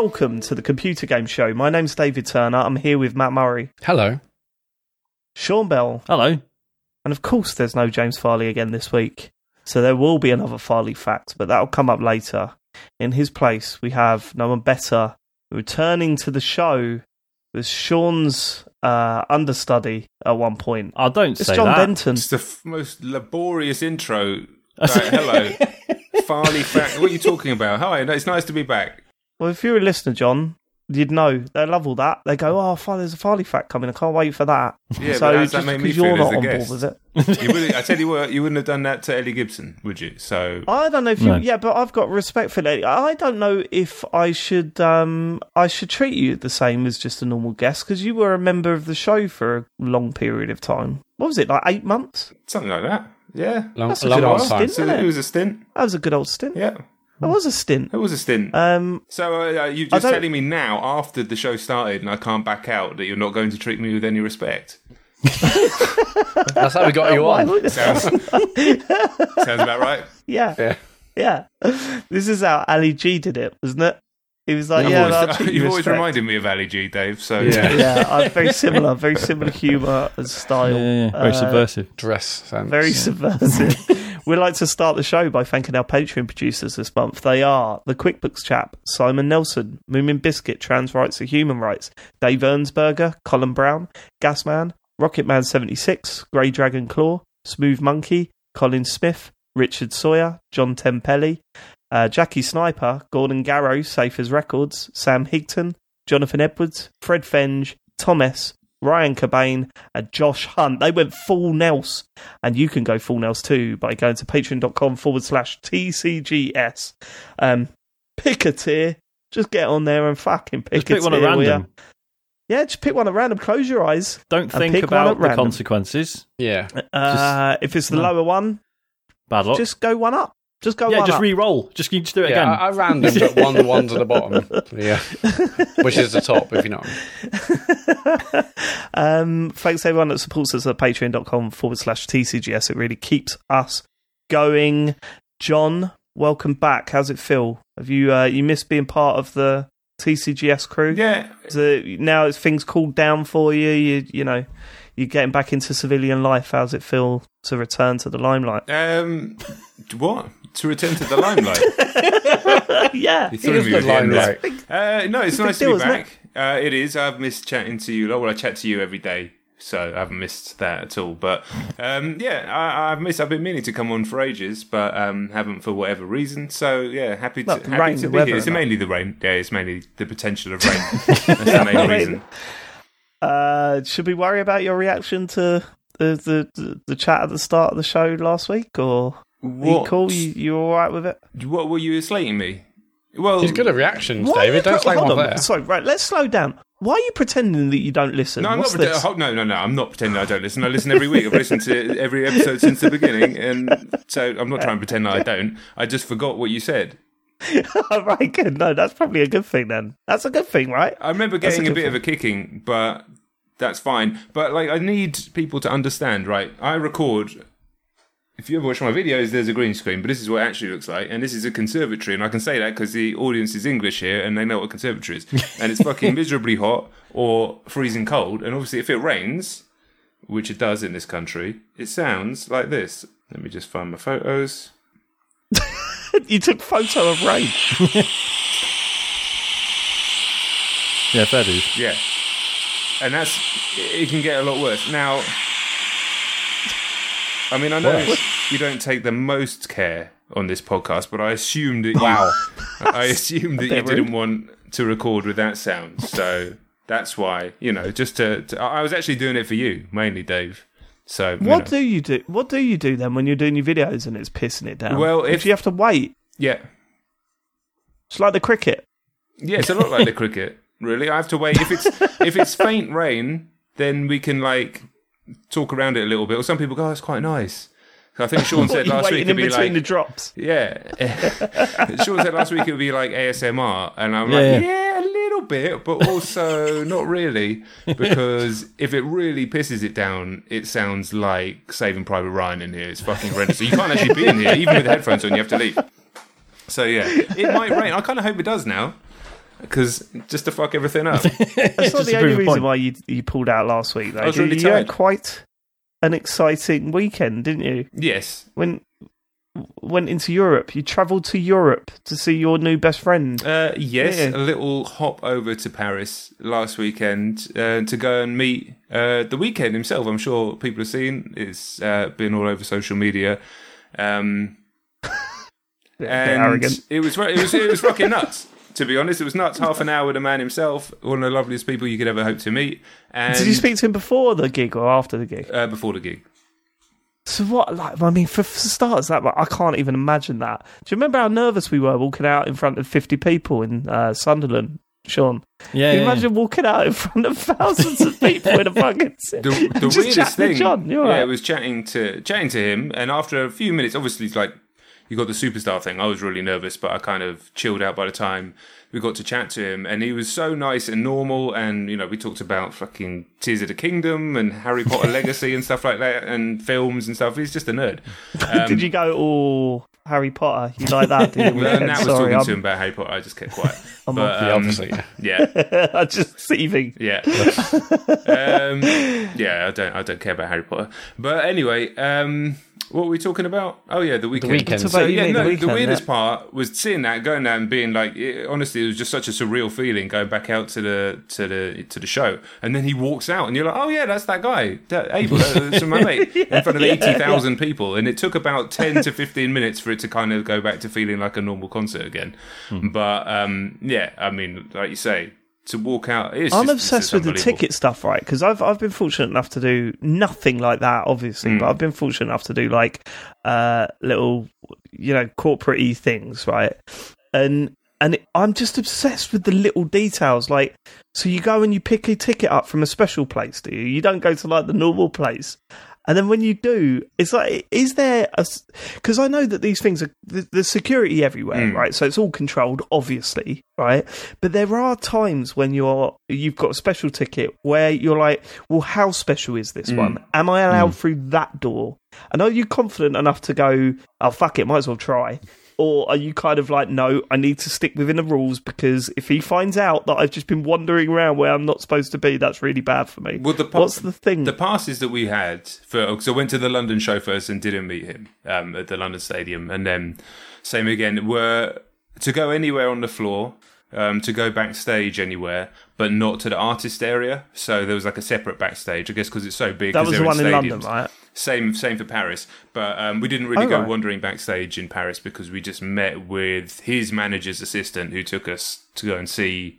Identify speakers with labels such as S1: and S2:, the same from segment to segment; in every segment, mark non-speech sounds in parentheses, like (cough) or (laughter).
S1: Hello and welcome to the Computer Game Show. My name's David Turner. I'm here with Matt Murray,
S2: Hello.
S1: Sean Bell,
S3: Hello.
S1: and of course, there's no James Farley again this week. So there will be another Farley fact, but that'll come up later. In his place, we have no one better. Returning to the show was Sean's uh, understudy at one point.
S3: I don't
S1: It's
S3: say
S1: Jon
S3: that.
S1: Denton.
S4: It's the f- most laborious intro. (laughs) Like, hello, Farley fact. What are you talking about? Hi, it's nice to be back.
S1: Well, if you're a listener, Jon, you'd know they love all that. They go, "Oh, Farley, there's a Farley fact coming. I can't wait for that."
S4: Yeah,
S1: so
S4: but how does that
S1: just
S4: make me
S1: because you're not
S4: a
S1: on board
S4: guest?
S1: with it,
S4: You wouldn't, (laughs) I tell you what, you wouldn't have done that to Ellie Gibson, would you? So
S1: I don't know if you.
S3: No.
S1: Yeah, but I've got respect for Ellie. I don't know if I should. Um, I should treat you the same as just a normal guest because you were a member of the show for a long period of time. What was it like? Eight months?
S4: something like that. Yeah,
S2: Long,
S1: That's a
S2: long
S1: good
S2: old
S1: answer.
S2: time.
S1: Isn't
S4: So
S1: it?
S4: it was a stint.
S1: That was a good old stint.
S4: Yeah,
S1: That was a stint.
S4: it was a stint.
S1: Um,
S4: so uh, you're just telling me now, after the show started, and I can't back out, that you're not going to treat me with any respect. (laughs)
S2: That's how we got you on. (laughs)
S4: Sounds, (laughs) sounds about right.
S1: yeah,
S2: Yeah.
S1: yeah. This is how Ali G did it, wasn't it? He was like,
S4: You've
S1: "Yeah,
S4: always,
S1: I'll treat you
S4: you've always reminded me of Ali G, Dave. So
S2: Yeah.
S1: yeah, I'm very similar, very similar humour and style.
S3: Yeah, yeah, yeah. Very
S1: Uh,
S3: subversive.
S2: Dress sense.
S1: Very subversive. We'd like to start the show by thanking our Patreon producers this month. They are the QuickBooks chap, Simon Nelson, Moomin Biscuit, Trans Rights are Human Rights, Dave Ernsberger, Colin Brown, Gasman, Rocketman76, Grey Dragon Claw, Smooth Monkey, Colin Smith, Richard Sawyer, John Tempelli, uh, Jackie Sniper, Gordon Garrow, Safe as Records, Sam Higton, Jonathan Edwards, Fred Fenge, Thomas, Ryan Cobain, and Josh Hunt. They went full Nels. And you can go full Nels too by going to patreon.com forward slash TCGS. Um, pick a tier. Just get on there and fucking pick
S3: Just
S1: a
S3: pick one at
S1: tier,
S3: random.
S1: Yeah, just pick one at random. Close your eyes.
S3: Don't think
S1: pick one at
S3: about the
S1: random.
S3: consequences.
S2: Yeah.
S1: Uh, if it's the
S3: no.
S1: lower one,
S3: Bad luck.
S1: just go one up. Just go
S3: yeah,
S1: one
S3: just
S1: up.
S3: re-roll. Just you just do it
S2: Yeah,
S3: again.
S2: I, I random put one one to the bottom. (laughs) Yeah. (laughs) Which is the top, if you know what (laughs)
S1: um, thanks to everyone that supports us at patreon.com forward slash TCGS. It really keeps us going. Jon, welcome back. How's it feel? Have you uh, you missed being part of the TCGS crew?
S4: yeah,
S1: So now it's things cooled down for you. You you know you're getting back into civilian life. How's it feel to return to the limelight?
S4: Um, what? To return to the limelight? (laughs)
S1: yeah,
S4: You threw me
S2: the
S4: the
S2: limelight.
S4: Uh, no, it's
S1: a
S4: nice
S1: deal,
S4: to be
S1: isn't it?
S4: back. Uh, it is. I've missed chatting to you. Well, I chat to you every day, so I haven't missed that at all. But um, yeah, I, I've missed. I've been meaning to come on for ages, but um, haven't for whatever reason. So yeah, happy to,
S1: Well, the
S4: happy
S1: rain,
S4: to be
S1: weather
S4: here. It's
S1: and
S4: mainly the rain. Yeah, it's mainly the potential of rain. (laughs) That's the main reason.
S1: Uh, should we worry about your reaction to the, the the chat at the start of the show last week, or are you
S4: What?
S1: cool? You you all right with it?
S4: What were you slating me? Well,
S2: He's good at reactions,
S1: Why
S2: David. Don't
S1: pre-
S2: slag
S1: hold on.
S2: there.
S1: Sorry, right. Let's slow down. Why are you pretending that you don't listen?
S4: No, I'm not
S1: What's
S4: pretending.
S1: this?
S4: oh, No, no, no. I'm not pretending I don't listen. I listen every week. I've listened to every episode since the beginning, and so I'm not trying to pretend that I don't. I just forgot what you said. (laughs)
S1: right, good. No, that's probably a good thing then. That's a good thing, right?
S4: I remember getting
S1: a
S4: a,
S1: good
S4: bit of a kicking, but that's fine. But like, I need people to understand, right? I record. If you ever watch my videos, there's a green screen, but this is what it actually looks like, and this is a conservatory, and I can say that because the audience is English here, and they know what a conservatory is, and it's fucking (laughs) miserably hot or freezing cold, and obviously if it rains, which it does in this country, it sounds like this. Let me just find my photos. (laughs)
S1: you took photo of rain. (laughs)
S3: yeah, that is.
S4: Yeah. And that's it can get a lot worse. Now I mean I know you don't take the most care on this podcast, but I assumed that
S2: Wow.
S4: you, I assumed that you
S1: rude.
S4: didn't want to record with that sound. So that's why, you know, just to, to I was actually doing it for you, mainly Dave. So you
S1: What
S4: know.
S1: do you do? What do you do then when you're doing your videos and it's pissing it down?
S4: Well,
S1: if
S4: if-
S1: you have to wait,
S4: yeah.
S1: it's like the cricket.
S4: Yeah, it's a lot like the cricket. Really, I have to wait. If it's if it's faint rain, then we can like talk around it a little bit. Or some people go, "Oh, it's quite nice." I think Sean said (laughs) last week it'd
S1: in
S4: be
S1: between
S4: like,
S1: the drops.
S4: yeah. (laughs) Sean said last week it would be like ASMR, and I'm
S3: Yeah,
S4: like,
S3: yeah.
S4: yeah, a little bit, but also (laughs) not really, because if it really pisses it down, it sounds like Saving Private Ryan in here. It's fucking horrendous. So you can't actually be in here, even with headphones on. You have to leave. So yeah, it might rain. I kind of hope it does now, because just to fuck everything up. (laughs)
S1: That's not the only reason
S3: point.
S1: why you you pulled out last week. Though.
S4: I was
S1: You-
S4: really
S1: you had
S4: tired.
S1: quite an exciting weekend, didn't you?
S4: yes.
S1: When went into Europe, you travelled to Europe to see your new best friend.
S4: Uh, yes,
S1: Yeah.
S4: a little hop over to Paris last Weeknd uh, to go and meet uh, the weekend himself. I'm sure people have seen. It's uh, been all over social media. Um, (laughs)
S1: Bit
S4: and
S1: arrogant.
S4: it was it was it was fucking nuts. To be honest, it was nuts. Half an hour with the man himself, one of the loveliest people you could ever hope to meet. And
S1: Did you speak to him before the gig or after the gig?
S4: uh, before the gig?
S1: So what? Like, I mean, for, for starters, that I can't even imagine that. Do you remember how nervous we were walking out in front of fifty people in uh, Sunderland, Sean?
S3: Yeah,
S1: Can you
S3: yeah,
S1: imagine walking out in front of thousands of people in a fucking (laughs)
S4: the, the (laughs)
S1: Just
S4: weirdest
S1: chatting to
S4: thing,
S1: Jon, you're
S4: yeah,
S1: right.
S4: it was chatting to chatting to him, and after a few minutes, obviously, it's like you got the superstar thing. I was really nervous, but I kind of chilled out by the time we got to chat to him, and he was so nice and normal. And you know, we talked about fucking Tears of the Kingdom and Harry Potter (laughs) Legacy and stuff like that, and films and stuff. He's just a nerd. Um, (laughs)
S1: Did you go, all Harry Potter? You like that? Did you?
S4: Well, Nat was
S1: Sorry,
S4: talking to
S1: I'm,
S4: him about Harry Potter. I just kept quiet. (laughs)
S1: I'm
S4: but, um,
S2: opposite. Yeah.
S4: yeah,
S1: I'm just seething.
S4: Yeah. um, yeah, I don't I don't care about Harry Potter. But anyway, um, what were we talking about? Oh yeah, the Weeknd.
S2: The
S1: Weeknd.
S4: So yeah, no,
S1: the
S4: the, weirdest
S1: yeah.
S4: part was seeing that, going there and being like, it, honestly, it was just such a surreal feeling going back out to the to the to the show, and then he walks out, and you're like, oh yeah, that's that guy, that (laughs) Abel, that's my mate, in front of eighty thousand people, and it took about ten to fifteen minutes for it to kind of go back to feeling like a normal concert again.
S1: Hmm.
S4: But um, yeah, I mean, like you say. To walk out,
S1: I'm obsessed with the ticket stuff, right? Because I've I've been fortunate enough to do nothing like that, obviously,
S4: Hmm.
S1: but I've been fortunate enough to do like uh, little, you know, corporate things, right? And and it, I'm just obsessed with the little details. Like, so you go and you pick a ticket up from a special place, do you? You don't go to like the normal place. And then when you do, it's like, is there a? Because I know that these things are the, the security everywhere,
S4: Mm.
S1: right? So it's all controlled, obviously, right? But there are times when you're you've got a special ticket where you're like, well, how special is this
S4: Mm.
S1: one? Am I allowed through that door? And are you confident enough to go? Oh fuck it, might as well try. Or are you kind of like, no, I need to stick within the rules because if he finds out that I've just been wandering around where I'm not supposed to be, that's really bad for me.
S4: Well, the pa-
S1: What's the thing?
S4: The passes that we had for because I went to the London show first and didn't meet him um, at the London Stadium, and then same again were to go anywhere on the floor, um, to go backstage anywhere, but not to the artist area. So there was like a separate backstage, I guess, because it's so big.
S1: that was the one in. London, right?
S4: Same, same for Paris. But um, we didn't really
S1: Oh,
S4: go
S1: right.
S4: wandering backstage in Paris because we just met with his manager's assistant who took us to go and see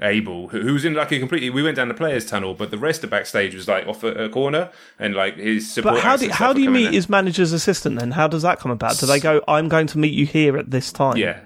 S4: Abel, who, was in like a completely. We went down the players' tunnel, but the rest of backstage was like off a, a corner, and like his support.
S1: But how do how do you meet his manager's assistant then? How does that come about? Do they go, I'm going to meet you here at this time?
S4: Yeah,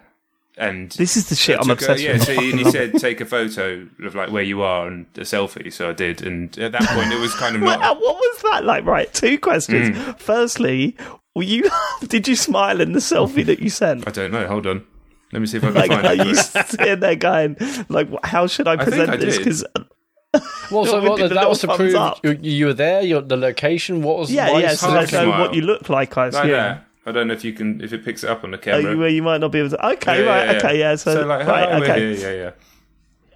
S4: and
S1: This is the shit I'm
S4: took a-
S1: obsessed
S4: yeah,
S1: with.
S4: so he, and he said take a photo of like where you are and a selfie. So I did, and at that point it was kind of (laughs)
S1: Well,
S4: not.
S1: what was that like? Right, two questions.
S4: Mm.
S1: Firstly, were you (laughs) did you smile in the selfie that you sent?
S4: I don't know. Hold on. Let me see if I can
S1: Like,
S4: find
S1: are
S4: it.
S1: you sitting there going, like, how should I present
S4: I
S1: this? Because (laughs)
S2: Well, so what, that was to prove you, you were there. Your the location. What was?
S1: yeah, yeah.
S2: is
S1: So
S4: half
S1: they know what you look like. I
S4: like
S1: assume.
S4: I don't know if you can if it picks it up on the
S1: Oh,
S4: camera.
S1: you, well, you might not be able to. Okay,
S4: Yeah,
S1: right.
S4: yeah, yeah.
S1: Okay, yeah. So,
S4: like,
S1: right. Okay.
S4: here, yeah, yeah.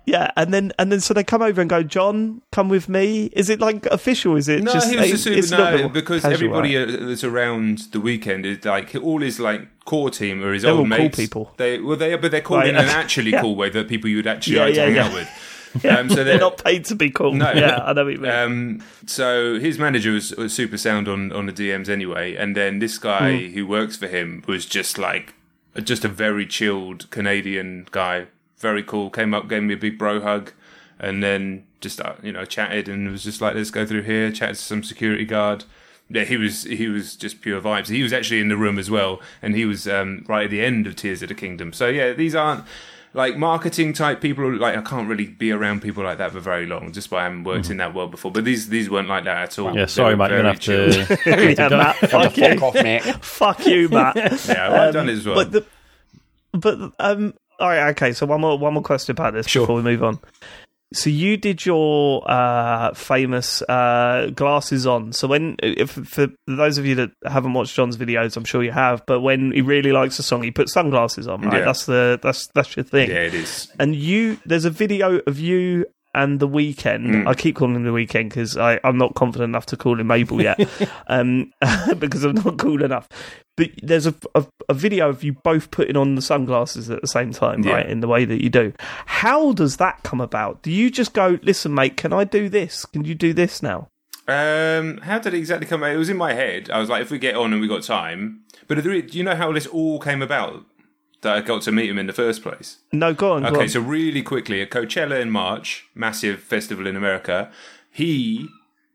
S1: Yeah, and then and then so they come over and go, Jon, come with me. Is it like official? Is it
S4: No,
S1: just?
S4: he was just
S1: it's
S4: no, because everybody
S1: right?
S4: that's around the Weeknd is like all his like core team or his
S1: They're
S4: old
S1: all cool
S4: mates.
S1: people.
S4: They well, they but they're called
S1: Right,
S4: in an (laughs) actually
S1: Yeah.
S4: cool way that people you'd actually
S1: Yeah,
S4: like to
S1: yeah,
S4: hang out with. (laughs) Um, so
S1: they're not paid to be cool.
S4: No.
S1: yeah, I know what you mean.
S4: Um, so his manager was, was super sound on, on the DMs anyway, and then this guy
S1: Hmm.
S4: who works for him was just like just a very chilled Canadian guy, very cool. Came up, gave me a big bro hug, and then just uh, you know chatted and was just like, let's go through here. Chatted to some security guard. Yeah, he was he was just pure vibes. He was actually in the room as well, and he was um, right at the end of Tears of the Kingdom. So yeah, these aren't like marketing type people. Like I can't really be around people like that for very long, just by I haven't worked in that world before. But these these weren't like that at all.
S3: Yeah, sorry,
S4: were
S3: mate. You're gonna have
S4: chill.
S3: to. (laughs)
S1: yeah, Matt, fuck you,
S2: Fuck off, mate. (laughs)
S1: fuck you, Matt.
S4: yeah, well, I've done as well.
S1: But the, but um, all right, okay. So one more one more question about this
S4: Sure.
S1: before we move on. So you did your uh, famous uh, glasses on. So when, if, for those of you that haven't watched Jon's videos, I'm sure you have. But when he really likes a song, he puts sunglasses on. Right,
S4: Yeah.
S1: that's the that's that's your thing.
S4: Yeah, it is.
S1: And you, there's a video of you and the Weeknd.
S4: Mm.
S1: I keep calling him the Weeknd because I'm not confident enough to call him Abel yet, (laughs) um, (laughs) because I'm not cool enough. But there's a, a, a video of you both putting on the sunglasses at the same time,
S4: Yeah.
S1: right? In the way that you do. How does that come about? Do you just go, listen, mate, can I do this? Can you do this now?
S4: Um, how did it exactly come out? It was in my head. I was like, if we get on and we got time. But do you know how this all came about? That I got to meet him in the first place.
S1: No, go on. Go
S4: Okay,
S1: on.
S4: so really quickly at Coachella in March, massive festival in America. He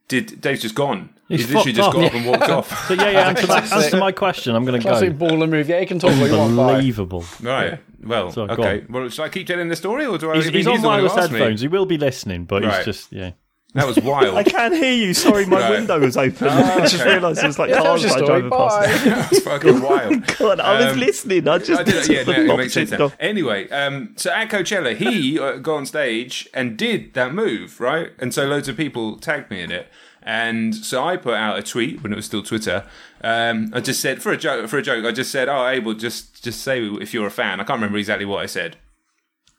S4: did. Dave's just gone.
S3: He's
S4: He's, literally just
S3: off.
S4: got up and walked (laughs) off.
S3: So yeah, yeah. Answer, that,
S2: Classic.
S3: answer my question. I'm going to go.
S2: Classic
S3: go.
S2: baller move. Yeah, he can talk what you want.
S3: Unbelievable.
S4: Right. Well.
S3: So,
S4: okay.
S3: on.
S4: Well, should I keep telling the story, or do I?
S3: He's,
S4: I mean,
S3: he's on
S4: the one who
S3: wireless
S4: asked me.
S3: headphones. He will be listening, but
S4: Right.
S3: he's just yeah.
S4: That was wild.
S1: I can't hear you. Sorry, my
S4: Right.
S1: window was open. (laughs) I just realised it was like
S2: Yeah,
S1: cars
S2: your
S1: I
S2: story.
S1: drove past.
S2: Bye. (laughs)
S4: that was fucking (laughs) wild.
S1: God, I was
S4: Um,
S1: listening. I just
S4: I did, yeah,
S1: took
S4: no, it makes sense. Now. Anyway, um, so at Coachella, he uh, got on stage and did that move, right? And so loads of people tagged me in it. And so I put out a tweet when it was still Twitter. Um, I just said for a joke. For a joke, I just said, "Oh, Abel, just just say if you're a fan." I can't remember exactly what I said.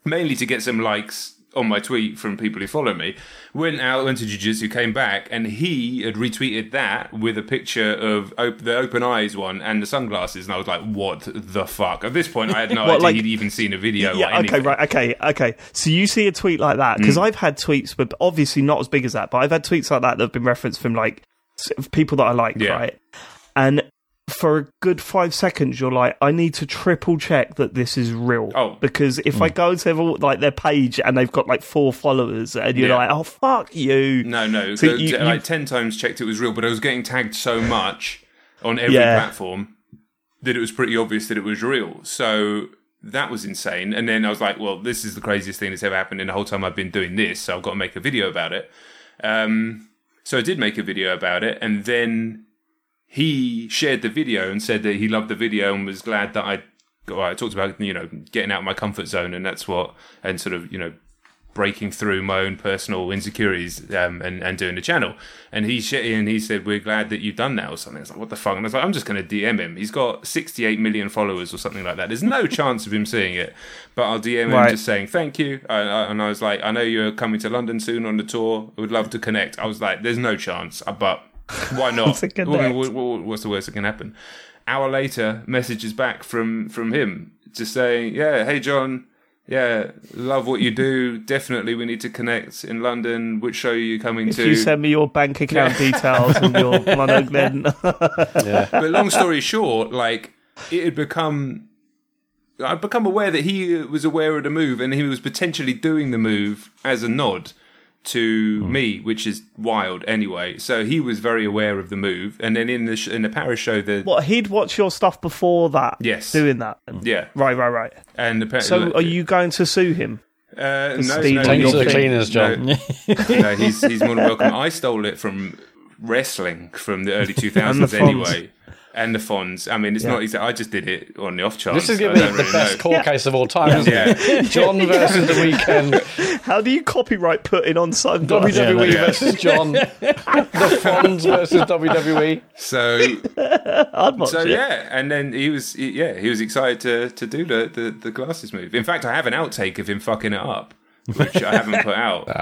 S4: Mainly to get some likes on my tweet from people who follow me. Went out, went to jiu-jitsu, came back, and he had retweeted that with a picture of op- the open eyes one and the sunglasses, and I was like, "What the fuck?" At this point, I had (laughs) no
S1: What,
S4: idea
S1: like-
S4: he'd even seen a video. or
S1: Yeah, okay, right, okay, okay. So you see a tweet like that because
S4: Mm.
S1: I've had tweets, but obviously not as big as that. But I've had tweets like that that have been referenced from like people that I like,
S4: Yeah.
S1: right? And for a good five seconds, you're like, I need to triple check that this is real.
S4: Oh.
S1: because if I go to their, like their page and they've got like four followers, and you're
S4: Yeah.
S1: like, oh fuck you.
S4: No, no.
S1: So
S4: So
S1: you-
S4: like
S1: you-
S4: ten times checked it was real, but I was getting tagged so much on every
S1: Yeah.
S4: platform that it was pretty obvious that it was real. So that was insane. And then I was like, well, this is the craziest thing that's ever happened in the whole time I've been doing this. So I've got to make a video about it. Um, so I did make a video about it, and then he shared the video and said that he loved the video and was glad that I. Well, I talked about you know getting out of my comfort zone, and that's what, and sort of you know breaking through my own personal insecurities um, and, and doing the channel. And he sh- and he said, "We're glad that you've done that," or something. I was like, "What the fuck?" And I was like, "I'm just going to DM him. He's got 68 million followers or something like that. There's no chance of him seeing it, but I'll DM him just saying thank you." I, I, and I was like, "I know you're coming to London soon on the tour. I would love to connect." I was like, "There's no chance, uh, but (laughs) why not?
S1: To connect.
S4: What- what- what- what's the worst that can happen?" Hour later, messages back from from him just saying, "Yeah, hey Jon." Yeah, love what you do. Definitely, we need to connect in London. Which show are you coming
S1: If
S4: to?
S1: If you send me your bank (laughs) account details and your (laughs) money, then yeah.
S4: but long story short, like it had become, I'd become aware that he was aware of the move and he was potentially doing the move as a nod to me, which is wild anyway. So he was very aware of the move, and then in the sh- in the Paris show, the
S1: what he'd watch your stuff before that.
S4: Yes.
S1: doing that.
S4: yeah,
S1: Right, right, right.
S4: and the Pa-
S1: So, are you going to sue him?
S4: Uh, no,
S1: stealing
S4: no,
S2: Take
S1: your
S2: to the cleaners, Jon.
S4: No, (laughs) no, he's he's more than welcome. I stole it from wrestling from the early (laughs) two thousands
S1: And the
S4: anyway, and the Fonz. I mean, it's
S1: Yeah.
S4: not. exa- I just did it on the off chance.
S2: This is
S4: I
S2: going to be the
S4: really
S2: best
S4: know.
S2: court case of all time, isn't (laughs)
S4: Yeah.
S2: Jon versus the Weeknd.
S1: How do you copyright putting on sunglasses?
S2: WWE
S4: Yeah.
S2: versus Jon. the Fonz versus WWE.
S4: So (laughs)
S1: I'd watch
S4: so
S1: it.
S4: yeah, and then he was yeah he was excited to to do the, the the glasses move. In fact, I have an outtake of him fucking it up, which I haven't put out. (laughs)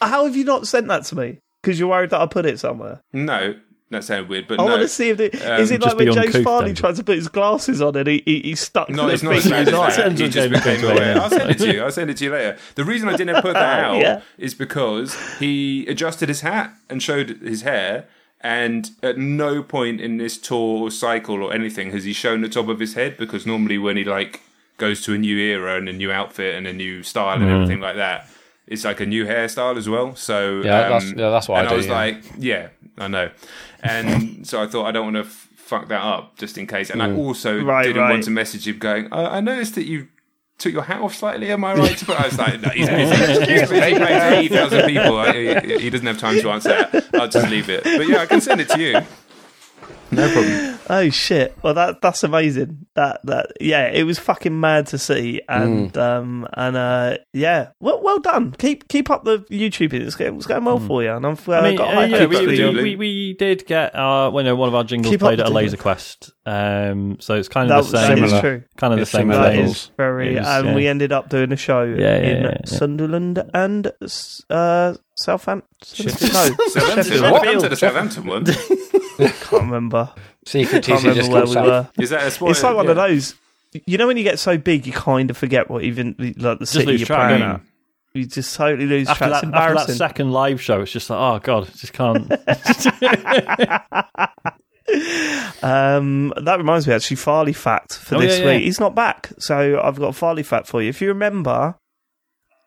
S4: Ah.
S1: How have you not sent that to me? Because you're worried that I put it somewhere.
S4: No, that sounded weird, but
S1: I
S4: no.
S1: want to see if it,
S4: Um,
S1: is it like when
S3: be
S1: James
S3: uncouth,
S1: Farley
S3: David.
S1: tried to put his glasses on and he, he, he stuck
S4: No,
S1: the
S4: it's not as
S1: thing his
S4: as that. He just became aware. I'll send it to you. I'll send it to you later. The reason I didn't put (laughs) that out
S1: Yeah.
S4: is because he adjusted his hat and showed his hair, and at no point in this tour or cycle or anything has he shown the top of his head. Because normally when he like goes to a new era and a new outfit and a new style and everything like that. It's like a new hairstyle as well, so
S2: Yeah,
S4: um,
S2: that's- yeah, that's what I
S4: and
S2: do,
S4: was
S2: yeah.
S4: like, yeah, I know, and (laughs) so I thought I don't want to f- fuck that up just in case. And I mm. also
S1: Right,
S4: didn't
S1: right.
S4: want to message him going, I, I noticed that you took your hat off slightly. Am I right? (laughs) I was like, no, he's busy. (laughs) He's busy paying to eighty thousand people. I, he, he doesn't have time to answer that. I'll just leave it. But yeah, I can send it to you. No problem.
S1: Oh shit! Well, that that's amazing. That that yeah, it was fucking mad to see, and um and uh yeah, well well done. Keep keep up the YouTube. It's going, it's going well for you, and I've uh,
S3: I mean,
S1: got
S3: uh,
S1: high
S3: yeah, we, we, we, we did get our, well, no, one of our jingles
S1: Keep
S3: played at a Laser
S1: doing.
S3: Quest. Um, so it's kind
S1: That,
S3: of the
S1: that
S3: same,
S1: is
S2: Similar.
S1: true.
S3: kind of the same
S2: similar
S1: That
S3: vein.
S2: levels.
S1: is very,
S3: It
S1: and
S3: yeah.
S1: we ended up doing a show
S3: Yeah, yeah,
S1: in
S3: yeah, yeah.
S1: Sunderland and uh, Southampton. No,
S4: Southampton.
S1: Sheffield.
S4: Welcome to the Southampton one. (laughs)
S1: Can't remember.
S2: Secret
S1: Can't remember where we were.
S4: Is that a sport?
S1: It's like one of those. You know when you get so big, you kind of forget what even like the city you're
S3: track,
S1: playing
S3: don't
S1: at. You just totally lose
S3: After
S1: track. It's
S3: that, after that second live show, it's just like, oh god, I just can't. (laughs)
S1: Um, that reminds me, actually, Farley fact for
S3: Oh,
S1: this
S3: yeah, yeah.
S1: week. He's not back, so I've got a Farley fact for you. If you remember,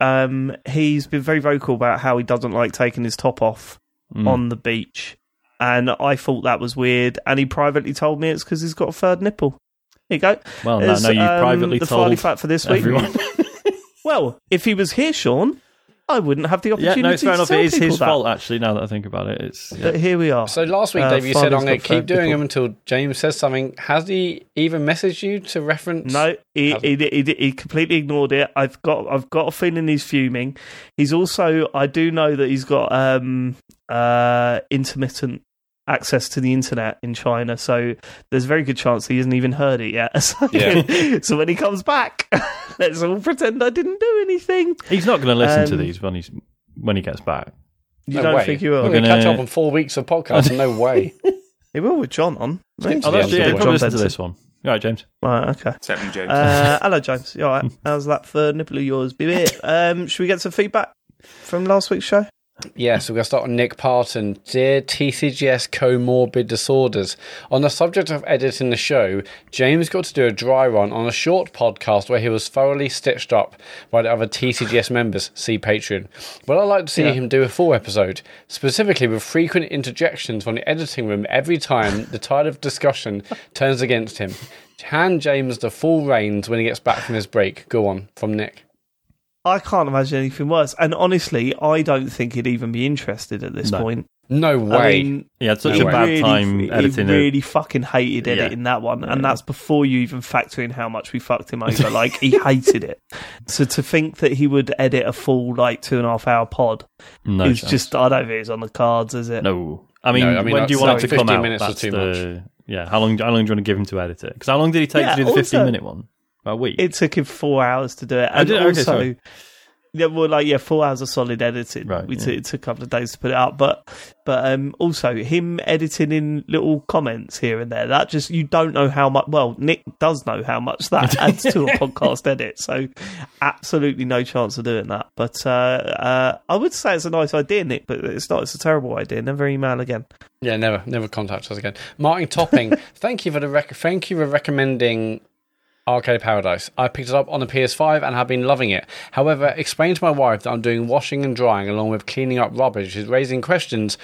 S1: um, he's been very vocal about how he doesn't like taking his top off
S3: Mm.
S1: on the beach, and I thought that was weird. And he privately told me it's because he's got a third nipple. There you go.
S3: well, no,
S1: There's,
S3: no, you
S1: um,
S3: privately
S1: the Farley
S3: told
S1: fact for this week.
S3: everyone. (laughs)
S1: Well, if he was here, Sean, I wouldn't have the opportunity.
S3: yeah,
S1: opportunity.
S3: no, fair
S1: to
S3: enough.
S1: tell
S3: It is his
S1: that.
S3: fault, actually. Now that I think about it, it's yeah.
S1: But here we are.
S2: So last week,
S1: Uh,
S2: Dave, you said
S1: Father's
S2: I'm going to keep doing
S1: nipple.
S2: them until James says something. Has he even messaged you to reference?
S1: No, he,
S2: Hasn't.
S1: he, he, he completely ignored it. I've got I've got a feeling he's fuming. He's also I do know that he's got um uh intermittent access to the internet in China, so there's a very good chance he hasn't even heard it yet. (laughs) So,
S2: Yeah.
S1: so when he comes back, (laughs) let's all pretend I didn't do anything.
S3: he's not going to listen to
S1: Um,
S3: these when he's when he gets back.
S1: You
S2: No
S1: don't
S2: way.
S1: think he
S2: We're
S1: will?
S2: going to catch up on four weeks of podcast. no (laughs) way.
S1: He will with John on.
S2: Seems
S3: Oh,
S2: to be
S3: that's,
S2: able
S3: yeah,
S2: to
S3: he'll
S2: do
S3: probably
S2: it.
S3: listen to this one. All right, James.
S1: Right, okay.
S4: Seven James.
S1: Uh, hello, James. You all right? How's that for nipple of yours, baby? Um, should we get some feedback from last week's show?
S2: Yeah, so we're going to start on Nick Parton. Dear TCGS comorbid disorders. On the subject of editing the show, James got to do a dry run on a short podcast where he was thoroughly stitched up by the other TCGS members. See Patreon. But I'd like to see
S1: Yeah.
S2: him do a full episode, specifically with frequent interjections from the editing room every time the tide of discussion turns against him. Hand James the full reins when he gets back from his break. Go on, from Nick.
S1: I can't imagine anything worse. And honestly, I don't think he'd even be interested at this
S3: No.
S1: point.
S2: No way.
S1: I mean,
S3: He had such
S2: No
S3: a
S2: way.
S3: bad
S1: really,
S3: time
S1: he
S3: editing
S1: really fucking hated
S3: Yeah.
S1: editing that one, and that's before you even factor in how much we fucked him over. like he hated it. (laughs) So to think that he would edit a full like two and a half hour pod
S3: no
S1: is
S3: chance.
S1: just I don't think it's on the cards, is it?
S3: no. I mean,
S2: No, I mean,
S3: when do you want it to
S2: sorry,
S3: come
S2: 15
S3: out?
S2: minutes was
S3: That's
S2: too
S3: the, Yeah, how long? How long do you want to give him to edit it? Because how long did he take
S1: Yeah,
S3: to do the
S1: also-
S3: fifteen minute one? About a week.
S1: It took him four hours to do it,
S3: Oh,
S1: and
S3: did it? Okay,
S1: also. yeah, well, like yeah, four hours of solid editing.
S3: Right,
S1: we
S3: yeah.
S1: took, it took a couple of days to put it out, but but um, also him editing in little comments here and there. That just you don't know how much. Well, Nick does know how much that (laughs) adds to a podcast edit. So absolutely no chance of doing that. But uh, uh, I would say it's a nice idea, Nick, but it's not. It's a terrible idea. Never email again.
S2: Yeah, never, never contact us again. Martin Topping, (laughs) thank you for the rec- thank you for recommending Arcade Paradise. I picked it up on the PS5 and have been loving it. However, explain to my wife that I'm doing washing and drying along with cleaning up rubbish is raising questions.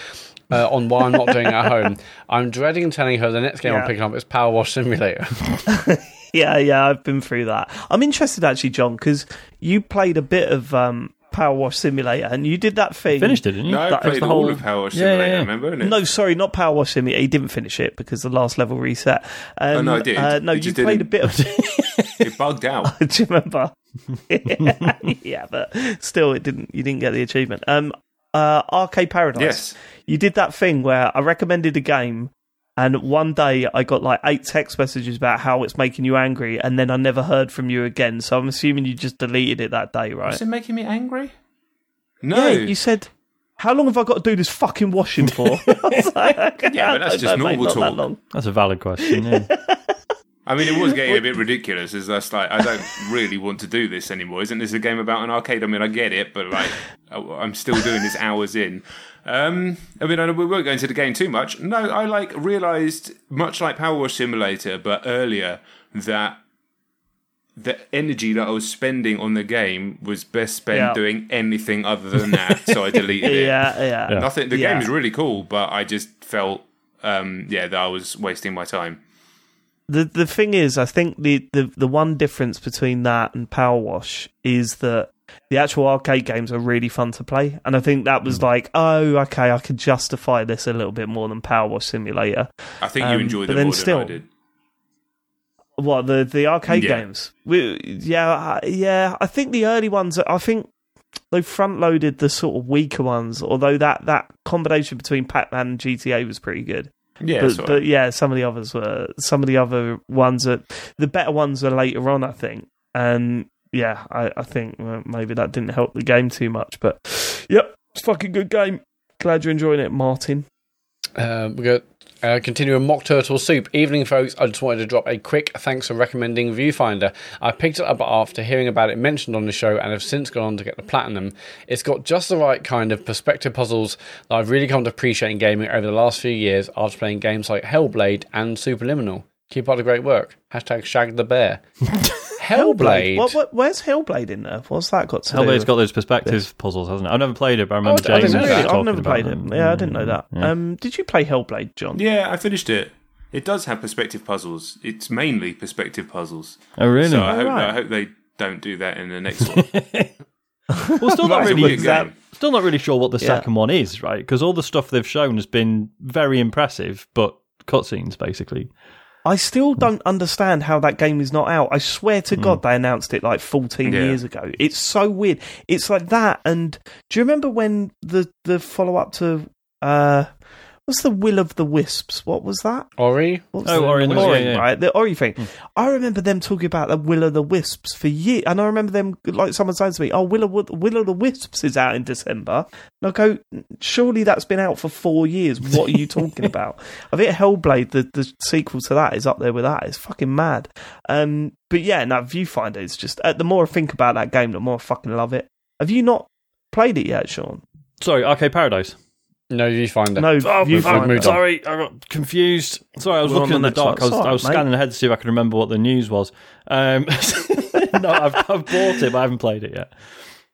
S2: Uh, on why I'm not doing it at home. (laughs) I'm dreading telling her the next game
S1: Yeah.
S2: I'm picking up is Power Wash Simulator. (laughs)
S1: Yeah, yeah, I've been through that. I'm interested actually, Jon, because you played a bit of um, Power Wash Simulator, and you did that thing.
S3: Finished it, didn't you?
S4: no, I
S1: that was
S4: played
S3: the
S4: all of Power Wash
S3: Yeah, yeah,
S4: Simulator,
S3: yeah.
S4: remember?
S1: No, sorry, not Power Wash Simulator. He didn't finish it because the last level reset. Um,
S4: Oh, no, I did.
S1: Uh, no,
S4: You
S1: you
S4: just
S1: played a
S4: didn't.
S1: bit of. (laughs)
S4: It bugged out. (laughs)
S1: Do you remember? (laughs) yeah, but still, it didn't. You didn't get the achievement. Um, uh, Arcade Paradise.
S4: yes.
S1: You did that thing where I recommended a game, and one day I got like eight text messages about how it's making you angry, and then I never heard from you again. So I'm assuming you just deleted it that day, right?
S4: Was it making me angry? No.
S1: Yeah, you said. How long have I got to do this fucking washing for? (laughs) I was like,
S4: Yeah, but that's (laughs) just
S1: don't mate,
S4: normal
S1: not that
S4: talk."
S1: long.
S3: That's a valid question. Yeah. (laughs)
S4: I mean, it was getting a bit ridiculous. It's just like I don't really want to do this anymore. Isn't this a game about an arcade? I mean, I get it, but like I'm still doing this hours in. Um, I mean, I we won't go into the game too much. No, I like realised much like Power Wash Simulator, but earlier that the energy that I was spending on the game was best spent
S1: Yeah.
S4: doing anything other than that. so I deleted it. (laughs)
S1: Yeah, yeah.
S4: Nothing. The
S1: Yeah.
S4: game is really cool, but I just felt, um, yeah, that I was wasting my time.
S1: The the thing is, I think the, the, the one difference between that and Power Wash is that the actual arcade games are really fun to play, and I think that
S4: Hmm.
S1: was like, oh, okay, I could justify this a little bit more than Power Wash Simulator.
S4: I think you
S1: Um,
S4: enjoyed
S1: but
S4: them more
S1: still-
S4: than I did.
S1: What the the arcade
S4: Yeah.
S1: games? We, yeah, yeah. I think the early ones. I think they front loaded the sort of weaker ones. Although that that combination between Pac Man and GTA was pretty good.
S4: Yeah,
S1: but, but yeah, some of the others were some of the other ones are the better ones are later on, I think. And yeah, I, I think uh, maybe that didn't help the game too much. But yep, it's a fucking good game. Glad you're enjoying it, Martin.
S2: Um, we got uh, continue with mock turtle soup. Evening, folks. I just wanted to drop a quick thanks for recommending Viewfinder. I picked it up after hearing about it mentioned on the show and have since gone on to get the platinum. It's got just the right kind of perspective puzzles that I've really come to appreciate in gaming over the last few years after playing games like Hellblade and Superliminal. Keep up the great work. Hashtag Shag the Bear. (laughs) Hellblade.
S1: What, what, where's Hellblade in there? What's that got to do?
S3: Hellblade's
S1: with-
S3: got those perspective puzzles, hasn't it? I've never played it, but I remember
S2: I didn't
S3: James
S2: know that.
S1: Really? I've never
S3: about
S1: played
S3: them.
S1: it. Yeah, I didn't know that.
S3: Yeah.
S1: Um, did you play Hellblade, Jon?
S4: Yeah, I finished it. It does have perspective puzzles. It's mainly perspective puzzles.
S3: Oh, really?
S4: So I hope,
S1: right.
S4: I hope they don't do that in the next one. (laughs)
S3: well, still (laughs) not really.
S4: it's a weird game.
S3: Still not really sure what the
S1: Yeah.
S3: second one is, right? Because all the stuff they've shown has been very impressive, but cutscenes basically.
S1: I still don't understand how that game is not out. I swear to God, they announced it like 14
S4: Yeah.
S1: years ago. It's so weird. It's like that. And do you remember when the the follow up to uh, what's the Will of the Wisps? What was that?
S2: Ori?
S1: What's
S3: Oh,
S1: the,
S3: Ori and the-
S1: Ori,
S3: yeah, yeah.
S1: right? The Ori thing. I remember them talking about the Will of the Wisps for years, and I remember them like someone saying to me, "Oh, Will of Will of the Wisps is out in December." And I go, "Surely that's been out for four years. What are you talking (laughs) about?" I think Hellblade, the the sequel to that, is up there with that. It's fucking mad. Um, but yeah, now Viewfinder is just. Uh, the more I think about that game, the more I fucking love it. Have you not played it yet, Sean?
S3: Sorry, Arcade Paradise.
S2: No, Viewfinder.
S1: No,
S3: Oh,
S1: Viewfinder.
S2: moved on.
S3: sorry, I got confused. Sorry, I was
S1: We're
S3: looking
S1: on
S3: in
S1: the
S3: the
S1: next
S3: dark. I
S1: one.
S3: was, I was scanning ahead to see if I could remember what the news was. Um, (laughs) no, I've, I've bought it, but I haven't played it yet.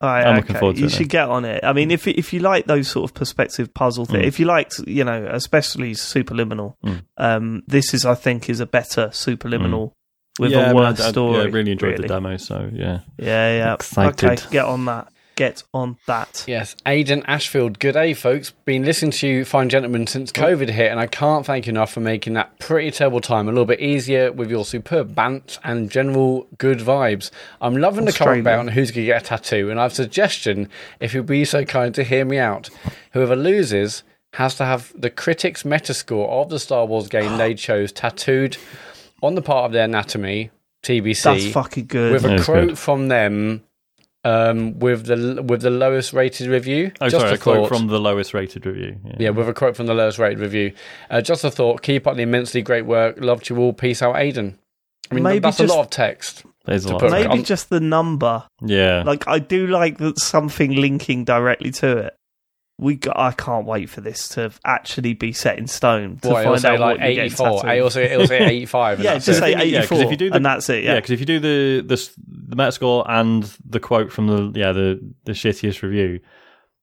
S1: All right,
S3: I'm
S1: okay.
S3: looking forward to
S1: you
S3: it You
S1: should get on it. I mean, if if you like those sort of perspective puzzle things,
S3: Mm.
S1: if you liked, you know, especially Superliminal,
S3: Mm.
S1: um, this is, I think, is a better Superliminal with
S3: yeah, I
S1: a
S3: mean,
S1: worse
S3: I, I,
S1: story.
S3: yeah, I really enjoyed
S1: really.
S3: the demo. So yeah,
S1: Yeah, yeah.
S3: Excited.
S1: Okay, get on that. Get on that.
S2: Yes, Aidan Ashfield. Good day, folks. Been listening to you, fine gentlemen, since COVID hit, and I can't thank you enough for making that pretty terrible time a little bit easier with your superb bant and general good vibes. I'm loving the comment
S1: Australia.
S2: about on who's going to get a tattoo, and I have a suggestion if you'd be so kind to hear me out. Whoever loses has to have the critics' metascore of the Star Wars game they (gasps) chose tattooed on the part of their anatomy, TBC
S1: That's fucking good.
S2: with a quote
S3: good.
S2: from them um, with the with the lowest rated review.
S3: oh
S2: Just
S3: sorry,
S2: a
S3: a quote
S2: thought.
S3: from the lowest rated review. Yeah,
S2: yeah, with a quote from the lowest rated review. Uh, just a thought. Keep up the immensely great work. Loved you all. Peace out, Aiden. I mean,
S1: Maybe
S2: that's
S1: just-
S2: a lot of text.
S3: there's a lot.
S1: Maybe
S2: I'm-
S1: just the number.
S3: yeah,
S1: Like, I do like that something linking directly to it. We got, I can't wait for this to actually be set in stone to
S2: What, it'll
S1: find out
S2: like
S1: what
S2: 84.
S1: tattooed.
S2: It'll say, it'll (laughs) say 85.
S1: Yeah, just
S2: it.
S1: say
S3: Yeah, 'cause
S1: 84,
S3: if you do the-
S1: and that's it.
S3: yeah,
S1: Yeah,
S3: because if you do the the s- the Metascore and the quote from the yeah the the shittiest review,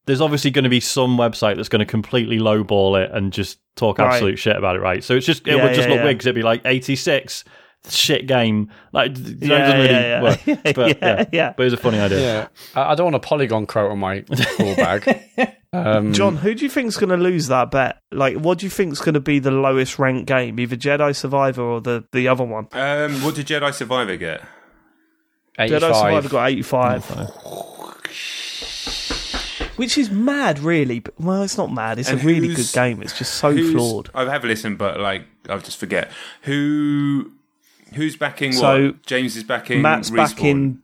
S3: there's obviously going to be some website that's going to completely lowball it and just talk
S1: Right.
S3: absolute shit about it, right? So it's just it
S1: Yeah,
S3: would just
S1: yeah,
S3: look
S1: yeah.
S3: weird because it'd be like 86 shit game, like d- you know, it
S1: Yeah,
S3: doesn't really
S1: yeah,
S3: work.
S1: yeah. (laughs)
S3: But,
S1: Yeah,
S3: yeah,
S1: yeah.
S3: but it's a funny idea.
S2: Yeah, I, I don't want a polygon quote on my (laughs) call bag. Um,
S1: Jon, who do you think's going to lose that bet? Like, what do you think's going to be the lowest ranked game, either Jedi Survivor or the the other one?
S4: Um, what did Jedi Survivor get?
S1: Jedi Survivor
S2: 85.
S1: got eighty five, which is mad, really. But well, it's not mad. It's
S4: And
S1: a really good game. It's just so flawed.
S4: I have listened, but like I just forget who who's backing
S1: So,
S4: what. James is backing.
S1: Matt's
S4: Respawn.
S1: back in.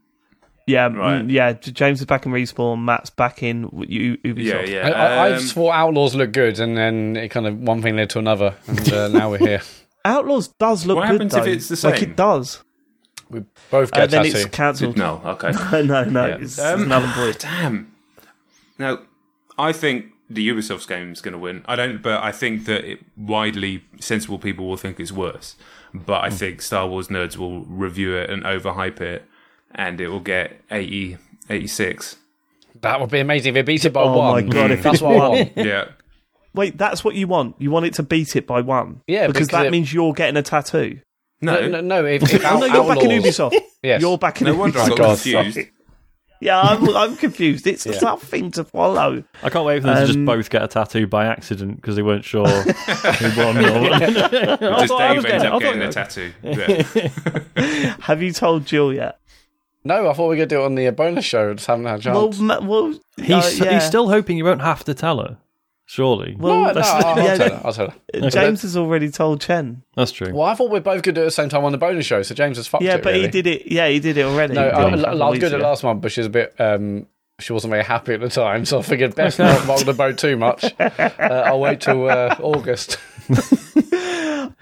S1: Yeah,
S4: Right.
S1: yeah. James is back in respawn. Matt's back in U- Ubisoft.
S4: Yeah, yeah.
S2: I, I
S4: Um,
S2: just thought Outlaws looked good, and then it kind of one thing led to another, and uh, (laughs) now we're here.
S1: Outlaws does look good.
S4: What
S1: good
S4: happens if it's the same?
S1: Like it does.
S2: We both
S1: Uh,
S2: get
S1: then
S2: a
S1: it's cancelled.
S4: no, okay. (laughs)
S1: no, no,
S4: Yeah.
S1: it's
S4: Um,
S1: another. (sighs)
S4: Damn. Now, I think the Ubisoft's game is going to win. I don't, but I think that it, widely sensible people will think it's worse. But
S1: Hmm.
S4: I think Star Wars nerds will review it and overhype it, and it will get 80, 86.
S2: That would be amazing if it beats it by
S1: Oh
S2: one.
S1: my God, if
S2: That's
S1: it
S2: what I want.
S4: Yeah.
S1: Wait, that's what you want. You want it to beat it by one.
S2: Yeah,
S1: because,
S2: because
S1: that
S2: it-
S1: means you're getting a tattoo.
S4: No,
S2: No, no, no. If, if (laughs)
S1: Oh no, you're back in Ubisoft. (laughs)
S2: Yes.
S1: You're back in
S4: no wonder I
S1: Ubisoft.
S4: got confused. (laughs)
S1: sorry. yeah, I'm, I'm confused. It's a tough thing to follow.
S3: I can't wait for them to just
S1: Um,
S3: both get a tattoo by accident because they weren't sure (laughs) who won. Or... (laughs) I
S4: Just
S3: thought I
S4: Dave
S3: was
S4: ends
S3: getting-
S4: up
S3: I
S4: getting
S3: thought-
S4: the tattoo. (laughs) Yeah.
S1: Have you told Jill yet?
S2: No, I thought we were going to do it on the uh, bonus show. Just haven't had a
S1: Well,
S2: chance.
S1: ma- well,
S3: He's,
S1: uh, yeah.
S3: he's still hoping you won't have to tell her. Surely.
S1: Well,
S2: no, no, I'll, I'll
S1: yeah,
S2: tell her. I'll tell her.
S1: James has already told Chen.
S3: That's true.
S2: Well, I thought we are both going to do it at the same time on the bonus show, so James has fucked
S1: Yeah,
S2: it.
S1: but
S2: really.
S1: he did it. Yeah, he did it already.
S2: No,
S1: He
S2: I,
S1: did
S2: I,
S1: it a
S2: I
S1: couple
S2: was good at last month, but she was a bit. Um, she wasn't very happy at the time, so I figured best not rock the boat too much. (laughs) Uh, I'll wait till uh, August. (laughs)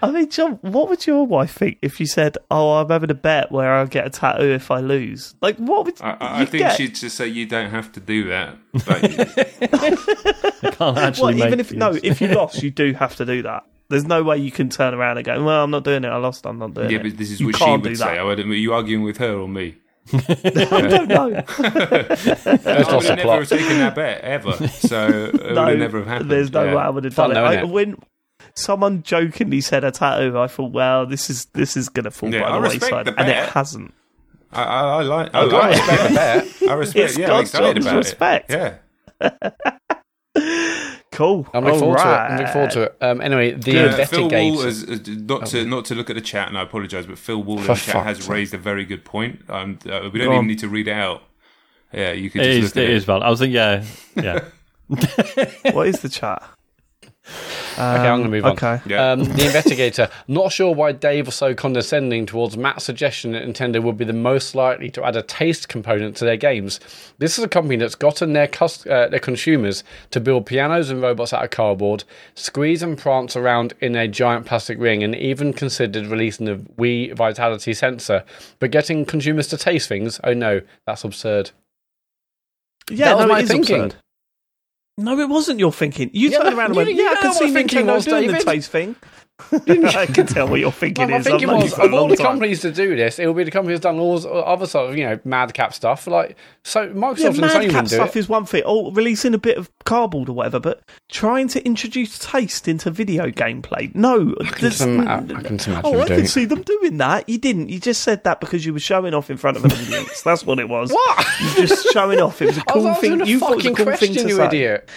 S1: I mean, Jon, what would your wife think if you said, "Oh, I'm having a bet where I'll get a tattoo if I lose"? Like, what would
S4: I, I- I
S1: you
S4: think
S1: get?
S4: she'd just say you don't have to do that. But
S3: I (laughs) can't actually
S1: Well,
S3: make
S1: even if
S3: these.
S1: no, if you lost, (laughs) you do have to do that. There's no way you can turn around and go, "Well, I'm not doing it. I lost. I'm not doing
S4: yeah,
S1: it."
S4: Yeah, but this is
S1: You
S4: what she would say. I would, are you arguing with her or me? (laughs)
S1: I don't know.
S2: Let's
S4: I
S2: not
S4: would have never
S2: supply.
S4: have taken that bet ever. So it would
S1: no,
S4: have never have happened.
S1: there's no
S4: Yeah.
S1: way I would have done
S2: though,
S1: it. I,
S2: innit?
S1: when someone jokingly said a tattoo, I thought, "Well, this is this is going to fall
S4: Yeah,
S1: by
S4: I
S1: the wayside,"
S4: the
S1: and it hasn't.
S4: I, I, I like.
S2: Oh,
S4: I,
S2: I
S4: like
S2: respect the bet.
S4: I respect.
S1: It's
S4: yeah, I'm
S1: God's
S4: excited
S1: Jon's
S4: about
S1: respect.
S4: it. Yeah. (laughs)
S1: Cool.
S2: I'm looking forward to it. I'm looking forward to it. Um, anyway, the
S4: Uh, Phil
S2: investigator.
S4: Wall has, has- not to not to look at the chat, and I apologise, but Phil Wall in the chat has raised a very good point. Um, uh, we don't
S1: on.
S4: even need to read it out. Yeah, you could
S3: It
S4: just
S3: is,
S4: look at
S3: it
S4: it.
S3: is valid. I was thinking, yeah, yeah. (laughs)
S1: what is the chat?
S2: Okay, I'm going to move on.
S1: Okay.
S4: Yeah.
S2: Um, (laughs) the investigator. Not sure why Dave was so condescending towards Matt's suggestion that Nintendo would be the most likely to add a taste component to their games. This is a company that's gotten their cus- uh, their consumers to build pianos and robots out of cardboard, squeeze and prance around in a giant plastic ring, and even considered releasing the Wii Vitality sensor. But getting consumers to taste things, oh no, that's absurd.
S1: Yeah,
S2: That was
S1: no,
S2: my
S1: it is
S2: thinking.
S1: absurd. No, it wasn't your thinking. You
S2: Yeah,
S1: turned around and went,
S2: you
S1: "Yeah, I can see Nintendo
S2: was,
S1: doing
S2: David.
S1: the taste thing." (laughs) I can tell what your thinking
S2: My
S1: is.
S2: thinking
S1: I've known you
S2: was, of all the
S1: time.
S2: companies to do this, it will be the company that's done all this other sort of, you know, madcap stuff. Like, so
S1: Yeah,
S2: Microsoft and Sony
S1: madcap stuff
S2: it.
S1: is one thing. Oh, releasing a bit of cardboard or whatever, but trying to introduce taste into video gameplay. No,
S2: I can
S1: there's-
S2: oh, I can imagine
S1: Oh, I can see them doing that. You didn't. You just said that because you were showing off in front of an audience. (laughs) That's what it was.
S2: What?
S1: You just showing off. It was a (laughs) cool
S2: answering
S1: thing. You thought it was a
S2: fucking
S1: cool thing
S2: question,
S1: to
S2: you
S1: say.
S2: idiot.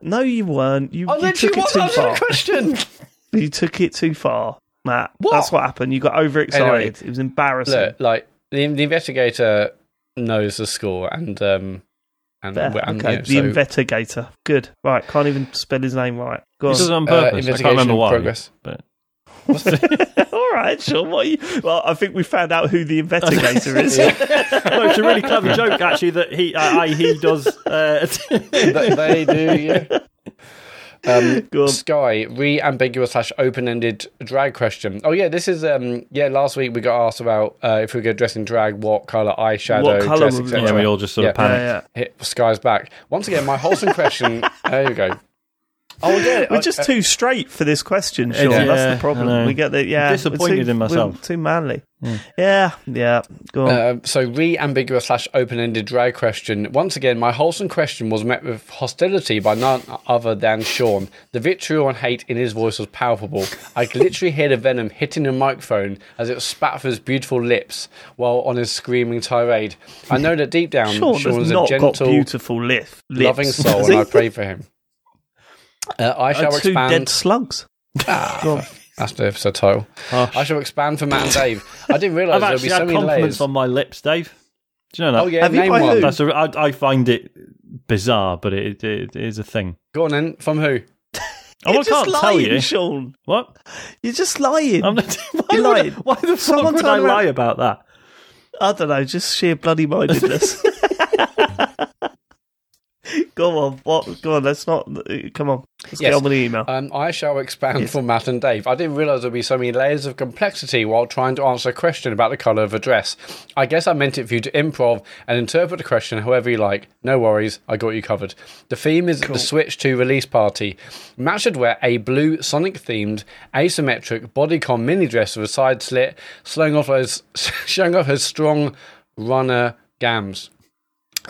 S1: No, you weren't. You,
S2: I
S1: you took it
S2: was
S1: too far.
S2: a question.
S1: You took it too far, Matt.
S2: What?
S1: That's what happened. You got overexcited.
S2: Anyway,
S1: it was embarrassing.
S2: Look, like, the, the investigator knows the score and, um, and,
S1: There,
S2: and
S1: okay,
S2: you know,
S1: the
S2: so,
S1: investigator. Good. Right, can't even spell his name right. Go
S3: This is
S1: on.
S3: on
S2: uh,
S3: purpose. I
S2: investigation
S3: can't remember why.
S2: progress.
S3: But (laughs)
S1: All right, sure. What you? Well, I think we found out who the investigator (laughs) is.
S3: no, it's a really clever joke actually that he, I, I he does. Uh, (laughs)
S2: they, they do, yeah. Um, (laughs)
S1: Go.
S2: Sky, re ambiguous slash open ended drag question. Oh, yeah, this is, um, yeah, last week we got asked about uh, if we go dressing drag, what colour eyeshadow,
S1: What colour
S2: dress, etc.
S3: yeah, we all just sort
S2: Yeah.
S3: of panicked.
S1: Yeah, yeah.
S2: Hit Sky's back. Once again, my wholesome question. (laughs) there you go. Oh, yeah.
S1: We're
S2: uh,
S1: just
S2: uh,
S1: too straight for this question, Sean.
S3: Yeah,
S1: That's the problem. We get the yeah.
S3: Disappointed
S1: we're too,
S3: in myself.
S1: Too manly. Yeah, yeah. Go on.
S2: Uh, so, re ambiguous slash open ended drag question. Once again, my wholesome question was met with hostility by none other than Sean. The vitriol and hate in his voice was palpable. I could literally hear the venom hitting the microphone as it spat off his beautiful lips while on his screaming tirade. I know that deep down,
S1: Sean
S2: Sean
S1: has
S2: is a
S1: not got
S2: gentle,
S1: beautiful lif- lips.
S2: loving soul, (laughs) and? I pray for him. Uh, I shall
S1: Uh, two
S2: expand.
S1: dead slugs.
S2: Ah, (laughs)
S1: Go on.
S2: That's the episode title.
S3: Harsh.
S2: I shall expand for Matt and Dave. I didn't (laughs) realise
S3: I've
S2: there'd
S3: actually
S2: be so
S3: had
S2: many
S3: compliments
S2: layers.
S3: on my lips, Dave. Do you know that?
S2: Oh yeah,
S1: Have you
S2: name
S1: by
S2: one.
S1: who?
S3: That's a, I, I find it bizarre, but it, it, it is a thing.
S2: Go on then. From who? (laughs)
S3: Oh,
S1: You're
S3: I
S1: just
S3: can't
S1: lying,
S3: tell you.
S1: Sean.
S3: What?
S1: You're just lying.
S3: I'm not, why,
S1: You're
S3: would I-
S1: lying.
S3: why the fuck
S1: Someone
S3: would I
S1: turn around-
S3: lie about that?
S1: I don't know, just sheer bloody mindedness. (laughs) go on, what? Go on, let's not. Come on, let's
S2: Yes.
S1: get on with the email.
S2: Um, I shall expand
S1: Yes.
S2: for Matt and Dave. I didn't realise there'd be so many layers of complexity while trying to answer a question about the colour of a dress. I guess I meant it for you to improv and interpret the question however you like. No worries, I got you covered. The theme is the Switch 2 release party. Matt should wear a blue Sonic themed asymmetric bodycon mini dress with a side slit, showing off those, (laughs) showing off his strong runner gams.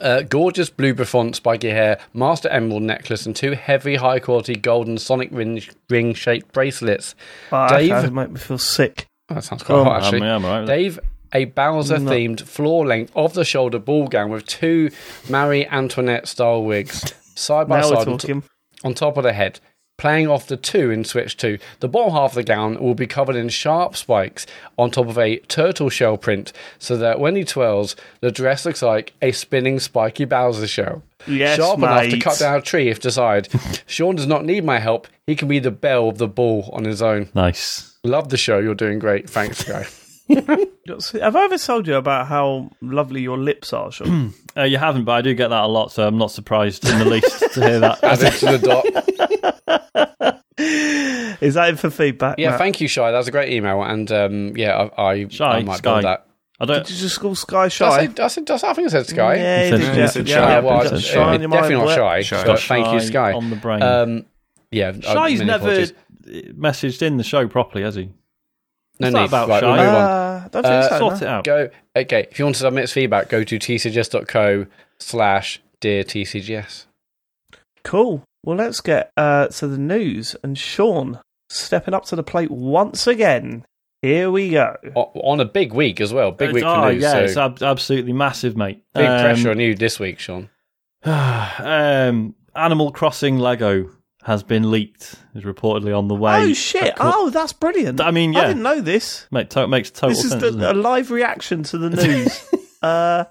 S2: Uh, gorgeous blue bouffant, spiky hair, master emerald necklace, and two heavy, high quality golden Sonic ring, ring shaped bracelets.
S1: Oh,
S2: Dave-
S1: okay, make me feel sick.
S2: Oh, that sounds
S1: Go
S2: quite
S1: on.
S2: hot, actually.
S3: I'm, I'm all right with that.
S2: Dave a Bowser themed floor length of the shoulder ball gown with two Marie Antoinette style wigs side by
S1: Now
S2: side on, t- on top of the head. Playing off the two in Switch 2, the bottom half of the gown will be covered in sharp spikes on top of a turtle shell print, so that when he twirls, the dress looks like a spinning spiky Bowser shell.
S1: Yes,
S2: Sharp enough to cut down a tree if desired. (laughs) Sean does not need my help. He can be the bell of the ball on his own.
S3: Nice.
S2: Love the show. You're doing great. Thanks, guy.
S1: Have I ever told you about how lovely your lips are, Sean? (clears throat)
S3: Uh, you haven't, but I do get that a lot, so I'm not surprised in the least to hear that.
S2: Add it to the dot. (laughs)
S1: Is that it for feedback?
S2: Yeah,
S1: Matt?
S2: thank you, Shy. That was a great email, and um, yeah, I, I,
S3: Shy,
S2: I might
S3: Sky.
S2: build that.
S3: I don't.
S1: Did you just call Sky
S2: Did I,
S1: Shy?
S2: say, I, said, I think I said Sky.
S1: Yeah,
S3: He
S1: you
S3: said-
S1: did,
S4: he
S1: yeah.
S4: said
S1: yeah,
S4: Shy.
S1: yeah,
S2: well,
S1: but
S2: it's,
S1: Shy in
S2: uh, definitely not
S1: what?
S2: Shy.
S4: Shy.
S2: but thank you, Sky.
S3: on the brain.
S2: Um, yeah, I-
S3: Shy's never
S2: apologies.
S3: messaged in the show properly, has he?
S2: No
S3: What's
S2: need.
S3: about,
S2: right, we'll
S3: Shy?
S2: move on.
S1: Uh, I don't think
S2: Uh,
S1: so.
S3: Sort
S1: no.
S3: it out.
S2: Go. Okay, if you want to submit feedback, go to tcgs.co slash dear tcgs.
S1: Cool. Well, let's get uh, to the news. And Sean stepping up to the plate once again. Here we go.
S2: On a big week as well. Big week
S3: oh,
S2: for news.
S3: yeah,
S2: so
S3: it's ab- absolutely massive, mate.
S2: big
S3: Um,
S2: pressure on you this week, Sean. (sighs)
S3: um, Animal Crossing Lego has been leaked. Is reportedly on the way.
S1: Oh shit!
S3: Of
S1: Oh, that's brilliant.
S3: I mean, yeah, I
S1: didn't know this.
S3: Mate, to- makes total
S1: This is
S3: sense.
S1: the, a live reaction to the news. (laughs) uh,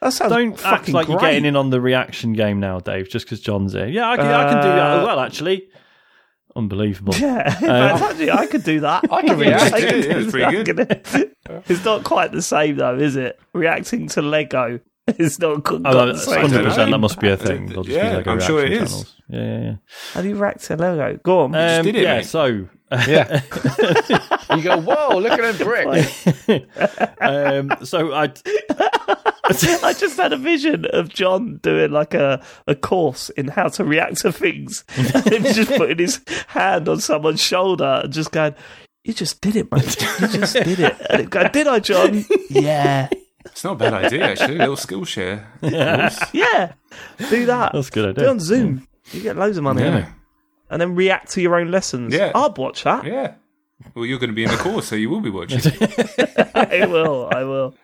S1: that sounds
S3: Don't act like
S1: great.
S3: you're getting in on the reaction game now, Dave. Just because Jon's here. Yeah, I can, I can do that as
S1: Uh,
S3: well. Actually, unbelievable.
S1: Yeah, in
S3: Uh,
S1: actually, I could do that.
S2: I can react.
S1: I could
S4: Yeah,
S1: do
S4: it's pretty
S1: that. (laughs) It's not quite the same, though, is it? Reacting to Lego (laughs) is not quite
S3: Oh, that's hundred percent. That must be a
S4: Uh,
S3: thing. There'll just
S4: yeah,
S3: be Lego
S4: I'm sure it
S3: reaction channels. Yeah, yeah, yeah.
S1: How do you react to Lego? Go on.
S3: Um,
S4: did it,
S3: yeah.
S4: mate.
S3: So, (laughs)
S2: Yeah. (laughs) you go, whoa, look at that brick.
S3: um, so I.
S1: I just had a vision of Jon doing like a, a course in how to react to things. and him just putting his hand on someone's shoulder and just going, You just did it, mate. You just did it. And it go, Did I, Jon? yeah.
S4: It's not a bad idea, actually. A little skill share.
S1: Yeah. (laughs) Do that.
S3: That's a good idea.
S1: Do it on Zoom. You get loads of money.
S4: Yeah.
S1: And then react to your own lessons.
S4: Yeah.
S1: I'd watch that.
S4: Yeah. Well, you're going to be in the course, so you will be watching. (laughs) (laughs)
S1: I will. I will.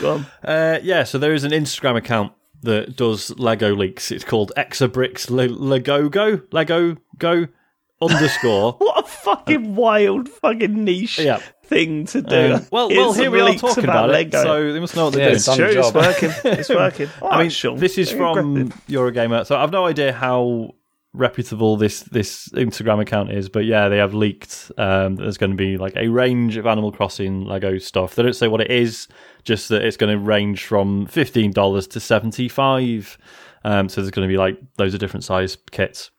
S1: Go on.
S3: Uh, yeah, so there is an Instagram account that does Lego leaks. It's called Exabricks Le- Lego Go Lego Go underscore.
S1: What a fucking wild, fucking niche
S3: Yeah.
S1: Thing to do.
S3: Um, (laughs) well, well, here we are talking
S1: about
S3: about,
S1: Lego.
S3: it, so they must know what they're
S2: Yeah,
S3: doing.
S2: it's
S1: true.
S2: the
S1: It's working. It's (laughs) working. All
S3: I mean,
S1: Sean.
S3: this is from. Eurogamer, so I've no idea how reputable this this Instagram account is, but yeah, they have leaked. Um, there's going to be like a range of Animal Crossing Lego stuff. They don't say what it is, just that it's going to range from fifteen dollars to seventy five. Um, so there's going to be like those are different size kits.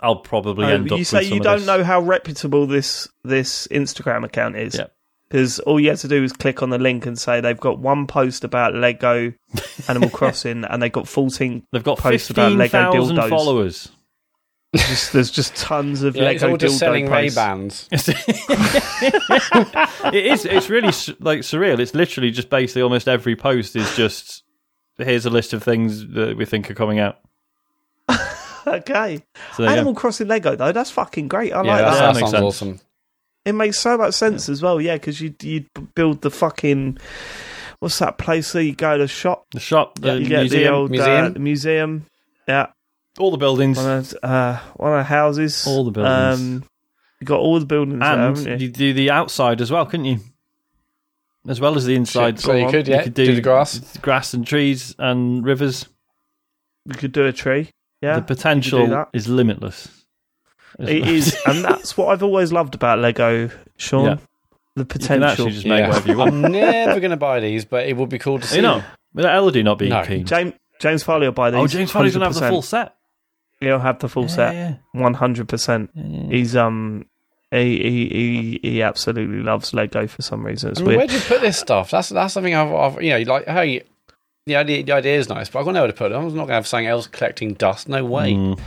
S3: I'll probably
S1: Oh,
S3: end up.
S1: you say
S3: with
S1: you
S3: of
S1: don't
S3: this.
S1: know how reputable this this Instagram account is.
S3: Yeah.
S1: Because all you have to do is click on the link and say they've got one post about Lego (laughs) Animal Crossing and they've got 14
S3: They've got
S1: posts about Lego
S3: thousand
S1: dildos.
S3: followers.
S1: Just, there's just tons of (laughs)
S2: Yeah, it's
S1: Lego
S2: all just selling Ray
S1: posts.
S2: Bans. (laughs)
S3: it is. It's really like surreal. It's literally just basically almost every post is just here's a list of things that we think are coming out. (laughs)
S1: Okay.
S3: So
S1: Animal
S3: go.
S1: Crossing Lego, though, that's fucking great. I
S2: Yeah,
S1: like
S2: that,
S1: that.
S3: that
S2: that sounds
S3: sense.
S2: awesome.
S1: It makes so much sense as well, yeah, because you you build the fucking. What's that place where you go to shop?
S3: the shop, the
S1: You get
S3: museum,
S1: the old
S2: Museum?
S1: Uh, museum. Yeah.
S3: all the buildings,
S1: one of uh, one of the houses.
S3: All the buildings.
S1: Um, you got all the buildings there,
S3: and
S1: haven't you?
S3: you do the outside as well, couldn't you? As well as the inside.
S2: So you could, yeah,
S3: could
S2: do, the grass.
S3: grass and trees and rivers.
S1: You could do a tree. Yeah,
S3: the potential is limitless.
S1: it is, and that's what I've always loved about Lego, Sean.
S3: Yeah.
S1: The
S3: You can
S1: potential.
S3: actually just make whatever you want.
S2: I'm never going to buy these, but it would be cool to see.
S3: you know, with Elodie not being
S2: No.
S3: keen.
S1: James James Farley will buy these.
S3: oh, James Farley's gonna have the full set.
S1: He'll have the full
S3: Yeah,
S1: set, one hundred percent.
S3: yeah, yeah.
S1: He's um. He, he he he absolutely loves Lego for some reason. It's
S2: I mean,
S1: weird.
S2: where'd you put this stuff? That's that's something I've, I've you know, like hey, the idea the idea is nice, but I've got nowhere to put it. I'm not going to have something else collecting dust. No way.
S3: Mm.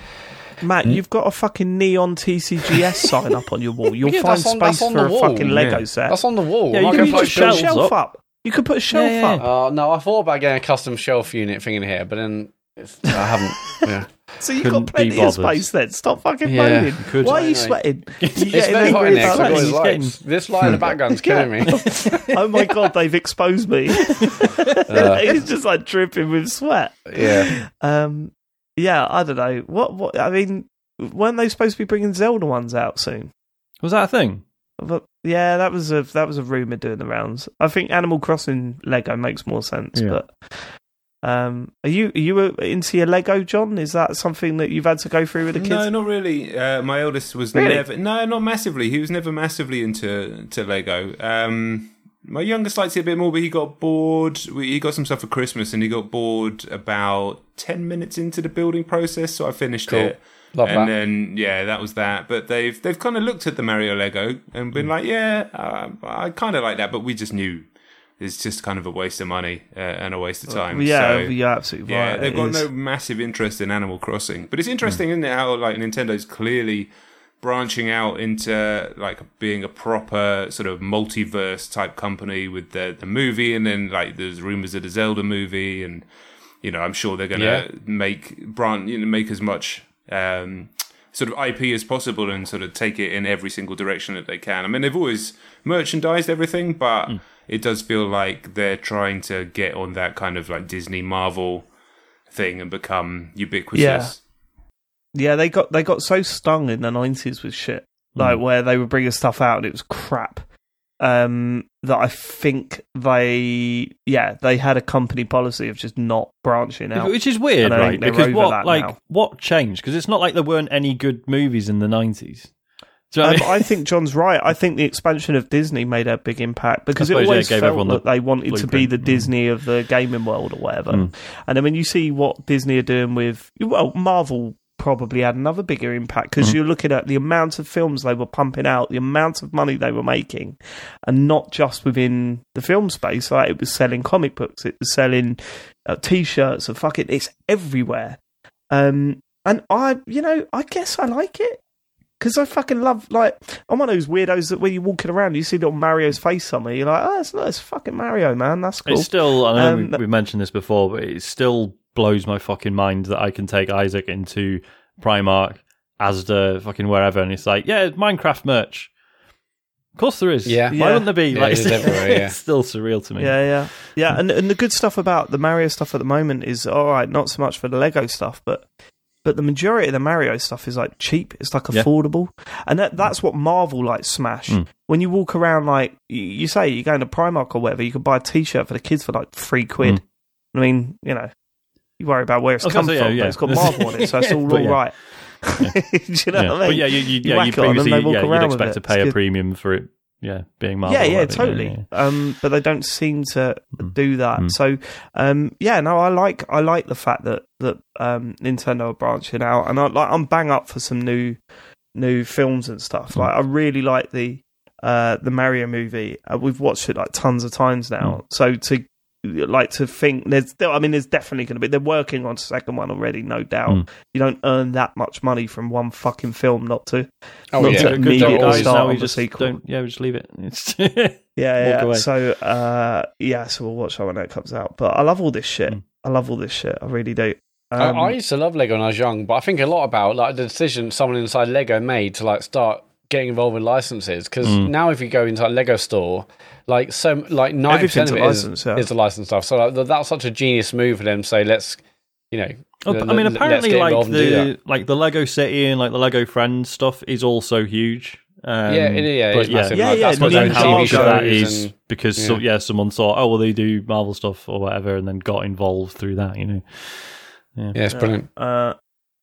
S1: Matt, you've got a fucking neon TCGS (laughs) sign up on your wall. You'll
S2: Yeah,
S1: find
S2: that's on-
S1: space
S2: on
S1: for
S2: the
S1: a
S2: wall.
S1: fucking Lego
S4: Yeah.
S1: set.
S2: That's on the wall.
S3: Yeah, you
S2: not
S3: can
S2: gonna
S3: put
S2: put
S1: Put a shelf
S3: up.
S1: up. You could put a shelf
S3: Yeah, yeah.
S1: up.
S2: Uh, no, I thought about getting a custom shelf unit thing in here, but then It's, I haven't. (laughs) Yeah.
S1: So you've
S3: Couldn't
S1: got plenty of space then. Stop fucking
S2: Yeah,
S1: moaning.
S3: could.
S1: Why are you
S2: Anyway.
S1: sweating? You (laughs)
S2: It's very hot in there. 'cause
S1: about
S2: I've got
S1: that?
S2: lights. This light in the background's killing me. (laughs)
S1: oh my god, they've exposed me. it's just like dripping with sweat.
S2: yeah.
S1: Um, yeah, I don't know. What? What? I mean, weren't they supposed to be bringing Zelda ones out soon?
S3: Was that a thing?
S1: But yeah, that was a that was a rumor doing the rounds. I think Animal Crossing Lego makes more sense.
S3: Yeah.
S1: But um, are you are you into your Lego, Jon? Is that something that you've had to go through with the kids?
S4: No, not really. Uh, my eldest was
S1: Really?
S4: never. No, not massively. He was never massively into to Lego. Um, my youngest likes it a bit more, but he got bored. He got some stuff for Christmas, and he got bored about ten minutes into the building process. So I finished
S2: Cool.
S4: it.
S2: Love
S4: and
S2: that.
S4: then yeah, that was that. But they've they've kind of looked at the Mario Lego and
S2: Mm.
S4: been like, yeah, uh, I kind of like that, but we just knew it's just kind of a waste of money uh, and a waste of time.
S1: yeah,
S4: so,
S1: you're absolutely
S4: yeah,
S1: right.
S4: they've
S1: it
S4: got
S1: is.
S4: no massive interest in Animal Crossing, but it's interesting, isn't it? How like Nintendo's clearly branching out into like being a proper sort of multiverse type company with the the movie, and then like there's rumors of the Zelda movie, and you know I'm sure they're gonna
S2: Yeah.
S4: make branch you know make as much. Um, Sort of IP as possible and sort of take it in every single direction that they can. I mean, they've always merchandised everything, but it does feel like they're trying to get on that kind of like Disney Marvel thing and become ubiquitous.
S1: Yeah. Yeah, they got they got so stung in the nineties with shit, like where they were bringing stuff out and it was crap. Um, that I think they, yeah, they had a company policy of just not branching out.
S3: Which is weird, right?
S1: think
S3: Because what, like,
S1: now.
S3: what changed? Because it's not like there weren't any good movies in the nineties. You know
S1: Um,
S3: I mean?
S1: I think Jon's right. I think the expansion of Disney made a big impact because it
S3: suppose, yeah,
S1: always
S3: it gave
S1: felt
S3: everyone
S1: that
S3: the
S1: they wanted to be
S3: blueprint.
S1: the
S3: Mm.
S1: Disney of the gaming world or whatever.
S3: Mm.
S1: And then when you see what Disney are doing with, well, Marvel probably had another bigger impact because
S3: Mhm.
S1: you're looking at the amount of films they were pumping out, the amount of money they were making, and not just within the film space. Like it was selling comic books, it was selling uh, t-shirts, and fucking, it's everywhere. Um, and I, you know, I guess I like it. Because I fucking love, like, I'm one of those weirdos that when you're walking around, you see little Mario's face somewhere, you're like, oh, it's, it's fucking Mario, man. That's cool.
S3: It's still, I know
S1: Um,
S3: we, we mentioned this before, but it still blows my fucking mind that I can take Isaac into Primark, Asda, fucking wherever, and it's like, yeah, Minecraft merch. Of course there is.
S2: Yeah.
S3: Why
S1: Yeah.
S3: wouldn't there be?
S2: Yeah,
S3: like,
S2: it is everywhere, (laughs) yeah.
S3: it's still surreal to me.
S1: Yeah, yeah, yeah. And and the good stuff about the Mario stuff at the moment is all right. Not so much for the Lego stuff, but but the majority of the Mario stuff is like cheap. It's like
S3: Yeah.
S1: affordable, and that that's what Marvel like smash.
S3: Mm.
S1: When you walk around, like you, you say, you're going to Primark or whatever, you can buy a T-shirt for the kids for like three quid.
S3: Mm.
S1: I mean, you know, you worry about where it's come
S3: gonna
S1: from,
S3: say, yeah,
S1: but it's got. Marvel on it, so it's (laughs) all, all
S3: yeah.
S1: right. (laughs) Do you know
S3: Yeah.
S1: what I mean?
S3: But yeah, you, you,
S1: You
S3: yeah, you
S1: it on and
S3: previously yeah, you'd expect to
S1: It's
S3: pay a
S1: good.
S3: premium for it. Yeah, being Marvel.
S1: yeah, yeah, totally.
S3: yeah, yeah.
S1: Um, but they don't seem to
S3: Mm.
S1: do that.
S3: Mm.
S1: So, um, yeah, no, I like I like the fact that that um, Nintendo are branching out, and I like I'm bang up for some new new films and stuff.
S3: Mm.
S1: Like I really like the uh, the Mario movie. Uh, we've watched it like tons of times now. So to like to think there's still, I mean, there's definitely going to be. They're working on a second one already, no doubt.
S3: Mm.
S1: You don't earn that much money from one fucking film not to.
S2: Oh,
S1: Not
S2: yeah.
S1: to
S3: Good
S1: immediately
S3: job,
S1: start
S3: Now
S1: on
S3: we
S1: the
S3: just
S1: sequel.
S3: don't. Yeah, we just leave it. (laughs)
S1: Yeah, yeah.
S3: away.
S1: So, uh, yeah, so we'll watch that when it comes out. But I love all this shit.
S3: Mm.
S1: I love all this shit. I really do.
S2: I,
S1: Um,
S2: I used to love Lego when I was young, but I think a lot about like the decision someone inside Lego made to like start getting involved with licenses. Because
S3: Mm.
S2: now, if you go into a Lego store, like so, like ninety percent of
S1: a
S2: it is,
S1: license, yeah.
S2: is the license stuff. So like, th- that was such a genius move for them to say, let's, you know,
S3: Oh,
S2: l-
S3: I mean,
S2: l-
S3: apparently, like
S2: involved and do that.
S3: the like the Lego City and like the Lego Friends stuff is also huge. Um,
S2: Yeah, it- yeah,
S3: but
S2: it's massive.
S1: Yeah,
S2: Like,
S1: yeah,
S2: that's
S3: But
S2: what
S3: then
S2: their
S3: how
S1: Ninjago
S3: much of that
S2: and-
S3: because so,
S2: yeah.
S3: yeah, someone thought, oh well, they do Marvel stuff or whatever, and then got involved through that. You know,
S2: yeah, it's brilliant.
S1: uh,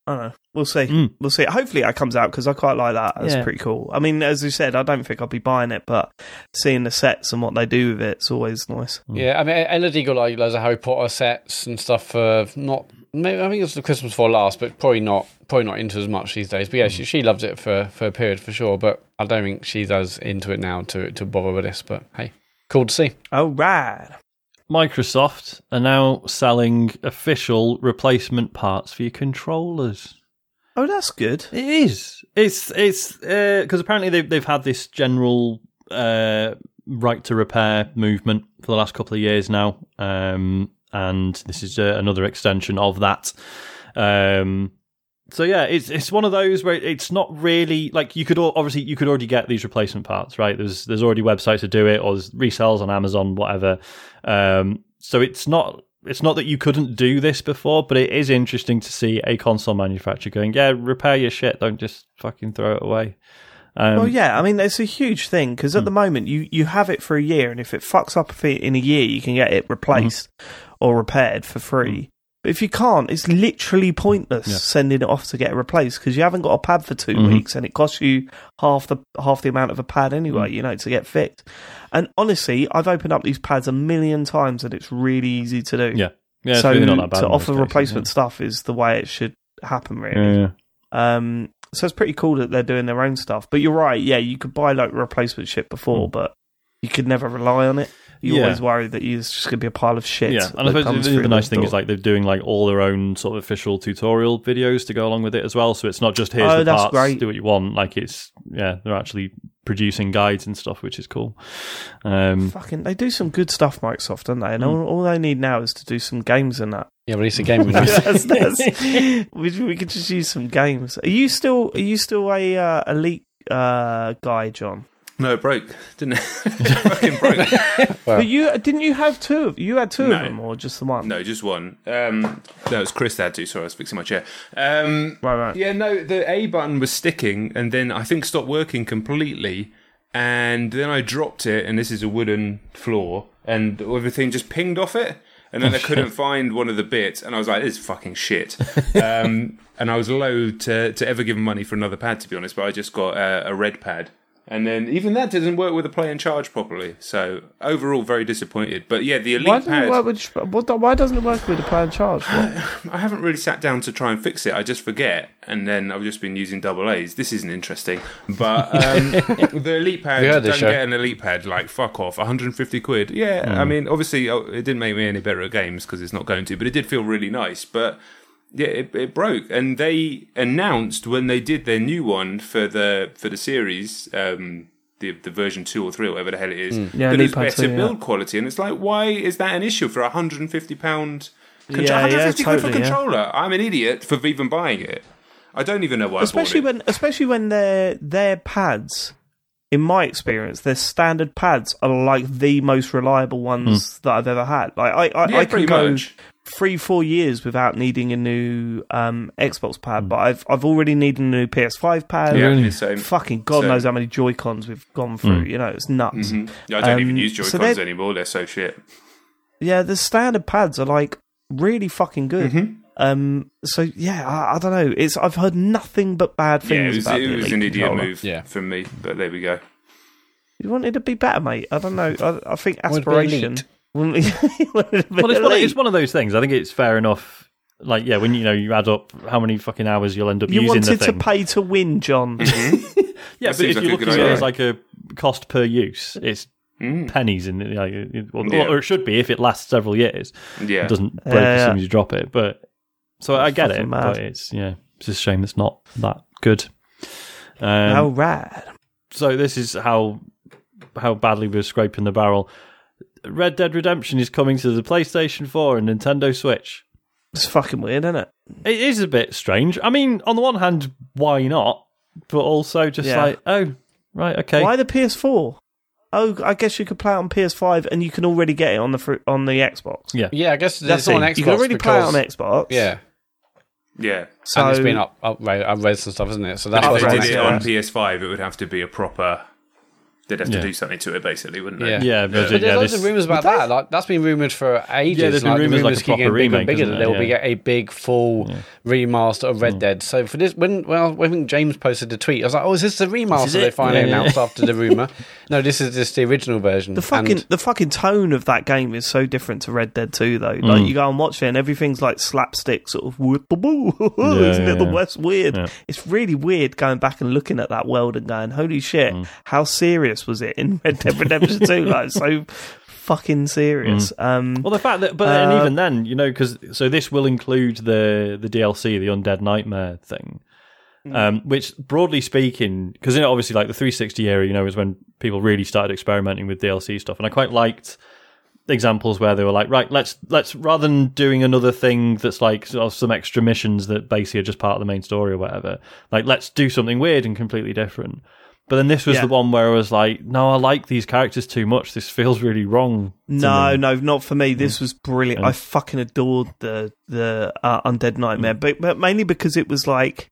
S1: I don't know. We'll see.
S3: Mm.
S1: We'll see. Hopefully, it comes out because I quite like that. That's
S3: Yeah.
S1: pretty cool. I mean, as you said, I don't think I'll be buying it, but seeing the sets and what they do with it, it's always nice.
S2: Yeah, I mean, Elodie got like loads of Harry Potter sets and stuff for not. Maybe I think it was the Christmas before last, but probably not. Probably not into as much these days. But yeah, she, she loves it for for a period for sure. But I don't think she's as into it now to to bother with this. But hey, cool to see.
S1: All right.
S3: Microsoft are now selling official replacement parts for your controllers.
S1: Oh, that's good.
S3: It is. It's it's because apparently they've they've had this general uh, right to repair movement for the last couple of years now, um, and this is uh, another extension of that. Um, so yeah, it's it's one of those where it's not really like you could obviously you could already get these replacement parts, right? There's there's already websites to do it, or there's resells on Amazon, whatever. Um, so it's not it's not that you couldn't do this before, but it is interesting to see a console manufacturer going, yeah, repair your shit, don't just fucking throw it away. Um,
S1: Well, yeah, I mean, it's a huge thing because at the moment you, you have it for a year, and if it fucks up in a year, you can get it replaced or repaired for free. But if you can't, it's literally pointless
S3: Yeah.
S1: sending it off to get replaced because you haven't got a pad for 2
S3: Mhm.
S1: weeks, and it costs you half the half the amount of a pad anyway. You know, to get fixed. And honestly, I've opened up these pads a million times, and it's really easy to do.
S3: Yeah. Yeah,
S1: so
S3: really not that bad
S1: to offer
S3: cases,
S1: replacement stuff is the way it should happen, really.
S3: yeah. Yeah, yeah.
S1: Um, so it's pretty cool that they're doing their own stuff. But you're right, yeah, you could buy like replacement shit before, but you could never rely on it. You.
S3: Yeah.
S1: always worry that it's just going to be a pile of shit.
S3: Yeah, and I suppose the, the nice thing
S1: door.
S3: is like they're doing like all their own sort of official tutorial videos to go along with it as well. So it's not just here's
S1: Oh,
S3: the
S1: that's
S3: parts,
S1: great.
S3: do what you want. Like it's yeah, they're actually producing guides and stuff, which is cool. Um,
S1: fucking they do some good stuff, Microsoft, don't they? And
S3: Hmm.
S1: all, all they need now is to do some games in that.
S2: Yeah, release a game. (laughs) with
S1: that's, that's, (laughs) we, we could just use some games. Are you still are you still a uh, elite uh, guy, Jon?
S4: No, it broke, didn't it? it (laughs) fucking broke. (laughs)
S2: Well.
S1: But you didn't you have two? Of, you had two
S4: No.
S1: of them, or just the one?
S4: No, just one. Um, no, it was Chris that had to. Sorry, I was fixing my chair. Um,
S1: Right, right.
S4: Yeah, no, the A button was sticking, and then I think stopped working completely. And then I dropped it, and this is a wooden floor, and everything just pinged off it. And then I couldn't find one of the bits, and I was like, "This is fucking shit." (laughs) um, and I was loath to to ever give him money for another pad, to be honest. But I just got a, a red pad, and then even that didn't work with the play and charge properly. So overall, very disappointed. But yeah, the elite
S1: Why doesn't
S4: pad.
S1: it work with? What, why doesn't it work with the plan charge? What? (sighs)
S4: I haven't really sat down to try and fix it. I just forget, and then I've just been using double A's. This isn't interesting, but (laughs) um, the elite pad
S2: We heard
S4: don't
S2: this show.
S4: get an elite pad. Like fuck off, 150 quid. Yeah,
S3: Hmm.
S4: I mean, obviously oh, it didn't make me any better at games because it's not going to, but it did feel really nice. But yeah, it, it broke, and they announced when they did their new one for the for the series. Um, the, the version two or three or whatever the hell it is,
S1: Yeah,
S4: that it's
S1: Pad
S4: better
S1: 2, yeah.
S4: build quality, and it's like, why is that an issue for a hundred and fifty pound
S1: Yeah,
S4: Contro-
S1: yeah,
S4: 150 quid for
S1: totally, yeah.
S4: controller. I'm an idiot for even buying it. I don't even know why.
S1: especially
S4: I bought it.
S1: when especially when their their pads in my experience their standard pads are like the most reliable ones that i've ever had like i i,
S4: Yeah,
S1: I can
S4: pretty
S1: go
S4: much.
S1: three four years without needing a new um xbox pad but i've i've already needed a new ps5 pad
S4: Yeah,
S3: Really?
S4: same.
S1: fucking god
S4: Same.
S1: knows how many joy cons we've gone through you know it's nuts
S4: Mhm. Yeah, I don't even
S1: Um,
S4: use
S1: so
S4: Joy-Cons
S1: they're-
S4: anymore. They're so shit.
S1: yeah the standard pads are like really fucking good
S4: Mm-hmm.
S1: Um so yeah I, I don't know it's i've heard nothing but bad
S4: Yeah,
S1: things
S4: it was,
S1: about
S4: it
S1: the
S4: was an idiot
S1: controller.
S4: move
S2: Yeah.
S4: from me, but there we go.
S1: You wanted to be better, mate. I don't know. I, I think
S2: Wanted to be
S1: aspiration. (laughs)
S2: elite.
S1: Wanted- you wanted to be
S3: well, it's one, of, it's one of those things. I think it's fair enough. Like, yeah, when you know you add up how many fucking hours you'll end up
S1: you
S3: using the
S1: wanted to
S3: thing.
S1: pay to win, Jon. (laughs) (laughs)
S3: yeah,
S4: That
S3: but if
S4: like
S3: you
S4: a
S3: look at it as like a cost per use, it's
S4: Mm.
S3: pennies, in like, it, or,
S4: Yeah.
S3: or it should be if it lasts several years.
S4: Yeah,
S3: It doesn't break
S1: Yeah,
S3: as soon as you drop it. But so I get it,
S1: mad.
S3: but it's yeah, it's just a shame it's not that good. Um,
S1: How rad.
S3: so this is how how badly we're scraping the barrel. Red Dead Redemption is coming to the PlayStation 4 and Nintendo Switch.
S1: It's fucking weird, isn't it?
S3: It is a bit strange. I mean, on the one hand, why not? But also just
S1: Yeah.
S3: like, oh, right, okay.
S1: Why the PS4? Oh, I guess you could play it on PS5, and you can already get it on the fr- on the Xbox.
S3: Yeah.
S2: Yeah, I guess
S1: That's
S2: on. Xbox
S1: You can already play it on Xbox.
S2: Yeah,
S4: yeah.
S1: So
S2: and it's been up, up, upres and stuff, isn't it? So that's
S4: If
S2: why
S4: they
S2: it's
S4: did
S2: on
S4: it on
S2: Xbox.
S4: PS5, it would have to be a proper. They'd have to
S3: Yeah.
S4: do something to it, basically, wouldn't they?
S2: Yeah.
S3: Yeah, but,
S2: But
S3: yeah,
S2: there's loads
S3: this-
S2: of rumors about that. Like that's been rumored for ages.
S3: Yeah, there's been
S2: like, the
S3: rumours like a
S2: getting
S3: proper
S2: bigger and
S3: remake,
S2: bigger
S3: isn't
S2: that
S3: there?
S2: there will be
S3: Yeah.
S2: a big full remaster of Red mm. Dead. So for this, when well, I think James posted the tweet. I was like, "Oh, is this the remaster
S3: is
S2: they finally
S3: Yeah, yeah.
S2: announced after the rumor?" (laughs) no, this is just the original version.
S1: The fucking
S2: And-
S1: the fucking tone of that game is so different to Red Dead 2 though. Like
S3: Mm.
S1: you go and watch it and everything's like slapstick sort of whoop (laughs)
S3: Yeah,
S1: isn't it the
S3: yeah.
S1: West weird?
S3: Yeah.
S1: It's really weird going back and looking at that world and going, Holy shit,
S3: Mm.
S1: how serious was it in Red Dead Redemption 2? (laughs) Like so fucking serious. Um
S3: Well, the fact that, but and
S1: Uh,
S3: even then, you know, because so this will include the the DLC, the Undead Nightmare thing, um, which broadly speaking, because you know, obviously, like the 360 era, you know, is when people really started experimenting with DLC stuff, and I quite liked examples where they were like, right, let's let's rather than doing another thing that's like sort of some extra missions that basically are just part of the main story or whatever, like let's do something weird and completely different. But then this was
S1: Yeah.
S3: the one where I was like, no, I like these characters too much. This feels really wrong.
S1: No,
S3: me.
S1: no, not for me. This was brilliant.
S3: Yeah.
S1: I fucking adored the the uh, Undead Nightmare, but, but mainly because it was like,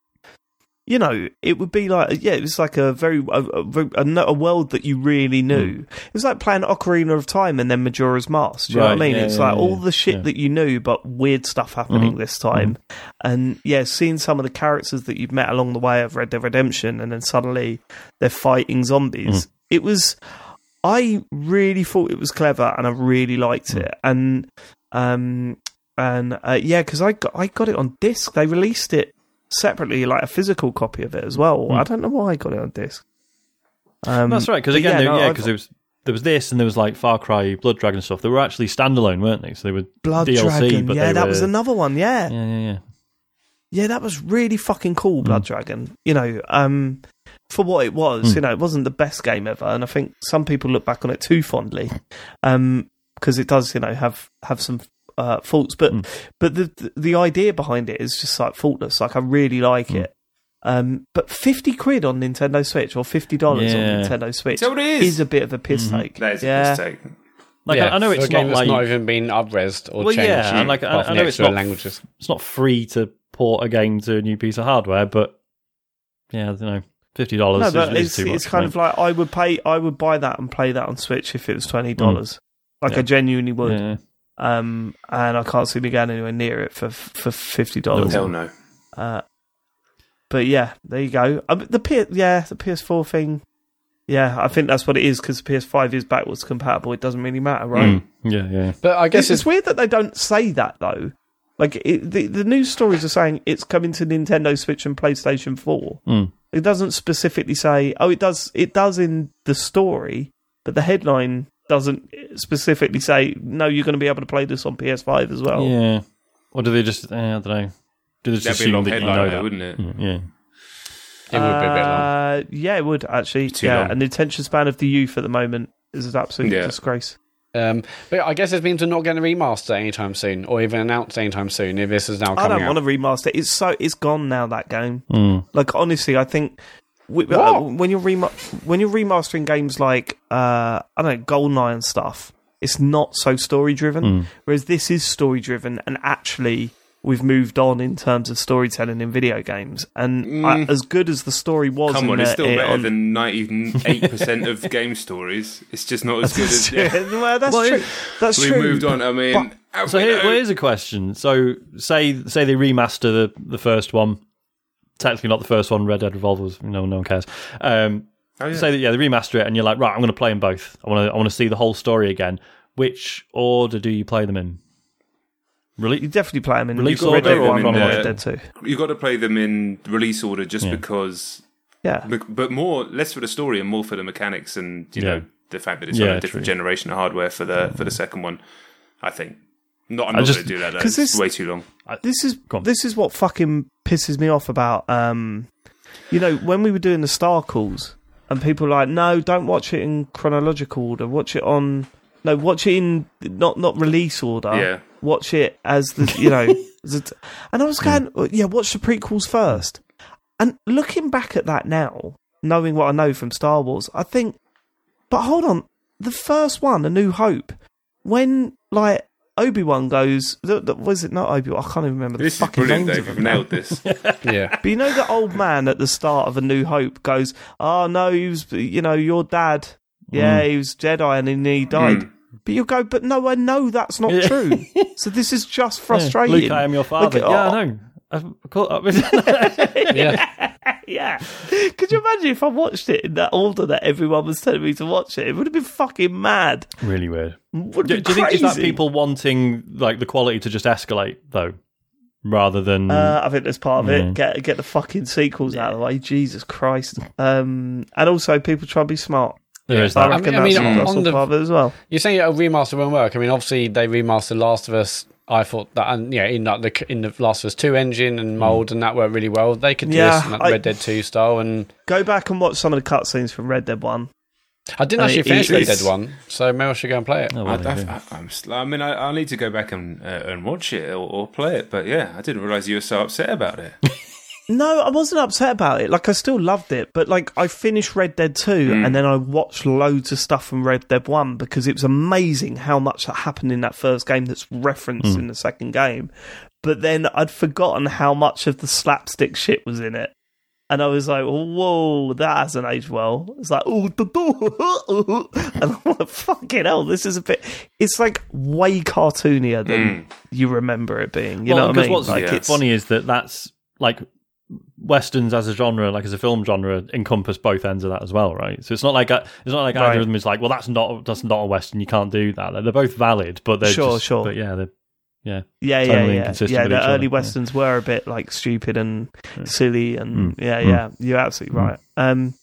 S1: you know, it would be like, yeah, it was like a very a, a, a, world that you really knew. It was like playing Ocarina of Time and then Majora's Mask. Do you know what I mean?
S3: yeah,
S1: it's
S3: yeah,
S1: like
S3: yeah,
S1: all the shit that you knew, but weird stuff happening
S3: Mhm,
S1: this time. And yeah, seeing some of the characters that you've met along the way of Red Dead Redemption, and then suddenly they're fighting zombies. It was. I really thought it was clever, and I really liked it. And um, and uh, yeah, because I got I got it on disc. They released it separately, like a physical copy of it as well. I don't know why I got it on disc. Um,
S3: That's right. Because again,
S1: yeah,
S3: there-
S1: no,
S3: yeah,
S1: I
S3: because there was there was this and there was like Far Cry, Blood Dragon stuff. They were actually standalone, weren't they? So they were
S1: Blood
S3: DLC,
S1: Dragon.
S3: but
S1: Yeah, that
S3: were,
S1: was another one. Yeah.
S3: Yeah, yeah, yeah.
S1: Yeah, that was really fucking cool, Blood Dragon. You know, um, for what it was,
S3: Mm.
S1: you know, it wasn't the best game ever, and I think some people look back on it too fondly, um, because it does, you know, have have some uh, faults. But
S3: Mm.
S1: but the the idea behind it is just like faultless. Like I really like
S3: Mm.
S1: it. Um, but fifty quid on Nintendo Switch or fifty dollars
S3: Yeah.
S1: on Nintendo Switch
S4: Is that what it is?
S1: a bit of a piss
S3: Mhm.
S1: take.
S4: That is
S1: yeah.
S4: a mistake.
S3: Like
S2: yeah,
S3: I, I know
S2: for
S3: it's
S2: a game
S3: not
S2: that's
S3: like
S2: not even been upresed or
S3: Well,
S2: changed.
S3: yeah, and like, I- I know it's not-
S2: languages.
S3: it's not free to port a game to a new piece of hardware, but yeah, I don't know, fifty dollars
S1: No, but
S3: is
S1: it's,
S3: too much.
S1: it's kind of like I would pay, I would buy that and play that on Switch if it was twenty dollars. Like
S3: Mm. Yeah.
S1: I genuinely would.
S3: yeah.
S1: Um, and I can't see me going anywhere near it for for fifty dollars.
S4: Hell no.
S1: Uh, but yeah, there you go. Um, the P- yeah, the PS4 thing. Yeah, I think that's what it is because PS5 is backwards compatible. It doesn't really matter, right?
S3: Mm, yeah, yeah.
S2: But I guess
S1: It's, it's weird that they don't say that though. Like it, the the news stories are saying it's coming to Nintendo Switch and PlayStation Four.
S3: Mm.
S1: It doesn't specifically say. Oh, it does. It does in the story, but the headline doesn't specifically say. No, you're going to be able to play this on PS5 as well.
S3: Yeah. Or do they just? Uh, I don't know. Do they just
S4: That'd be a
S3: assume
S4: long
S3: that you
S4: headline,
S3: know
S4: though,
S3: that?
S4: wouldn't it?
S3: Mm, Yeah.
S2: it would be a bit long.
S1: Uh, yeah, it would actually.
S4: Too
S1: yeah,
S4: long.
S1: and the attention span of the youth at the moment is an absolute
S4: Yeah.
S1: disgrace.
S2: Um, but I guess it means we're not getting a remaster anytime soon, or even announced anytime soon. If this is now
S1: I
S2: coming
S1: don't
S2: out,
S1: want to remaster. it. It's so it's gone now. That game.
S3: Mm.
S1: Like honestly, I think we, uh,
S2: What?
S1: when you're rema- when you're remastering games like uh, I don't know Goldeneye and stuff, it's not so story driven.
S3: Mm.
S1: Whereas this is story driven, and actually we've moved on in terms of storytelling in video games. And
S4: Mm.
S1: I, as good as the story was,
S4: Come
S1: in
S4: on, it's still
S1: it-
S4: better
S1: on-
S4: than (laughs) ninety-eight percent of game stories. It's just not as good as. Yeah. (laughs)
S1: well, that's
S3: Well,
S1: true. That's
S4: We've
S1: true.
S4: moved on. I mean,
S3: So here, well, here's a question. So say say they remaster the the first one. Technically not the first one. Red Dead Revolver was no no one cares. Um,
S4: Oh, yeah.
S3: Say that yeah they remaster it and you're like right I'm going to play them both. I want to I want to see the whole story again. Which order do you play them in?
S1: You
S3: Really?
S1: definitely play them in
S3: Release
S1: Red
S3: order
S1: Dead
S3: or
S1: 1 and? Red Dead 2.
S4: you got to play them in release order just
S3: Yeah.
S4: because,
S1: Yeah.
S4: bec- but more less for the story and more for the mechanics and you
S3: Yeah.
S4: know the fact that it's
S3: Yeah,
S4: on a different
S3: true.
S4: generation of hardware for the for the second one. I think. Not, I'm
S3: I
S4: not
S3: just-
S4: going to do that. though.
S1: 'cause
S4: It's
S1: this-
S4: way too long.
S1: This is this is what fucking pisses me off about um you know when we were doing the star calls and people were like no don't watch it in chronological order watch it on no watch it in not not release order
S4: Yeah.
S1: watch it as the you know (laughs) as a- and I was going "Well, yeah watch the prequels first and looking back at that now knowing what I know from Star Wars I think but hold on the first one A New Hope when like Obi Wan goes, the, the, was it not Obi Wan? I can't even remember the
S4: This is
S1: fucking
S4: brilliant,
S1: names
S4: Dave.
S1: of
S4: You've
S1: them. now.
S4: nailed this. (laughs)
S2: yeah.
S1: But you know the old man at the start of A New Hope goes, "Oh no, he was, you know, your dad. Yeah, he was Jedi and then he died."
S4: Mm.
S1: But you go, "But no, I know that's not
S3: Yeah.
S1: true." (laughs) so this is just
S3: Yeah.
S1: frustrating.
S3: Luke, I am your father.
S1: Like,
S3: yeah,
S1: oh.
S3: I know. I've caught up with (laughs)
S2: Yeah. (laughs)
S1: yeah. Could you imagine if I watched it in that order that everyone was telling me to watch it? It would have been fucking mad.
S3: Really weird.
S1: Would
S3: Do,
S1: have
S3: do you think is that people wanting like the quality to just escalate though, rather than
S1: Uh, I think that's part of
S3: Yeah.
S1: it. Get get the fucking sequels out of the way. Jesus Christ. Um, and also people try to be smart.
S3: there is
S1: I
S3: that?
S1: reckon
S2: I mean,
S1: that's,
S2: on-
S1: that's
S2: on
S1: all
S2: the-
S1: part of it as well.
S2: You're saying a remaster won't work. I mean, obviously they remastered Last of Us. I thought that, and yeah, in like the in the Last of Us Two engine and mold, and that worked really well. They could do
S1: Yeah,
S2: this in like
S1: I-
S2: Red Dead Two style, and
S1: Go back and watch some of the cutscenes from Red Dead One.
S2: I didn't
S1: And
S2: actually
S1: it-
S2: finish
S1: it
S2: Red Dead One, so maybe I should go and play it.
S3: Oh,
S4: I,
S3: well, there you go.
S4: I, I'm, sl- I mean, I, I'll need to go back and uh, and watch it or, or play it. But yeah, I didn't realize you were so upset about it. (laughs)
S1: No, I wasn't upset about it. Like I still loved it, but like I finished Red Dead 2 mm. and then I watched loads of stuff from Red Dead 1 because it was amazing how much that happened in that first game that's referenced mm. in the second game. But then I'd forgotten how much of the slapstick shit was in it. And I was like, whoa, that hasn't aged well. It's like, oh, the (laughs) and I'm like, fucking hell, this is a bit. It's like way cartoonier than mm. you remember it being. You
S3: Well,
S1: know what I
S3: because
S1: mean?
S3: what's
S1: like,
S4: yeah.
S1: it's
S3: funny is that that's like westerns as a genre, like as a film genre, encompass both ends of that as well, right? So it's not like a, it's not like
S1: Right.
S3: either of them is like, well, that's not that's not a western. You can't do that. Like, they're both valid, but they're
S1: Sure,
S3: just,
S1: sure.
S3: But yeah, they're yeah.
S1: Yeah,
S3: totally
S1: yeah, yeah. Yeah, the
S3: each other,
S1: early
S3: yeah.
S1: westerns were a bit like stupid and silly, and
S3: Mm,
S1: yeah,
S3: mm.
S1: yeah. You're absolutely
S3: Mm.
S1: right. Um,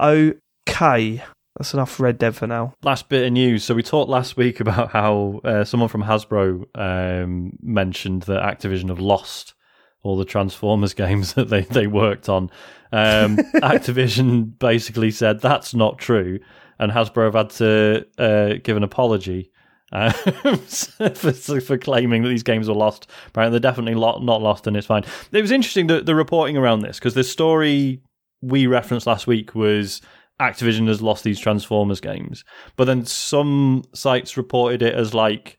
S1: okay, that's enough Red Dead for now.
S3: Last bit of news. So we talked last week about how uh, someone from Hasbro um, mentioned that Activision have lost all the Transformers (laughs) games that they, they worked on. Um, (laughs) Activision basically said that's not true, and Hasbro have had to uh, give an apology. Uh, (laughs) for, for claiming that these games were lost, apparently they're definitely lo- not lost, and it's fine. It was interesting the, the reporting around this because the story we referenced last week was Activision has lost these Transformers games, but then some sites reported it as like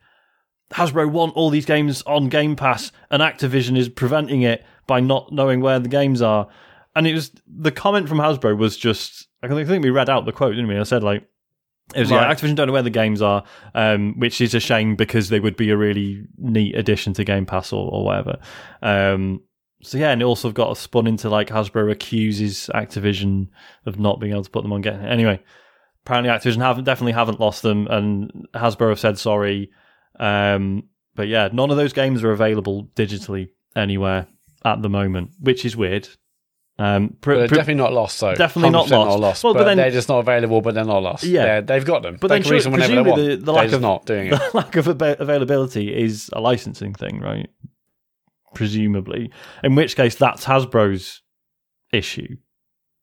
S3: Hasbro want all these games on Game Pass, and Activision is preventing it by not knowing where the games are. And it was the comment from Hasbro was just I think we read out the quote, didn't we? I said like it was yeah, Activision don't know where the games are, um, which is a shame because they would be a really neat addition to Game Pass or, or whatever. Um, so yeah, and it also got spun into like Hasbro accuses Activision of not being able to put them on game. Anyway, apparently Activision haven't definitely haven't lost them, and Hasbro have said sorry. Um, but yeah, none of those games are available digitally anywhere at the moment, which is weird. Um, pr-
S2: they're
S3: pr-
S2: definitely not lost, though.
S3: Definitely not
S2: 100%
S3: lost.
S2: lost.
S3: Well, but
S2: but
S3: then-
S2: they're just not available, but they're not lost.
S3: Yeah.
S2: They're- they've got them.
S3: But
S2: they
S3: then
S2: can
S3: sure-
S2: release them whenever they want.
S3: presumably the- the lack of-
S2: not doing it. (laughs)
S3: the lack of av- availability is a licensing thing, right? Presumably, in which case that's Hasbro's issue.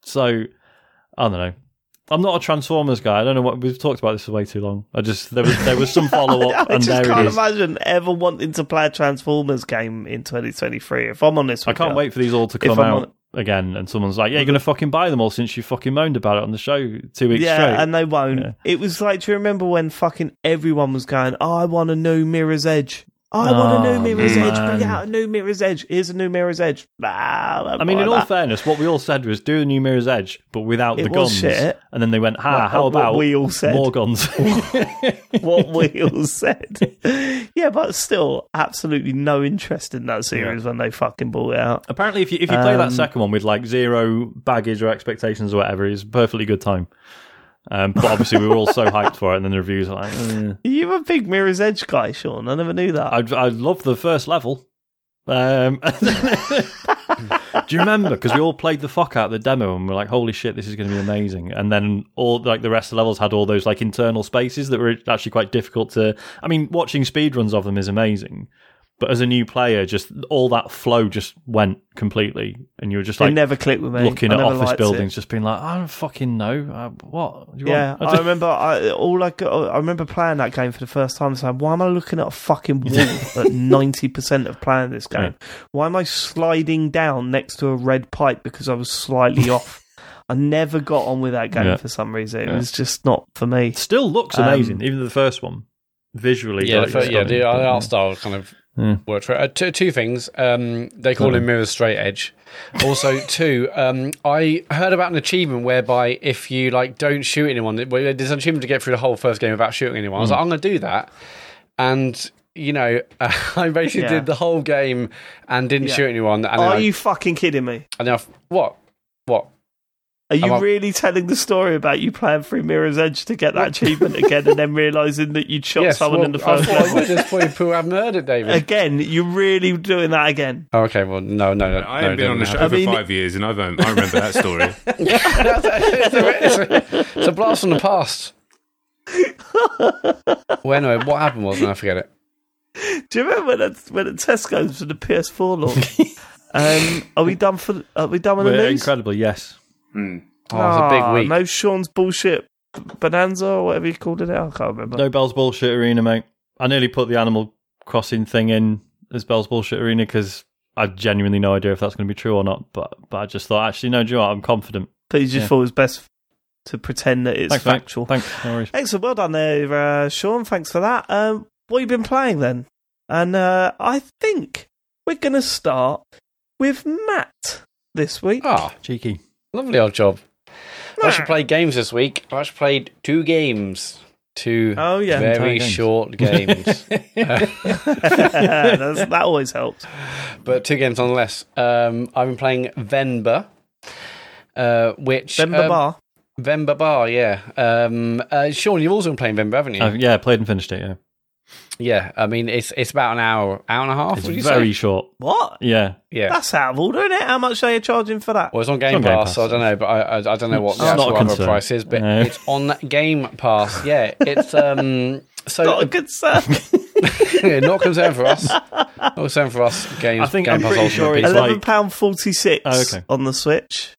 S3: So I don't know. I'm not a Transformers guy. I don't know what we've talked about this for way too long. I just there was there was some (laughs) follow up,
S1: I
S3: and
S1: just
S3: there
S1: can't
S3: it is.
S1: imagine ever wanting to play a Transformers game in 2023. If I'm honest,
S3: I can't
S1: you.
S3: wait for these all to come out
S1: on-
S3: again, and someone's like, "Yeah, you're going to fucking buy them all since you fucking moaned about it on the show two weeks
S1: Yeah,
S3: straight."
S1: and they won't.
S3: Yeah.
S1: It was like, do you remember when fucking everyone was going, oh, I want a new Mirror's Edge. I want a
S3: Oh,
S1: new Mirror's Edge. Bring out a new Mirror's Edge. Here's a new Mirror's Edge. Ah,
S3: I mean, in all fairness, what we all said was do a new Mirror's Edge, but without
S1: It
S3: the guns.
S1: shit.
S3: And then they went, "Ha,
S1: What-
S3: how
S1: what
S3: about
S1: we all said.
S3: more guns?" (laughs)
S1: what we all said. (laughs) yeah, but still, absolutely no interest in that series when they fucking brought it out.
S3: Apparently, if you if you play that
S1: Um,
S3: second one with like zero baggage or expectations or whatever, it's a perfectly good time. Um, but obviously, we were all so hyped for it, and then the reviews are like, eh.
S1: Are you a big Mirror's Edge guy, Sean? I never knew that.
S3: I I love the first level. Um, (laughs) do you remember? Because we all played the fuck out of the demo, and we're like, "Holy shit, this is going to be amazing!" And then all like the rest of the levels had all those like internal spaces that were actually quite difficult to. I mean, watching speedruns of them is amazing, but as a new player, just all that flow just went completely, and you were just
S1: it
S3: like
S1: never clicked with me.
S3: looking
S1: I
S3: at office buildings,
S1: it.
S3: just being like, "I don't fucking know uh, what." do you
S1: Yeah,
S3: want?"
S1: I remember. I all I got, I remember playing that game for the first time. Saying, "Why am I looking at a fucking (laughs) wall at ninety percent of playing this game? Why am I sliding down next to a red pipe because I was slightly (laughs) off?" I never got on with that game
S3: Yeah.
S1: for some reason. It
S3: Yeah.
S1: was just not for me.
S3: It still looks
S1: Um,
S3: amazing, even the first one visually.
S2: Yeah,
S3: like,
S2: the, fir- yeah, the art style kind of
S3: Yeah.
S2: worked for it. Uh, two, two things. Um, they call him Mirror's Straight Edge. Also, (laughs) two. Um, I heard about an achievement whereby if you like don't shoot anyone, there's an achievement to get through the whole first game without shooting anyone. I was like, I'm going to do that, and you know, (laughs) I basically
S1: Yeah.
S2: did the whole game and didn't
S1: Yeah.
S2: shoot anyone. And
S1: Are
S2: I,
S1: you fucking kidding me?
S2: And then I, what? What?
S1: Are you
S2: Am I-
S1: really telling the story about you playing through Mirror's Edge to get that (laughs) achievement again, and then realizing that you'd shot someone
S2: well,
S1: in the first
S2: thought I
S1: level?
S2: would just point people haven't heard it, David.
S1: Again, you're really doing that again.
S2: Oh, okay, well, no, no, no.
S4: I haven't been on the show
S2: have-
S4: for
S1: I mean-
S4: five years, and I don't. I remember that story. (laughs) (laughs)
S2: it's, a, it's, a, it's a blast from the past. well, anyway, what happened was, and I forget it.
S1: Do you remember when at, when at Tesco's for the PS4 launch? um, are we done for? Are we done with the
S3: We're
S1: news?
S3: incredibly, yes.
S4: Hmm.
S2: Oh, it's a big
S1: Ah,
S2: week.
S1: No Sean's bullshit Bonanza or whatever you called it. I can't remember.
S3: No Bell's Bullshit Arena, mate. I nearly put the Animal Crossing thing in as Bell's Bullshit Arena because I genuinely no idea if that's going to be true or not. But but I just thought, actually, no, do you know what? I'm confident.
S1: But you just
S3: Yeah.
S1: thought it was best to pretend that it's
S3: Thanks, mate.
S1: factual.
S3: Thanks. No worries.
S1: Excellent, well done there, uh, Sean. Thanks for that. Um, what have you been playing then? And uh, I think we're going to start with Matt this week.
S2: Ah,
S3: Cheeky.
S2: Lovely old job. I actually played games this week. I actually played two games. Two
S1: Oh yeah,
S2: very
S3: games.
S2: short games. (laughs) (laughs) (laughs)
S1: That's, that always helps.
S2: but two games nonetheless. Um, I've been playing Venba, uh, which
S1: Bemba
S2: um,
S1: Bar.
S2: Venba Bar, yeah. Um, uh, Sean, you've also been playing Venba, haven't you?
S3: Uh, yeah, played and finished it. Yeah,
S2: yeah, I mean it's it's about an hour, hour and a half.
S3: it's
S2: would you
S3: very
S2: say?
S3: short.
S1: What?
S3: Yeah,
S2: Yeah.
S1: That's out of order, isn't it? How much are you charging for that?
S2: Well, it's on Game,
S3: on Game
S2: Pass,
S3: Pass,
S2: so I don't know, but I, I, I don't know what the
S3: It's not
S2: actual
S3: a
S2: other price is, but
S3: No.
S2: it's on Game Pass. (laughs) Yeah, it's um, so
S1: Not a good sir. (laughs)
S2: yeah, not concerned for us. Not concerned for us. Games.
S3: I think
S2: Game
S3: I'm
S2: Pass
S3: pretty
S2: Ultimate
S3: sure it's
S2: PC.
S3: like-
S1: Eleven pound forty six
S3: Oh, okay.
S1: on the Switch.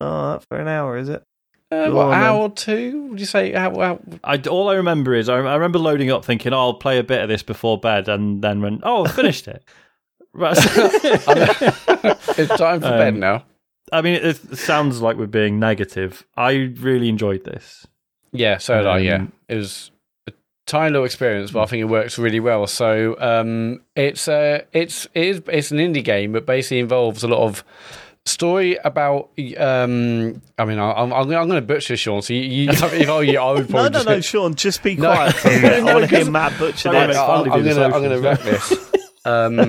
S1: Oh, for an hour, is it?
S2: Uh, what,
S1: on,
S2: hour or two? Would you say? How, how,
S3: I, all I remember is I, I remember loading up thinking, oh, I'll play a bit of this before bed, and then when oh, I finished it. (laughs) (laughs)
S2: It's time for bed
S3: Um,
S2: now.
S3: I mean, it, it sounds like we're being negative. I really enjoyed this.
S2: Yeah, so did I. Yeah,
S3: um,
S2: it was a tiny little experience, but I think it works really well. So um, it's uh, it's it is it's an indie game, but basically involves a lot of story about. Um, I mean, I, I'm I'm going to butcher Sean. So you, you if I you, I would (laughs)
S1: No,
S2: probably
S1: no,
S2: just
S1: no, Sean, just be
S2: No.
S1: quiet. for a (laughs) minute. I want to hear Matt butcher
S3: mate.
S2: I'm, I'm
S3: to do the
S2: gonna I'm gonna
S3: socials.
S2: wreck this. (laughs) Um,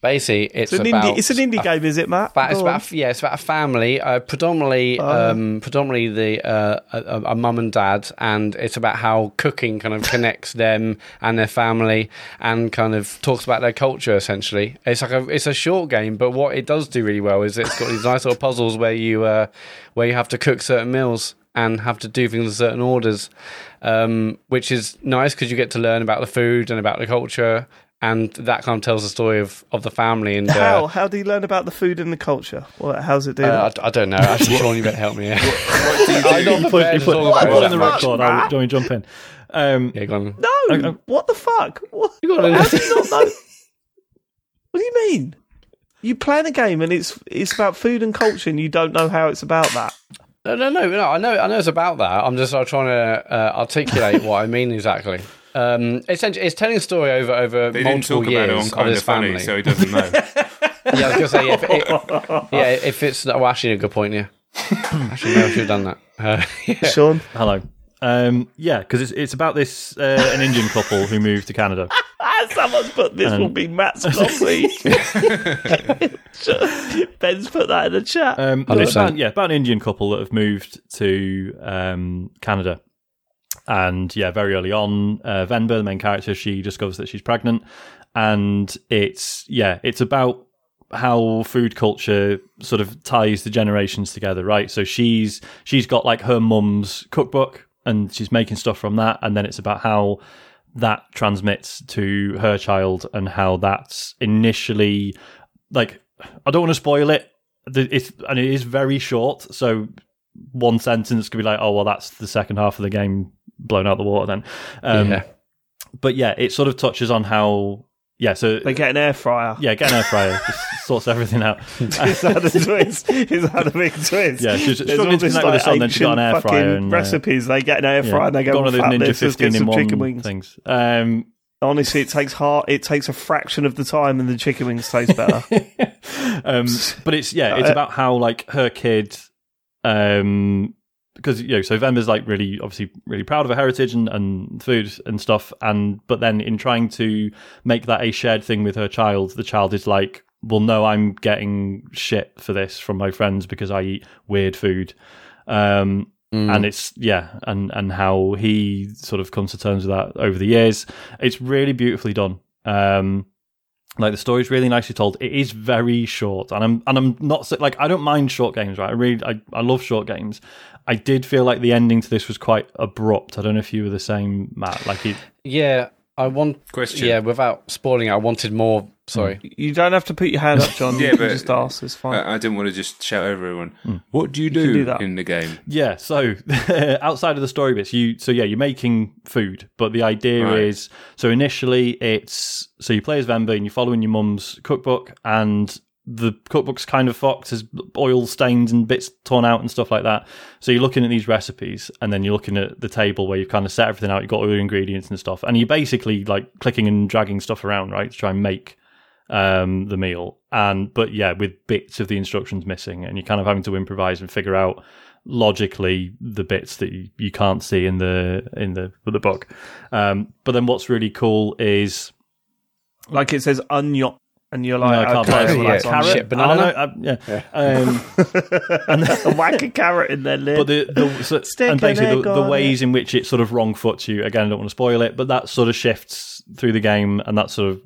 S2: basically, it's,
S1: It's an
S2: about
S1: indie. It's an indie
S2: a
S1: game, is it, Matt?
S2: But it's about yeah, it's about a family, uh, predominantly
S1: Oh.
S2: um, predominantly the uh, a, a mum and dad, and it's about how cooking kind of connects them and their family, and kind of talks about their culture. Essentially, it's like a it's a short game, but what it does do really well is it's got these nice little puzzles where you uh, where you have to cook certain meals and have to do things in certain orders, um, which is nice because you get to learn about the food and about the culture. And that kind of tells the story of, of the family and uh,
S1: How? How do you learn about the food and the culture? What, how's it do
S2: uh. I, I don't know. Actually, Sean, you better help me. here.
S4: What do you (laughs) do?
S2: I'm not
S3: put, you put,
S2: talk
S3: put
S2: it
S3: in the record. I'll, do you want me to jump in? Um,
S2: Yeah, go on.
S1: No,
S3: Okay.
S1: what the fuck? What,
S2: You got
S1: how do you not know? What do you mean? You playing a game and it's it's about food and culture, and you don't know how it's about that.
S2: No, no, no, no. I know, I know it's about that. I'm just uh, trying to uh, articulate what I mean exactly. Um, essentially, it's telling a story over over
S4: They didn't
S2: multiple
S4: talk about it
S2: years
S4: on
S2: of
S4: kind
S2: this
S4: of funny,
S2: family.
S4: so he doesn't know. (laughs)
S2: Yeah, I was gonna say, yeah, if it, yeah, if it's well, actually, a good point. Yeah, actually, no, I should have done that. Uh, (laughs) yeah.
S1: Sean,
S3: hello. Um, yeah, because it's it's about this uh, an Indian couple who moved to Canada. (laughs)
S1: ah, someone's put this
S3: Um,
S1: will be Matt's coffee. Ben's put that in the chat.
S3: Um, about, yeah, about an Indian couple that have moved to um, Canada. And yeah, very early on, uh, Venba, the main character, she discovers that she's pregnant. And it's, yeah, it's about how food culture sort of ties the generations together, right? So she's she's got like her mum's cookbook and she's making stuff from that. And then it's about how that transmits to her child and how that's initially like I don't want to spoil it. It's and it is very short, so one sentence could be like, "Oh, well, that's the second half of the game blown out the water." Then, um,
S2: yeah.
S3: but yeah, it sort of touches on how yeah. So
S1: they get an air fryer.
S3: yeah, get an air fryer just (laughs) sorts everything out.
S1: Is that a twist? Is that a big twist?
S3: Yeah, she's
S1: There's
S3: struggling
S1: all
S3: to
S1: this,
S3: connect with
S1: like,
S3: the sun, then she's got an air fryer
S1: fucking
S3: and, uh,
S1: recipes. They get an air
S3: Yeah,
S1: fryer and they go,
S3: got one of those Ninja
S1: this, get
S3: fifteen in
S1: some chicken wings.
S3: things. Um,
S1: Honestly, it takes heart. It takes a fraction of the time, and the chicken wings taste better. (laughs)
S3: um, but it's yeah, it's
S1: Uh,
S3: about how like her kid, um, because you know, so Venba's like really obviously really proud of her heritage and, and food and stuff, and but then in trying to make that a shared thing with her child, the child is like, well, no, I'm getting shit for this from my friends because I eat weird food. Um,
S2: Mm.
S3: and it's yeah, and and how he sort of comes to terms with that over the years. It's really beautifully done. Um, like the story's really nicely told. It is very short, and I'm and I'm not like I don't mind short games, right? I really I, I love short games. I did feel like the ending to this was quite abrupt. I don't know if you were the same, Matt. Like it,
S2: Yeah, I want
S4: Question.
S2: Yeah, without spoiling it, I wanted more. Sorry. Hmm.
S1: You don't have to put your hand up, Jon. (laughs)
S4: Yeah, but-
S1: just ask. It's fine.
S4: I, I didn't want to just shout over everyone. Hmm. What do you do,
S1: can do that.
S4: in the game?
S3: Yeah, so (laughs) outside of the story bits, you so yeah, you're making food, but the idea
S4: Right.
S3: is so initially it's so you play as Venba and you're following your mum's cookbook, and the cookbook's kind of fucked, there's oil stains and bits torn out and stuff like that. So you're looking at these recipes, and then you're looking at the table where you've kind of set everything out, you've got all the ingredients and stuff, and you're basically like clicking and dragging stuff around, right, to try and make um, the meal. And but yeah, with bits of the instructions missing, and you're kind of having to improvise and figure out logically the bits that you, you can't see in the in the the book. Um, but then what's really cool is
S1: like it says onion, and you're
S3: no,
S1: like,
S3: I can't
S1: okay,
S3: play
S2: Yeah,
S1: well,
S3: it.
S1: that's
S2: yeah,
S1: onion.
S3: carrot,
S2: Shit, banana?
S3: I know, I- yeah. Um, (laughs) and (laughs)
S1: A whack a carrot in their lid.
S3: but the, the so, (laughs)
S1: Stick
S3: and basically
S1: egg
S3: the, the
S1: on
S3: ways in which it sort of wrong foots you again I don't want to spoil it but that sort of shifts through the game and that sort of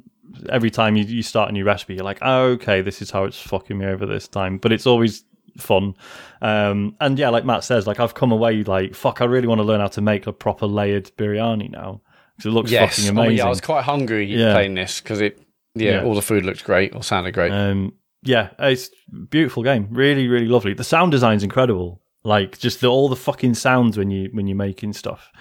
S3: every time you, you start a new recipe you're like oh, okay this is how it's fucking me over this time but it's always fun um and yeah like Matt says like I've come away like fuck I really want to learn how to make a proper layered biryani now because it looks
S2: Yes.
S3: fucking
S2: I mean,
S3: amazing
S2: yeah, I was quite hungry
S3: Yeah.
S2: playing this because it. Yeah,
S3: Yeah.
S2: all the food looked great or sounded great.
S3: Um, yeah, it's beautiful game. Really, really lovely. The sound design's incredible. Like just the, all the fucking sounds when you when you're making stuff.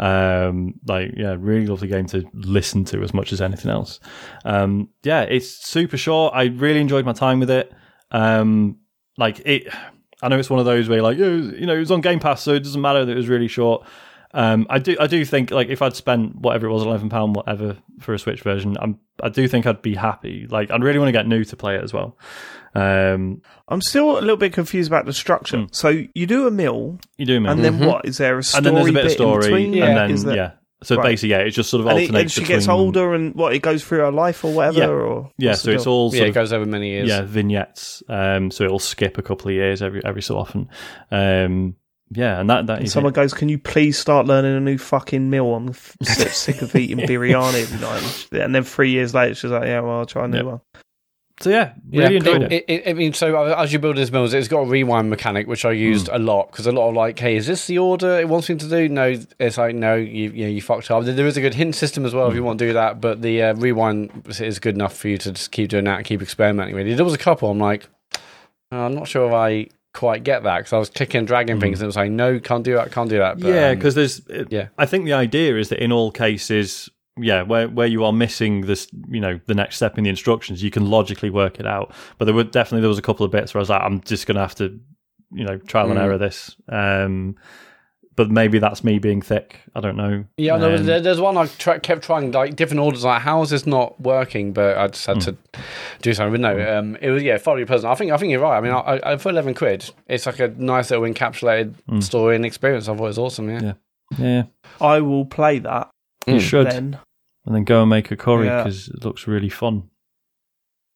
S3: Um, like yeah, really lovely game to listen to as much as anything else. Um, yeah, it's super short. I really enjoyed my time with it. Um, like it, I know it's one of those where you're like, oh, you know, it was on Game Pass, so it doesn't matter that it was really short. Um, I do, I do think like if I'd spent whatever it was, eleven pound, whatever for a Switch version, I'm, I do think I'd be happy. Like I'd really want to get new to play it as well. Um,
S1: I'm still a little bit confused about the structure.
S3: Hmm.
S1: So you do a meal,
S3: you do, man.
S1: and then what? Is there a story
S3: and then there's a bit of
S1: in
S3: story,
S1: between?
S3: and
S2: Yeah.
S3: then
S1: there-
S3: yeah. So
S1: Right.
S3: basically, yeah, it just sort of
S1: And, it,
S3: alternates.
S1: and she gets older, and what it goes through her life or whatever.
S3: Yeah.
S1: Or
S3: Yeah, so it's all sort
S2: yeah, it goes over many years.
S3: yeah vignettes. Um, so it'll skip a couple of years every every so often. Um, yeah, and that that
S1: And
S3: is
S1: someone
S3: it.
S1: goes, "Can you please start learning a new fucking meal? I'm f- sick sick of eating (laughs) biryani every night." And then three years later, she's like, "Yeah, well, I'll try a new
S3: Yep.
S1: one."
S3: So yeah, really enjoyed it.
S2: It, it, I mean, so uh, as you build these mills, it's got a rewind mechanic, which I used
S3: Hmm.
S2: a lot because a lot of like, hey, is this the order it wants me to do? No, it's like, no, you you, know, you fucked up. There is a good hint system as well if you
S3: Hmm.
S2: want to do that, but the uh, rewind is good enough for you to just keep doing that and keep experimenting with it. There was a couple, I'm like, oh, I'm not sure if I quite get that because I was clicking and dragging things and it was like, no, can't do that, can't do that. But,
S3: yeah,
S2: um,
S3: because there's.
S2: yeah.
S3: I think the idea is that in all cases, yeah, where where you are missing this, you know, the next step in the instructions, you can logically work it out. But there were definitely there was a couple of bits where I was like, I'm just gonna have to, you know, trial and
S2: Mm.
S3: error this. Um, but maybe that's me being thick. I don't know.
S2: Yeah, there was,
S3: Um,
S2: there's one I tra- kept trying like different orders. Like, how is this not working? But I just had to do something. But no, um, it was yeah, thoroughly pleasant. I think I think you're right. I mean, I, I, for eleven quid, it's like a nice little encapsulated story and experience. I thought it was awesome. Yeah,
S3: Yeah. yeah,
S1: I will play that
S3: you
S2: Mm.
S3: should,
S1: then.
S3: and then go and make a curry
S1: Yeah.
S3: because it looks really fun.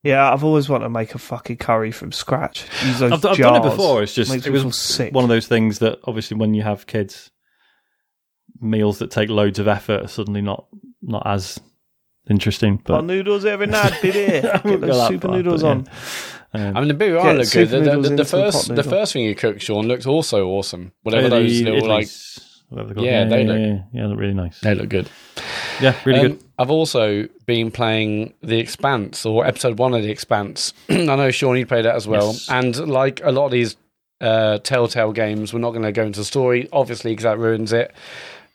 S1: Yeah, I've always wanted to make a fucking curry from scratch. Use those
S3: I've, I've done it before. It's just
S1: Makes
S3: it was
S1: sick.
S3: one of those things that obviously when you have kids, meals that take loads of effort are suddenly not not as interesting.
S1: Pot
S3: But
S1: noodles every night, (laughs) baby.
S3: I
S1: Get
S3: wouldn't
S1: those super
S3: far,
S1: noodles
S3: but
S1: on.
S3: Um,
S2: I mean, the biryani
S1: Get
S2: looked good. The, the, the, the
S1: into a pot
S2: first the first thing you cooked, Sean, looked also awesome. Whatever
S3: the
S2: those little like
S3: idlis- whatever they're.
S2: Yeah, they
S3: yeah,
S2: look-
S3: yeah, yeah, look really nice.
S2: they look good.
S3: Yeah, really
S2: Um,
S3: good.
S2: I've also been playing The Expanse or episode one of The Expanse. (clears throat) I know Sean, you played that as well.
S3: Yes.
S2: And like a lot of these uh, Telltale games, we're not going to go into the story, obviously, because that ruins it.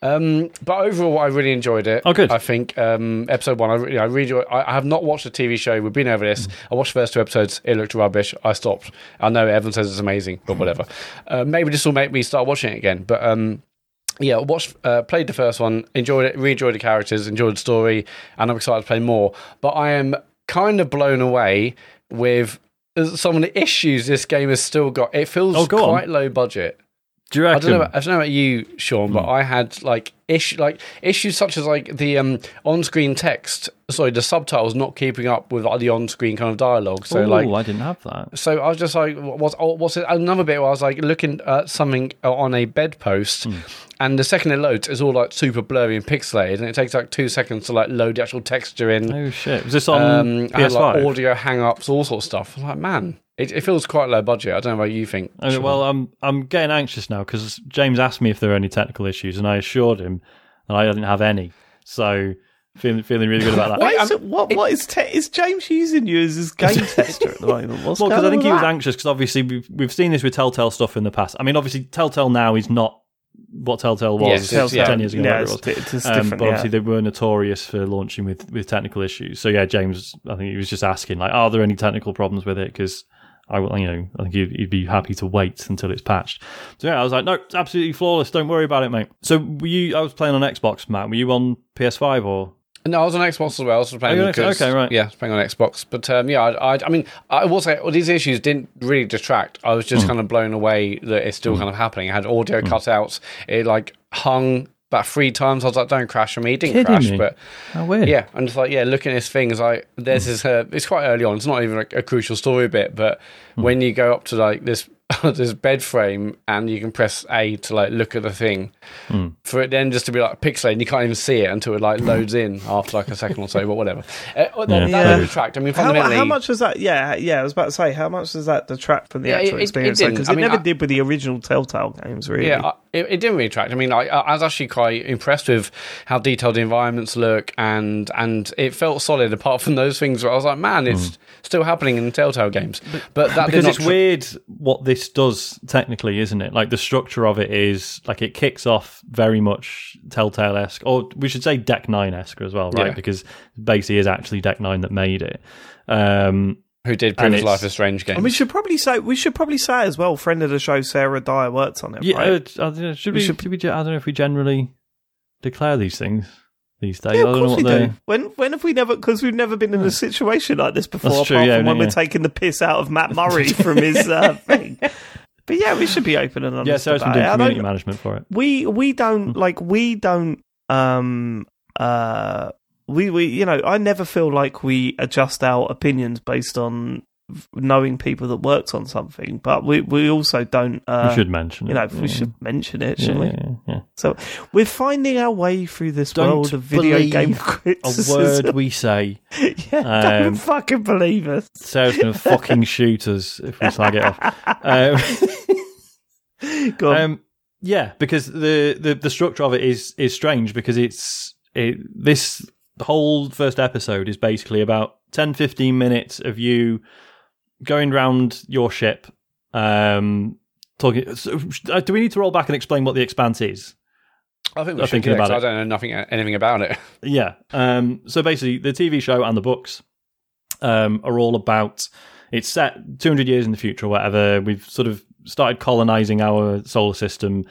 S2: Um, but overall, I really enjoyed it.
S3: Oh, good.
S2: I think um, episode one, I really, I really enjoyed. I, I have not watched the TV show. We've been over
S3: Mm.
S2: this. I watched the first two episodes. It looked rubbish. I stopped. I know everyone says it's amazing, but whatever. Uh, maybe this will make me start watching it again. But um, yeah, watched, uh, played the first one, enjoyed it, really enjoyed the characters, enjoyed the story, and I'm excited to play more. But I am kind of blown away with some of the issues this game has still got. It feels
S3: Oh, go on.
S2: quite low budget.
S3: Do you
S2: I don't know. About, I don't know about you, Sean, but I had like issue, like issues such as like the um, on-screen text. Sorry, the subtitles not keeping up with like, the on-screen kind of dialogue. So like,
S3: oh,
S2: like,
S3: I didn't have that.
S2: so I was just like, what's oh, what's it? Another bit where I was like looking at something on a bedpost,
S3: Hmm.
S2: and the second it loads, it's all like super blurry and pixelated, and it takes like two seconds to like load the actual texture in.
S3: Oh shit! Was this on
S2: Um,
S3: PS5?
S2: like audio hang-ups, all sorts of stuff. I'm like, man, it, it feels quite low budget. I don't know what you think.
S3: Well, I'm I'm getting anxious now because James asked me if there were any technical issues, and I assured him that I didn't have any. So feeling feeling really good about that. (laughs)
S1: Why is it, what what is te- is James using you as his game (laughs) tester at the moment? What's
S3: Well, because I think he
S1: with
S3: was
S1: that?
S3: anxious because obviously we've we've seen this with Telltale stuff in the past. I mean, obviously Telltale now is not what Telltale was
S2: Yes, it's- yeah.
S3: ten years ago.
S1: Yeah,
S3: whatever
S1: it's,
S3: it was.
S1: di- it's
S3: Um,
S1: different.
S3: but obviously
S1: yeah.
S3: they were notorious for launching with, with technical issues. So yeah, James, I think he was just asking like, are there any technical problems with it? Because I, will- you know, I think he'd be happy to wait until it's patched. So yeah, I was like, no, it's absolutely flawless. Don't worry about it, mate. So were you? I was playing on Xbox, Matt. Were you on PS5 or?
S2: No, I was on Xbox as well. I was playing
S3: Oh, on Xbox?
S2: because-
S3: okay, right.
S2: Yeah, I was playing on Xbox. But um, yeah, I, I, I mean, I will say, well, these issues didn't really detract. I was just hmm. kind of blown away that it's still hmm. kind of happening. It had audio hmm. cutouts. It like hung about three times. I was like, don't crash on me. It didn't
S3: Kidding
S2: crash,
S3: me.
S2: but
S3: How weird.
S2: yeah, I'm just like, yeah, looking at this thing like, there's this, uh, it's quite early on. It's not even like a crucial story bit, but when you go up to like this, (laughs) this bed frame and you can press A to like look at the thing, for it then just to be like pixelated, and you can't even see it until it like loads in after like a second or so, but whatever. Uh, well, that,
S3: Yeah.
S2: that
S1: Yeah.
S2: detract. I mean,
S1: How,
S2: fundamentally,
S1: how much does that? Yeah, yeah. I was about to say, how much does that detract from the
S2: Yeah,
S1: actual
S2: it- it
S1: experience?
S2: didn't.
S1: Because
S2: I
S1: it
S2: mean,
S1: never
S2: I-
S1: did with the original Telltale games, really.
S2: Yeah, I- it, it didn't really attract. I mean, I, I was actually quite impressed with how detailed the environments look, and and it felt solid. Apart from those things where I was like, man, it's still happening in Telltale games. But, that
S3: because it's
S2: tr-
S3: weird what this does technically, isn't it? Like the structure of it is like it kicks off very much Telltale esque, or we should say Deck Nine esque as well, right?
S2: Yeah.
S3: Because basically is actually Deck Nine that made it. Um,
S2: Who did
S3: Prince
S2: Previous
S3: it's-
S2: Life is Strange games?
S1: And we should probably say we should probably say as well. Friend of the show, Sarah Dyer worked on it.
S3: yeah,
S1: right?
S3: uh, I don't know, should
S1: We
S3: we?
S1: should-
S3: Should we? ge- I don't know if we generally declare these things these days.
S1: Yeah,
S3: I
S1: of
S3: don't know
S1: course
S3: what
S1: we
S3: they.
S1: do. When when have we never? Because we've never been in a situation like this before.
S3: That's true,
S1: apart
S3: yeah,
S1: from when
S3: yeah.
S1: we're taking the piss out of Matt (laughs) Murray from his uh, thing. But yeah, we should be open and honest.
S3: Yeah, Sarah's been doing community management for it.
S1: we we don't like we don't um uh we we you know I never feel like we adjust our opinions based on knowing people that worked on something, but we we also don't. Uh,
S3: we should mention
S1: You
S3: it.
S1: know,
S3: yeah.
S1: we should mention it, shouldn't we?
S3: yeah, yeah.
S1: So we're finding our way through this
S3: Don't
S1: world of video game
S3: A word we say. (laughs)
S1: yeah, don't
S3: Um,
S1: fucking believe us.
S3: Sarah's to fucking shoot us if we slag it off. Um, (laughs)
S1: Go on.
S3: Um, yeah, because the, the the structure of it is is strange because it's it, this whole first episode is basically about 10 15 minutes of you going around your ship um talking so, uh, do we need to roll back and explain what the expanse is
S2: I think we
S3: I'm thinking about it.
S2: I don't know nothing anything about it. (laughs)
S3: yeah. Um, so basically, the TV show and the books um, are all about. It's set 200 years in the future or whatever. We've sort of started colonizing our solar system,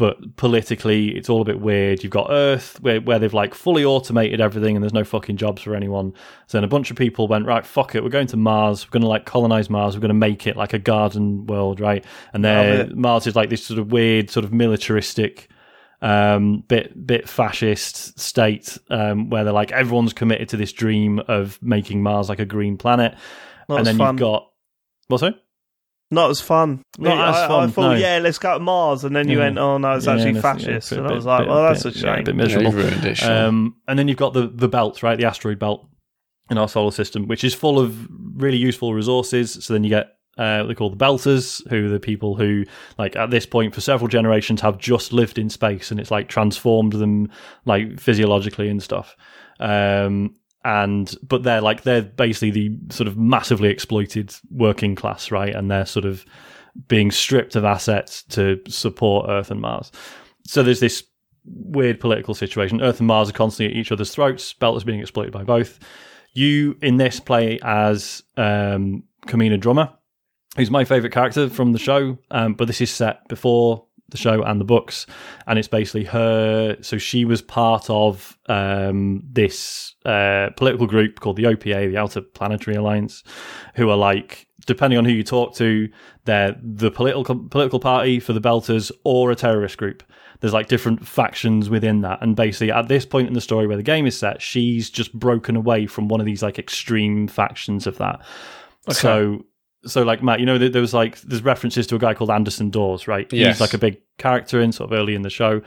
S3: but politically, it's all a bit weird. You've got Earth, where, where they've like fully automated everything and there's no fucking jobs for anyone. So then a bunch of people went, right, fuck it, we're going to Mars. We're going to like colonize Mars. We're going to make it like a garden world, right? And then Mars is like this sort of weird, sort of militaristic um, bit bit fascist state um, where they're like everyone's committed to this dream of making Mars like a green planet, and then
S1: fun.
S3: you've got what's it?
S1: Not as fun.
S3: Not
S1: I,
S3: as
S1: I- I thought,
S3: no.
S1: yeah, let's go to Mars, and then you
S3: Yeah.
S1: went, oh no, it's
S3: Yeah,
S1: actually
S3: and yeah,
S1: fascist,
S3: bit-
S1: and I was like,
S3: bit-
S1: well, that's
S3: bit-
S1: a
S3: yeah,
S1: shame.
S3: bit miserable.
S2: you've ruined it, Sean.
S3: Um, and then you've got the the belt, right? The asteroid belt in our solar system, which is full of really useful resources. So then you get uh, they call the belters, who are the people who, like, at this point for several generations, have just lived in space, and it's like transformed them, like physiologically and stuff. Um, and but they're like they're basically the sort of massively exploited working class, right? And they're sort of being stripped of assets to support Earth and Mars. So there's this weird political situation. Earth and Mars are constantly at each other's throats. Belt is being exploited by both. You in this play as um, Camina Drummer, who's my favorite character from the show. Um, but this is set before the show and the books, and it's basically her. So she was part of um, this uh, political group called the OPA, the Outer Planetary Alliance, who are like, depending on who you talk to, they're the political political party for the Belters or a terrorist group. There's like different factions within that, and basically at this point in the story where the game is set, she's just broken away from one of these like extreme factions of that. So so like Matt, you know, there was like there's references to a guy called Anderson Dawes, right?
S2: Yes.
S3: He's like a big character in sort of early in the show.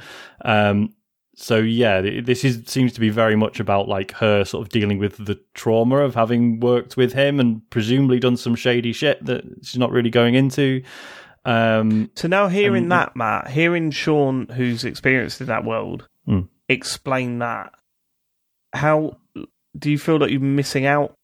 S3: Um, so yeah, this is seems to be very much about like her sort of dealing with the trauma of having worked with him and presumably done some shady shit that she's not really going into. Um,
S1: So now hearing
S3: And-
S1: that, Matt, hearing Sean, who's experienced in that world,
S3: Hmm.
S1: explain that, how do you feel that you're missing out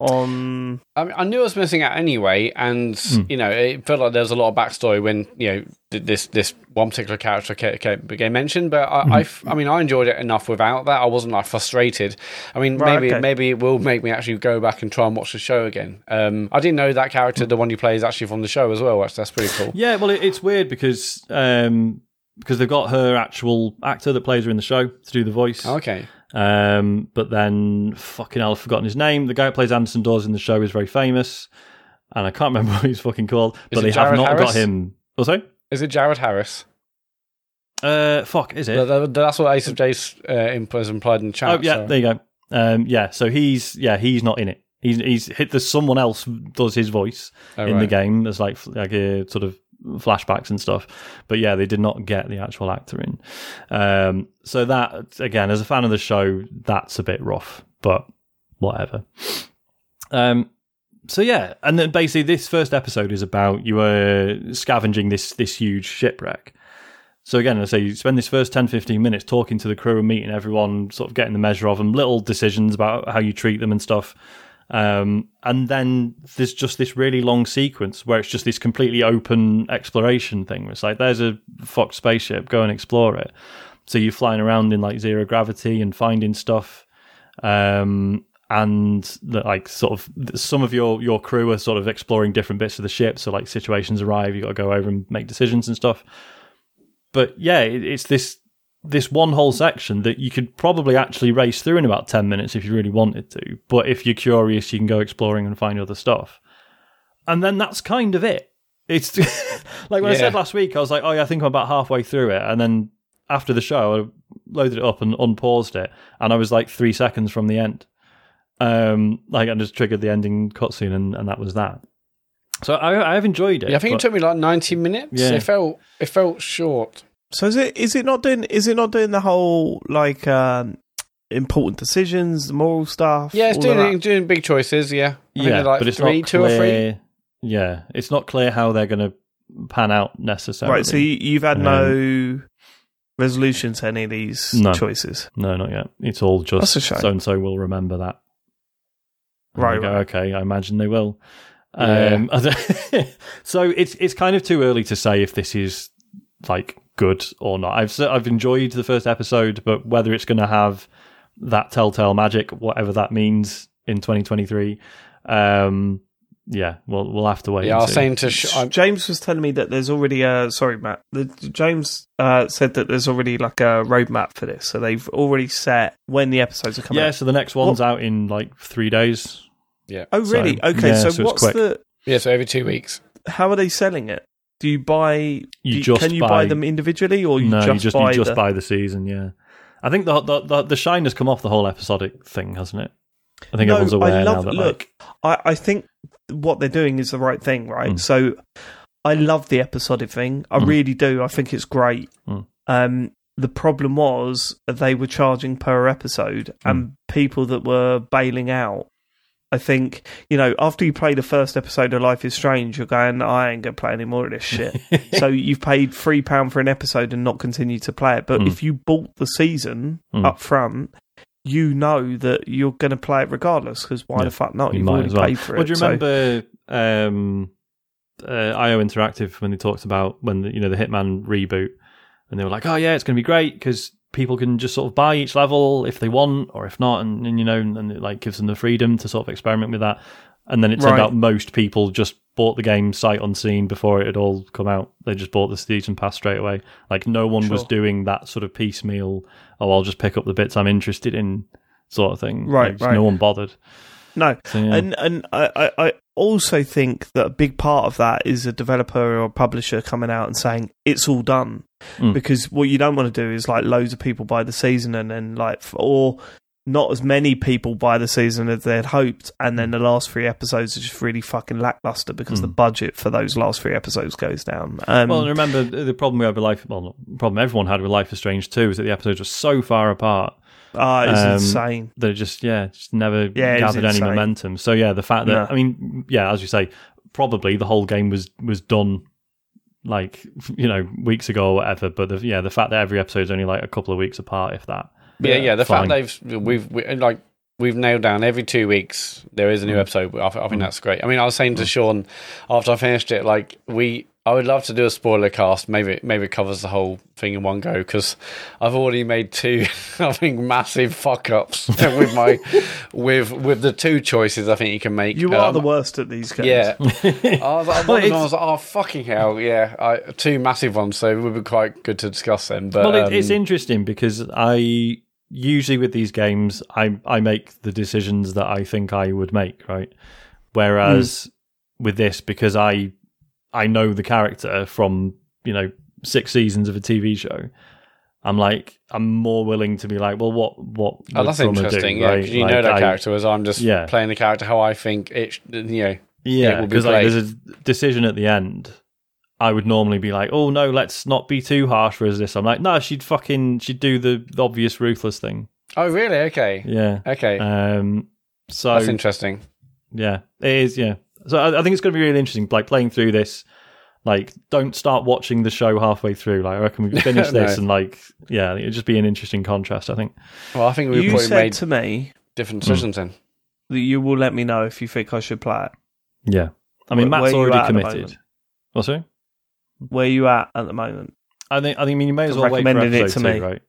S1: on?
S2: I mean, I knew I was missing out anyway, and
S3: Hmm.
S2: you know, it felt like there was a lot of backstory when you know this this one particular character ca- ca- became mentioned. But I. I f- I mean, I enjoyed it enough without that. I wasn't like frustrated. I mean,
S1: Right,
S2: maybe
S1: okay.
S2: maybe it will make me actually go back and try and watch the show again. Um, I didn't know that character, the one you play, is actually from the show as well. That's, that's pretty cool.
S3: Yeah, well, it, it's weird because um, because they've got her actual actor that plays her in the show to do the voice.
S2: Okay.
S3: Um, but then fucking hell, I've forgotten his name. The guy who plays Anderson Dawes in the show is very famous, and I can't remember (laughs) what he's fucking called.
S2: Is
S3: but they have
S2: Jared
S3: not got him. Oh, sorry.
S2: Is it Jared Harris?
S3: Uh, fuck, is it?
S2: Th- th- That's what Ace of Jace uh, has implied in the chat.
S3: Oh yeah,
S2: so-
S3: there you go. Um, yeah, so he's yeah he's not in it. He's he's hit. There's someone else does his voice
S2: Oh,
S3: in the game. There's like like a sort of flashbacks and stuff. But yeah, they did not get the actual actor in. Um, so that again, as a fan of the show, that's a bit rough. But whatever. Um, so yeah, and then basically this first episode is about you are scavenging this this huge shipwreck. So again, I say you spend this first 10, 15 minutes talking to the crew and meeting everyone, sort of getting the measure of them, little decisions about how you treat them and stuff. Um, and then there's just this really long sequence where it's just this completely open exploration thing. It's like there's a Fox spaceship, go and explore it. So you're flying around in like zero gravity and finding stuff. Um, and like sort of some of your your crew are sort of exploring different bits of the ship. So like situations arrive, you got to go over and make decisions and stuff. But yeah, it, it's this this one whole section that you could probably actually race through in about 10 minutes if you really wanted to. But if you're curious, you can go exploring and find other stuff. And then that's kind of it. It's (laughs) like when I said last week, I was like, oh, yeah, I think I'm about halfway through it. And then after the show, I loaded it up and unpaused it. And I was like three seconds from the end. Um, like I just triggered the ending cutscene and, and that was that. So I, I have enjoyed it.
S2: Yeah, I think
S3: but-
S2: it took me like ninety minutes.
S3: Yeah.
S2: It felt it felt short.
S1: So is it is it not doing is it not doing the whole like um, important decisions, the moral stuff?
S2: Yeah, it's doing doing big choices. Yeah, I
S3: yeah,
S2: they're like
S3: but it's
S2: three,
S3: not
S2: two
S3: clear,
S2: or three.
S3: Yeah, it's not clear how they're going to pan out necessarily.
S1: Right, so you, you've had
S3: Um,
S1: no resolution to any of these
S3: No.
S1: choices.
S3: no, not yet. It's all just
S1: a shame.
S3: so and so will remember that. And
S1: Right,
S3: go,
S1: right.
S3: Okay, I imagine they will.
S2: Yeah.
S3: Um, (laughs) (laughs) so it's it's kind of too early to say if this is like good or not. I've s- I've enjoyed the first episode, but whether it's going to have that telltale magic, whatever that means in 2023, um, yeah, we'll we'll have to wait.
S2: Yeah, I was saying to sh-
S1: James was telling me that there's already a sorry, Matt. The, James uh, said that there's already like a roadmap for this, so they've already set when the episodes are coming.
S3: Yeah,
S1: out.
S3: so the next one's out in like three days. Yeah.
S1: Oh, really?
S3: So,
S1: okay.
S3: yeah,
S1: so,
S3: so it's
S1: what's
S3: quick.
S1: the?
S2: yeah, so every two weeks.
S1: How are they selling it? Do you buy?
S3: You
S1: do
S3: just
S1: can you
S3: buy-
S1: buy them individually, or you
S3: no,
S1: just
S3: you just
S1: buy
S3: you just
S1: the?
S3: buy the season. Yeah, I think the, the the the shine has come off the whole episodic thing, hasn't it? I think
S1: no,
S3: everyone's aware
S1: I love.
S3: now that
S1: look,
S3: like,
S1: I, I think what they're doing is the right thing, right?
S3: Mm.
S1: So, I love the episodic thing. I
S3: Mm.
S1: really do. I think it's great.
S3: Mm.
S1: Um, the problem was they were charging per episode,
S3: Mm.
S1: and people that were bailing out. I think you know after you play the first episode of Life is Strange, you're going, I ain't gonna play any more of this shit. (laughs) so you've paid three pound for an episode and not continue to play it. But
S3: Mm.
S1: if you bought the season
S3: Mm.
S1: up front, you know that you're going to play it regardless. Because why
S3: Yeah,
S1: the fuck not?
S3: you
S1: You've
S3: might
S1: already
S3: as well.
S1: paid for
S3: Well,
S1: it.
S3: do you
S1: so-
S3: remember um, uh, IO Interactive when they talked about when the, you know the Hitman reboot, and they were like, "Oh yeah, it's going to be great because people can just sort of buy each level if they want or if not, and, and you know, and, and it like gives them the freedom to sort of experiment with that." And then it turned
S1: Right.
S3: out most people just bought the game sight unseen before it had all come out. They just bought the season pass straight away. Like no one was doing that sort of piecemeal. Oh, I'll just pick up the bits I'm interested in, sort of thing.
S1: Right,
S3: Like,
S1: right.
S3: No one bothered.
S1: no,
S3: So, yeah.
S1: and and I, I, I also think that a big part of that is a developer or a publisher coming out and saying it's all done.
S3: Mm.
S1: Because what you don't want to do is like loads of people buy the season and then like or not as many people buy the season as they'd hoped, and then the last three episodes are just really fucking lackluster because the
S3: Mm.
S1: budget for those last three episodes goes down. Um,
S3: Well, and remember the problem we had with Life. Well, the problem everyone had with Life is Strange too is that the episodes were so far apart
S1: ah, it's
S3: um,
S1: insane.
S3: that it just yeah just never
S1: Yeah,
S3: gathered any momentum. So yeah, the fact that
S1: No.
S3: I mean yeah, as you say, probably the whole game was was done like (laughs) you know weeks ago or whatever. But the, yeah, the fact that every episode is only like a couple of weeks apart, if that,
S2: yeah, yeah. The
S3: fine.
S2: fact they've we've we, like we've nailed down every two weeks there is a
S3: Mm.
S2: new episode. I, I think that's great. I mean, I was saying to Sean after I finished it, like we. I would love to do a spoiler cast. Maybe maybe it covers the whole thing in one go because I've already made two, (laughs) I think, massive fuck ups (laughs) with my with with the two choices I think you can make.
S1: You are
S2: Um,
S1: the worst at these games.
S2: Yeah, I was, like,
S3: Well,
S2: one of them, I
S3: it's-
S2: was like, oh fucking hell, yeah, I, two massive ones, so it would be quite good to discuss them. But
S3: well, it,
S2: um,
S3: it's interesting because I usually with these games, I I make the decisions that I think I would make, right? Whereas with this, because I I know the character from you know six seasons of a TV show, I'm like I'm more willing to be like, well, what what
S2: Oh, that's interesting.
S3: do,
S2: yeah,
S3: right?
S2: you
S3: Like,
S2: know that
S3: I-
S2: character, whereas I'm just
S3: Yeah.
S2: playing the character how I think it. You know,
S3: Yeah,
S2: will be
S3: because like there's a decision at the end. I would normally be like, "Oh no, let's not be too harsh." Whereas this, I'm like, "No, she'd fucking she'd do the, the obvious ruthless thing."
S2: oh really? Okay,
S3: Yeah.
S2: okay,
S3: Um. So
S2: that's interesting.
S3: yeah, it is. Yeah. So I, I think it's going to be really interesting. Like playing through this. Like, don't start watching the show halfway through. Like, I reckon we can finish (laughs) this and like, yeah, it'd just be an interesting contrast. I think.
S2: Well, I think we
S1: You
S2: probably
S1: said
S2: made
S1: to me
S2: different decisions then.
S1: that you will let me know if you think I should play it.
S3: Yeah. I mean,
S1: Where-
S3: Matt's
S1: where
S3: already
S1: at at the
S3: committed. What's sorry?
S1: Where you at at the moment?
S3: I think. I think. I mean, you may as well wait for
S1: Recommended it
S3: episode
S1: to
S3: two,
S1: me.
S3: right?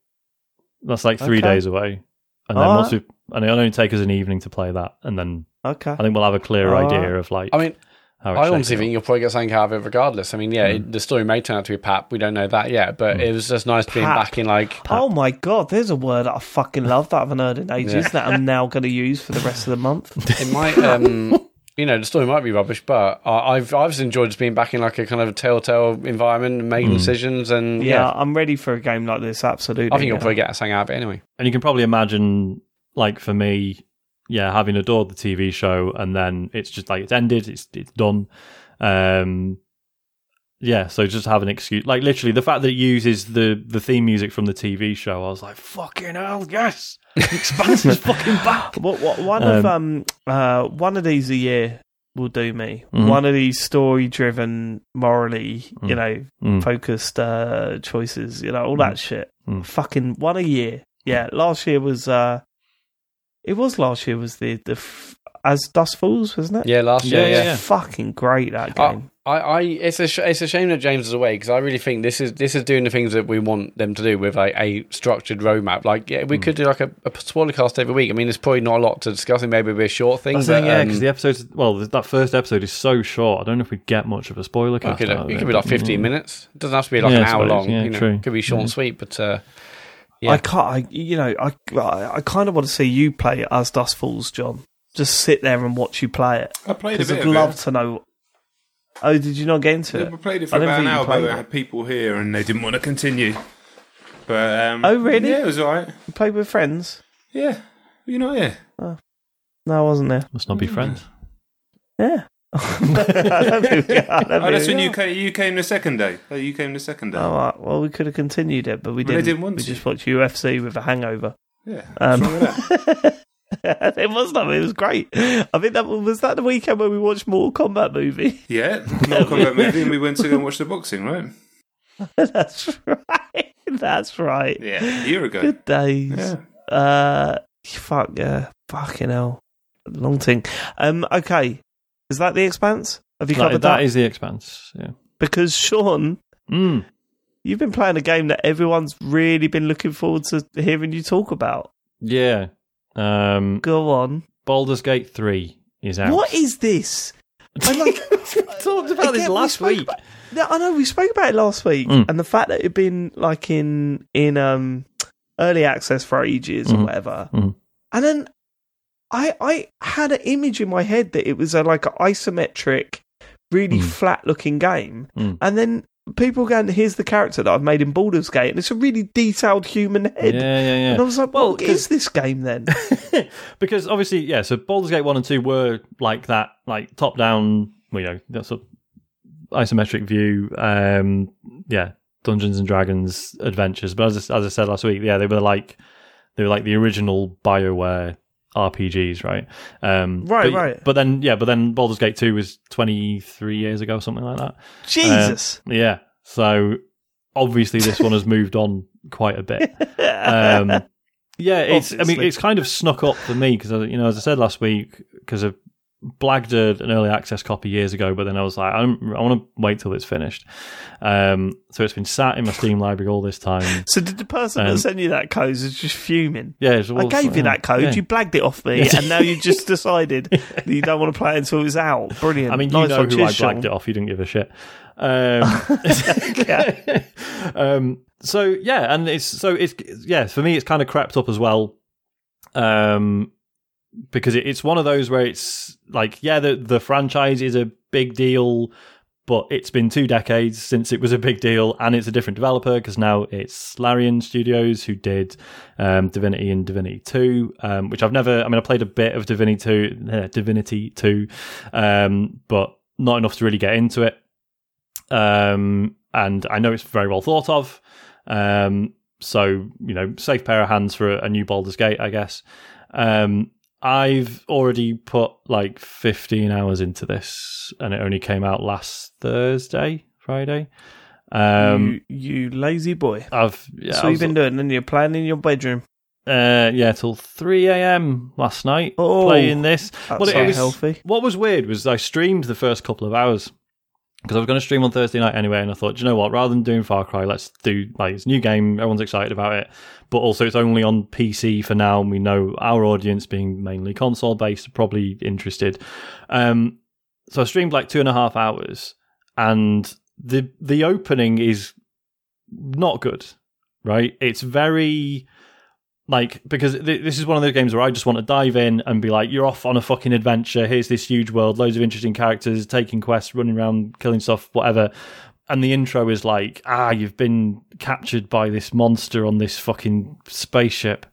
S3: That's like three
S1: Okay.
S3: days away, and then
S1: All
S3: once we, and it'll only take us an evening to play that, and then
S1: Okay.
S3: I think we'll have a clear
S1: All
S3: idea
S1: right.
S3: of like.
S2: I mean,
S3: how it
S2: I
S3: shakes
S2: honestly think you'll probably get something out of it regardless. I mean, yeah,
S3: Mm.
S2: it, the story may turn out to be pap. We don't know that yet, but it was just nice being back in like.
S1: Oh my god, there's a word that I fucking love that I haven't heard in ages
S2: Yeah.
S1: that I'm now going to use for the rest of the month. (laughs)
S2: It might, um, you know, the story might be rubbish, but I, I've I've just enjoyed just being back in like a kind of a telltale environment and making decisions, and
S1: Yeah,
S2: yeah,
S1: I'm ready for a game like this. Absolutely.
S2: I think you'll probably get a something out of it anyway.
S3: and you can probably imagine, like for me, yeah, having adored the TV show, and then it's just like it's ended, it's it's done. Um, yeah, so just have an excuse, like literally the fact that it uses the the theme music from the TV show, I was like, fucking hell, yes, (laughs) Expanse is fucking back. (laughs)
S1: What, what, one of um uh one of these a year will do me.
S3: Mhm.
S1: One of these story driven, morally, you
S3: Mm.
S1: know,
S3: Mm.
S1: focused uh choices, you know, all that shit.
S3: Mm.
S1: Fucking one a year. Yeah, last year was uh it was last year was the the f- as Dusk Falls, wasn't it?
S2: Yeah, last year,
S3: Yeah,
S2: yeah.
S3: yeah, yeah.
S1: Fucking great that
S2: I,
S1: game.
S2: I, I, it's a, sh- it's a shame that James is away because I really think this is this is doing the things that we want them to do with a, a structured roadmap. Like, yeah, we could do like a, a spoiler cast every week. I mean, there's probably not a lot to discuss, and maybe it'll be a short thing.
S3: That's the thing,
S2: but,
S3: yeah,
S2: um,
S3: because the episodes, well, that first episode is so short. I don't know if we get much of a spoiler
S2: it
S3: cast.
S2: could,
S3: out of
S2: it
S3: it,
S2: could be like 15
S3: mm.
S2: minutes. It doesn't have to be like
S3: Yeah,
S2: an hour long.
S3: Yeah,
S2: you know,
S3: true.
S2: it could be short and sweet. But uh, Yeah.
S1: I can't. I, you know, I I, I kind of want to see you play it as Dusk Falls, Jon. Just sit there and watch you play it.
S4: I played a
S1: Because
S4: bit
S1: I'd
S4: of
S1: love
S4: it.
S1: to know. Oh, did you not get into
S4: Yeah,
S1: it?
S4: we played it for
S1: I don't
S4: about an hour,
S1: played
S4: but I had people here and they didn't want to continue. But um,
S1: Oh, really?
S4: Yeah, it was alright.
S1: You played with friends?
S4: Yeah, you know, yeah.
S1: No, I wasn't there.
S3: Must not be friends.
S1: Yeah. I don't think I don't
S4: Oh, that's when you came. You came the second day. Oh, you came the second day.
S1: Oh, right. well, we could have continued it, but we didn't.
S4: didn't want
S1: we
S4: to.
S1: just watched UFC with a hangover.
S4: yeah.
S1: Um,
S4: What's wrong with that? (laughs)
S1: it was not. It was great. I think that was that the weekend where we watched Mortal Kombat movie.
S4: Yeah, (laughs) Mortal Kombat movie, and we went to go and watch the boxing, right? (laughs)
S1: That's right. That's right.
S4: Yeah, a year ago.
S1: Good days.
S4: Yeah.
S1: Uh, fuck yeah, fucking hell, long thing. Um, okay, is that the expanse? Have you covered that?
S3: that is the expanse. Yeah.
S1: because Sean,
S3: Mm.
S1: you've been playing a game that everyone's really been looking forward to hearing you talk about.
S3: Yeah. Um,
S1: Go on.
S3: Baldur's Gate 3 is out.
S1: What is this? (laughs) I like.
S3: talked about this
S1: Again, we
S3: last
S1: spoke
S3: week.
S1: about- I know we spoke about it last week,
S3: Mm.
S1: and the fact that it'd been like in in um early access for ages or
S3: Mhm.
S1: whatever,
S3: Mhm.
S1: and then I I had an image in my head that it was a like an isometric, really
S3: Mm.
S1: flat looking game,
S3: Mm.
S1: and then people going, "Here's the character that I've made in Baldur's Gate," and it's a really detailed human head.
S3: Yeah,
S1: head.
S3: yeah,
S1: And I was like,
S3: Well,
S1: "What is this game then?" (laughs)
S3: because obviously, yeah, so Baldur's Gate 1 and 2 were like that, like top down, well, you know, that sort of isometric view, um, yeah, Dungeons and Dragons adventures. But as, I- as I said last week, yeah, they were like, they were like the original BioWare RPGs, right? Um,
S1: Right,
S3: but,
S1: right.
S3: But then, yeah, but then Baldur's Gate 2 was 23 years ago, something like that.
S1: Jesus.
S3: Yeah. So obviously this one has moved on quite a bit. (laughs) Um, Yeah, it's. I mean, it's kind of snuck up for me because, you know, as I said last week, because I blagged a, an early access copy years ago, but then I was like, I'm, I want to wait till it's finished. Um, so it's been sat in my Steam library all this time. (laughs)
S1: So did the person
S3: Um,
S1: that sent you that code is just fuming?
S3: Yeah, it's
S1: I gave you that code.
S3: yeah.
S1: You blagged it off me, and now you just (laughs) decided that you don't want to play it until it's out. Brilliant.
S3: I mean, you
S1: Nice
S3: know
S1: one,
S3: who I blagged
S1: Sean.
S3: it off. You didn't give a shit. (laughs) Um, um, so yeah, and it's so it's yeah for me it's kind of crept up as well, um, because it, it's one of those where it's like yeah the the franchise is a big deal, but it's been two decades since it was a big deal, and it's a different developer because now it's Larian Studios who did um, Divinity and Divinity Two, um, which I've never. I mean, I played a bit of Divinity Two, uh, Divinity Two, um, but not enough to really get into it. Um, and I know it's very well thought of. Um, so you know, safe pair of hands for a, a new Baldur's Gate, I guess. Um, I've already put like 15 hours into this, and it only came out last Thursday, Friday. Um,
S1: you, you lazy boy.
S3: I've yeah,
S1: so you've been doing, and you're playing in your bedroom.
S3: uh, yeah, till 3 a.m. last night
S1: Oh,
S3: playing this.
S1: That's
S3: Well, it was-
S1: healthy.
S3: What was weird was I streamed the first couple of hours because I was going to stream on Thursday night anyway, and I thought, "Do you know what? Rather than doing Far Cry, let's do like it's new game. Everyone's excited about it, but also it's only on PC for now, and we know our audience, being mainly console based, probably interested. Um, so I streamed like two and a half hours, and the the opening is not good. Right? It's very like because th- this is one of those games where I just want to dive in and be like, "You're off on a fucking adventure. Here's this huge world, loads of interesting characters, taking quests, running around, killing stuff, whatever." And the intro is like, "Ah, you've been captured by this monster on this fucking spaceship,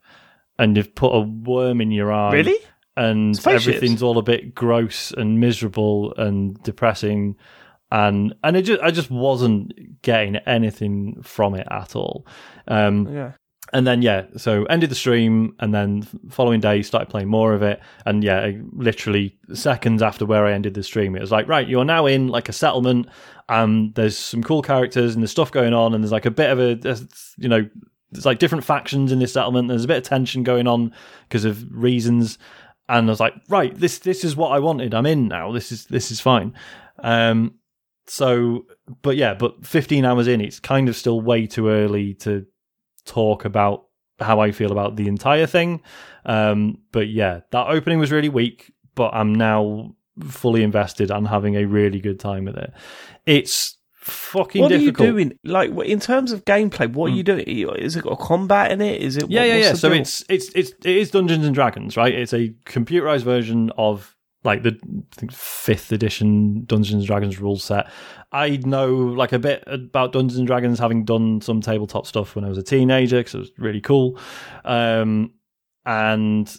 S3: and you've put a worm in your eye,
S1: Really?
S3: and
S1: Spaceships?
S3: everything's all a bit gross and miserable and depressing." And and it just I just wasn't getting anything from it at all. Um,
S1: Yeah.
S3: And then yeah, so ended the stream, and then following day started playing more of it, and yeah, literally seconds after where I ended the stream, it was like right, you're now in like a settlement. and there's some cool characters and there's stuff going on, and there's like a bit of a you know, there's like different factions in this settlement. There's a bit of tension going on because of reasons, and I was like, right, this this is what I wanted. I'm in now. This is this is fine. Um, so, but yeah, but 15 hours in, it's kind of still way too early to talk about how I feel about the entire thing. Um, but yeah, that opening was really weak, but I'm now fully invested and having a really good time with it. It's fucking
S1: What
S3: difficult.
S1: are you doing? Like in terms of gameplay, what are you doing? Is it got combat in it? Is it?
S3: Yeah,
S1: what-
S3: yeah, yeah. So
S1: deal?
S3: it's it's it's it is Dungeons and Dragons, right? It's a computerized version of like the fifth edition Dungeons and Dragons rule set. I know like a bit about Dungeons and Dragons, having done some tabletop stuff when I was a teenager because it was really cool. Um, and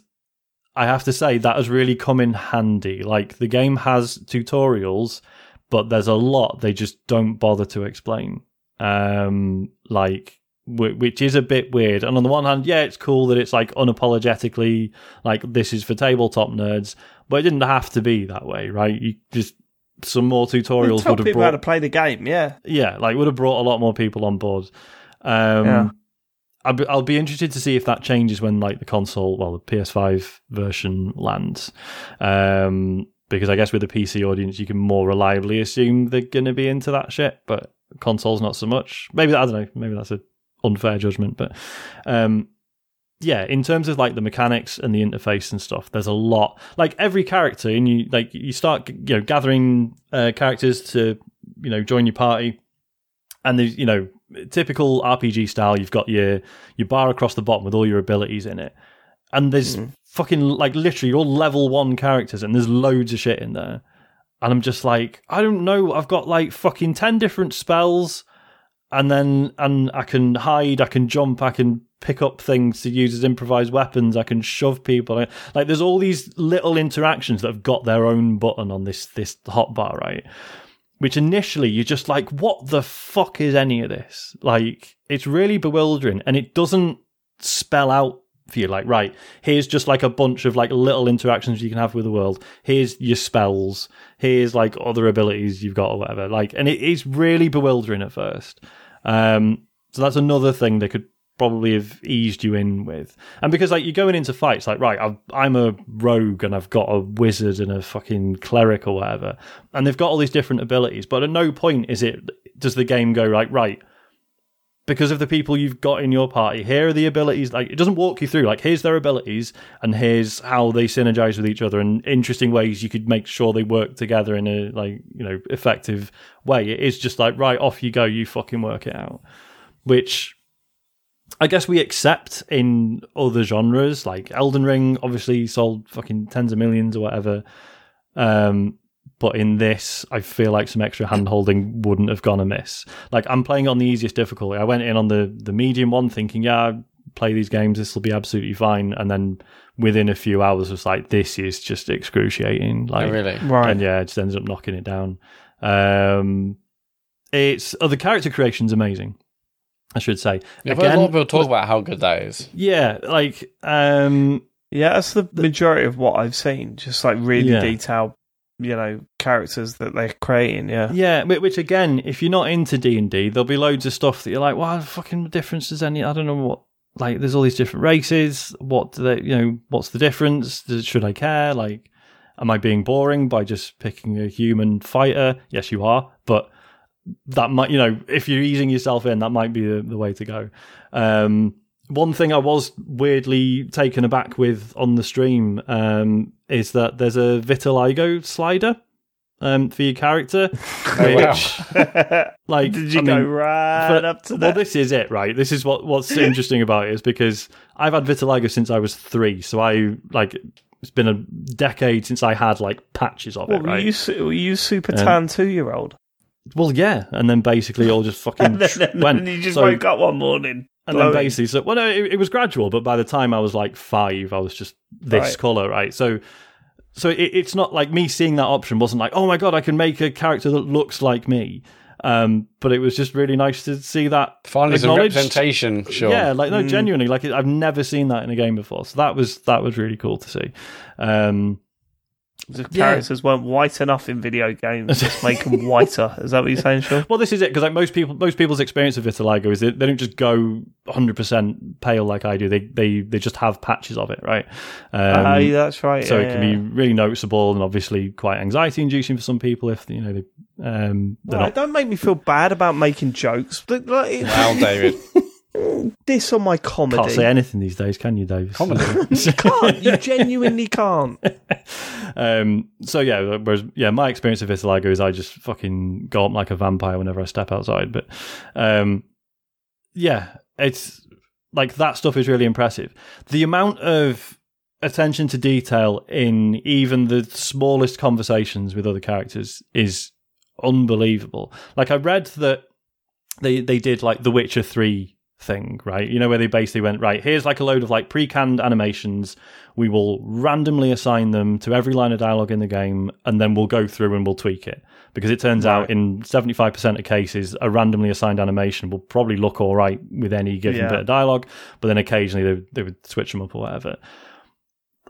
S3: I have to say that has really come in handy. Like the game has tutorials, but there's a lot they just don't bother to explain. Um, like which is a bit weird. And on the one hand, yeah, it's cool that it's like unapologetically like this is for tabletop nerds, but it didn't have to be that way, right? You just some more tutorials (laughs) would have brought
S1: people how to play the game. Yeah,
S3: yeah, like would have brought a lot more people on board. Um,
S1: Yeah.
S3: I'll be, I'll be interested to see if that changes when like the console, well, the PS5 version lands. Um, because I guess with the PC audience, you can more reliably assume they're going to be into that shit, but consoles not so much. Maybe I don't know. Maybe that's a unfair judgment, but um, yeah, in terms of like the mechanics and the interface and stuff, there's a lot. Like every character, and you like you start you know gathering uh, characters to you know join your party, and there's you know typical RPG style. You've got your your bar across the bottom with all your abilities in it, and there's fucking like literally all level one characters, and there's loads of shit in there. And I'm just like, I don't know. I've got like fucking ten different spells, and then and I can hide, I can jump, I can pick up things to use as improvised weapons. I can shove people. Like there's all these little interactions that have got their own button on this this hotbar, right? Which initially you're just like, what the fuck is any of this? Like it's really bewildering, and it doesn't spell out for you. Like right here's just like a bunch of like little interactions you can have with the world. Here's your spells. Here's like other abilities you've got or whatever. Like and it is really bewildering at first. Um so that's another thing they could probably have eased you in with. And because like you're going into fights, like right, I've, I'm a rogue and I've got a wizard and a fucking cleric or whatever, and they've got all these different abilities. But at no point is it does the game go like right because of the people you've got in your party. Here are the abilities. Like it doesn't walk you through. Like here's their abilities, and here's how they synergize with each other, and interesting ways you could make sure they work together in a like you know effective way. It is just like right off you go. You fucking work it out, which. I guess we accept in other genres, like Elden Ring obviously sold fucking tens of millions or whatever. Um, but in this, I feel like some extra hand holding wouldn't have gone amiss. Like I'm playing on the easiest difficulty. I went in on the the medium one, thinking, yeah, I play these games, this will be absolutely fine, and then within a few hours, was like, this is just excruciating. Like,
S2: Oh, really?
S1: Right.
S3: and yeah, it just ends up knocking it down. Um, it's oh, the character creation's amazing. I should say.
S2: I've heard a lot of people talk about how good that is.
S3: yeah, like um,
S1: Yeah, that's the majority of what I've seen. Just like really
S3: Yeah.
S1: detailed, you know, characters that they're creating. Yeah.
S3: Yeah, which again, if you're not into D and D, there'll be loads of stuff that you're like, "What fucking difference does any?" I don't know what. Like, there's all these different races. What do they? You know, what's the difference? Should I care? Like, am I being boring by just picking a human fighter? Yes, you are, but that might, you know, if you're easing yourself in, that might be the, the way to go. Um, one thing I was weirdly taken aback with on the stream um, is that there's a vitiligo slider um, for your character. (laughs)
S2: Oh,
S3: which, (laughs) like,
S1: Did you
S3: I
S1: go
S3: mean,
S1: right
S3: but-
S1: up to
S3: well, this is it, right? This is what what's interesting about it is because I've had vitiligo since I was three, so I like it's been a decade since I had like patches of
S1: What,
S3: it,
S1: were, you, were you super
S3: Um,
S1: tan two year old?
S3: Well, yeah, and then basically all just (laughs) fucking
S1: And then, and
S3: went.
S1: then you just
S3: So-
S1: woke up one morning.
S3: And then basically, so well, no, it, it was gradual, but by the time I was like five, I was just this
S1: Right.
S3: color, right? So, so it, it's not like me seeing that option wasn't like, oh my god, I can make a character that looks like me. Um, but it was just really nice to see that
S2: Finally, some representation. Sure.
S3: Yeah, like
S1: Mm.
S3: no, genuinely, like I've never seen that in a game before, so that was that was really cool to see. Um,
S1: The
S3: Yeah.
S1: characters weren't white enough in video games. Just make them (laughs) whiter. Is that what you're saying, Sean?
S3: well, this is it because like most people, most people's experience of vitiligo is they, they don't just go 100 percent pale like I do. They they they just have patches of it, right? Um,
S1: Ah, yeah, that's right.
S3: so
S1: yeah,
S3: it can
S1: yeah.
S3: be really noticeable and obviously quite anxiety inducing for some people if you know they um
S1: Right,
S3: not
S1: don't make me feel bad about making jokes. But, like,
S2: Wow, David. (laughs)
S1: this on my comedy.
S3: can't say anything these days, can you, Dave?
S2: Comedy. (laughs)
S1: You can't. You genuinely can't. (laughs)
S3: Um, so yeah, whereas yeah, my experience of vitiligo is I just fucking go up like a vampire whenever I step outside. But um, yeah, it's like that stuff is really impressive. The amount of attention to detail in even the smallest conversations with other characters is unbelievable. Like I read that they they did like The Witcher three thing, right? You know where they basically went right. Here's like a load of like pre-canned animations. We will randomly assign them to every line of dialogue in the game, and then we'll go through and we'll tweak it. Because it turns out in seventy five percent of cases, a randomly assigned animation will probably look all right with any given
S1: Yeah.
S3: bit of dialogue, but then occasionally they, they would switch them up or whatever.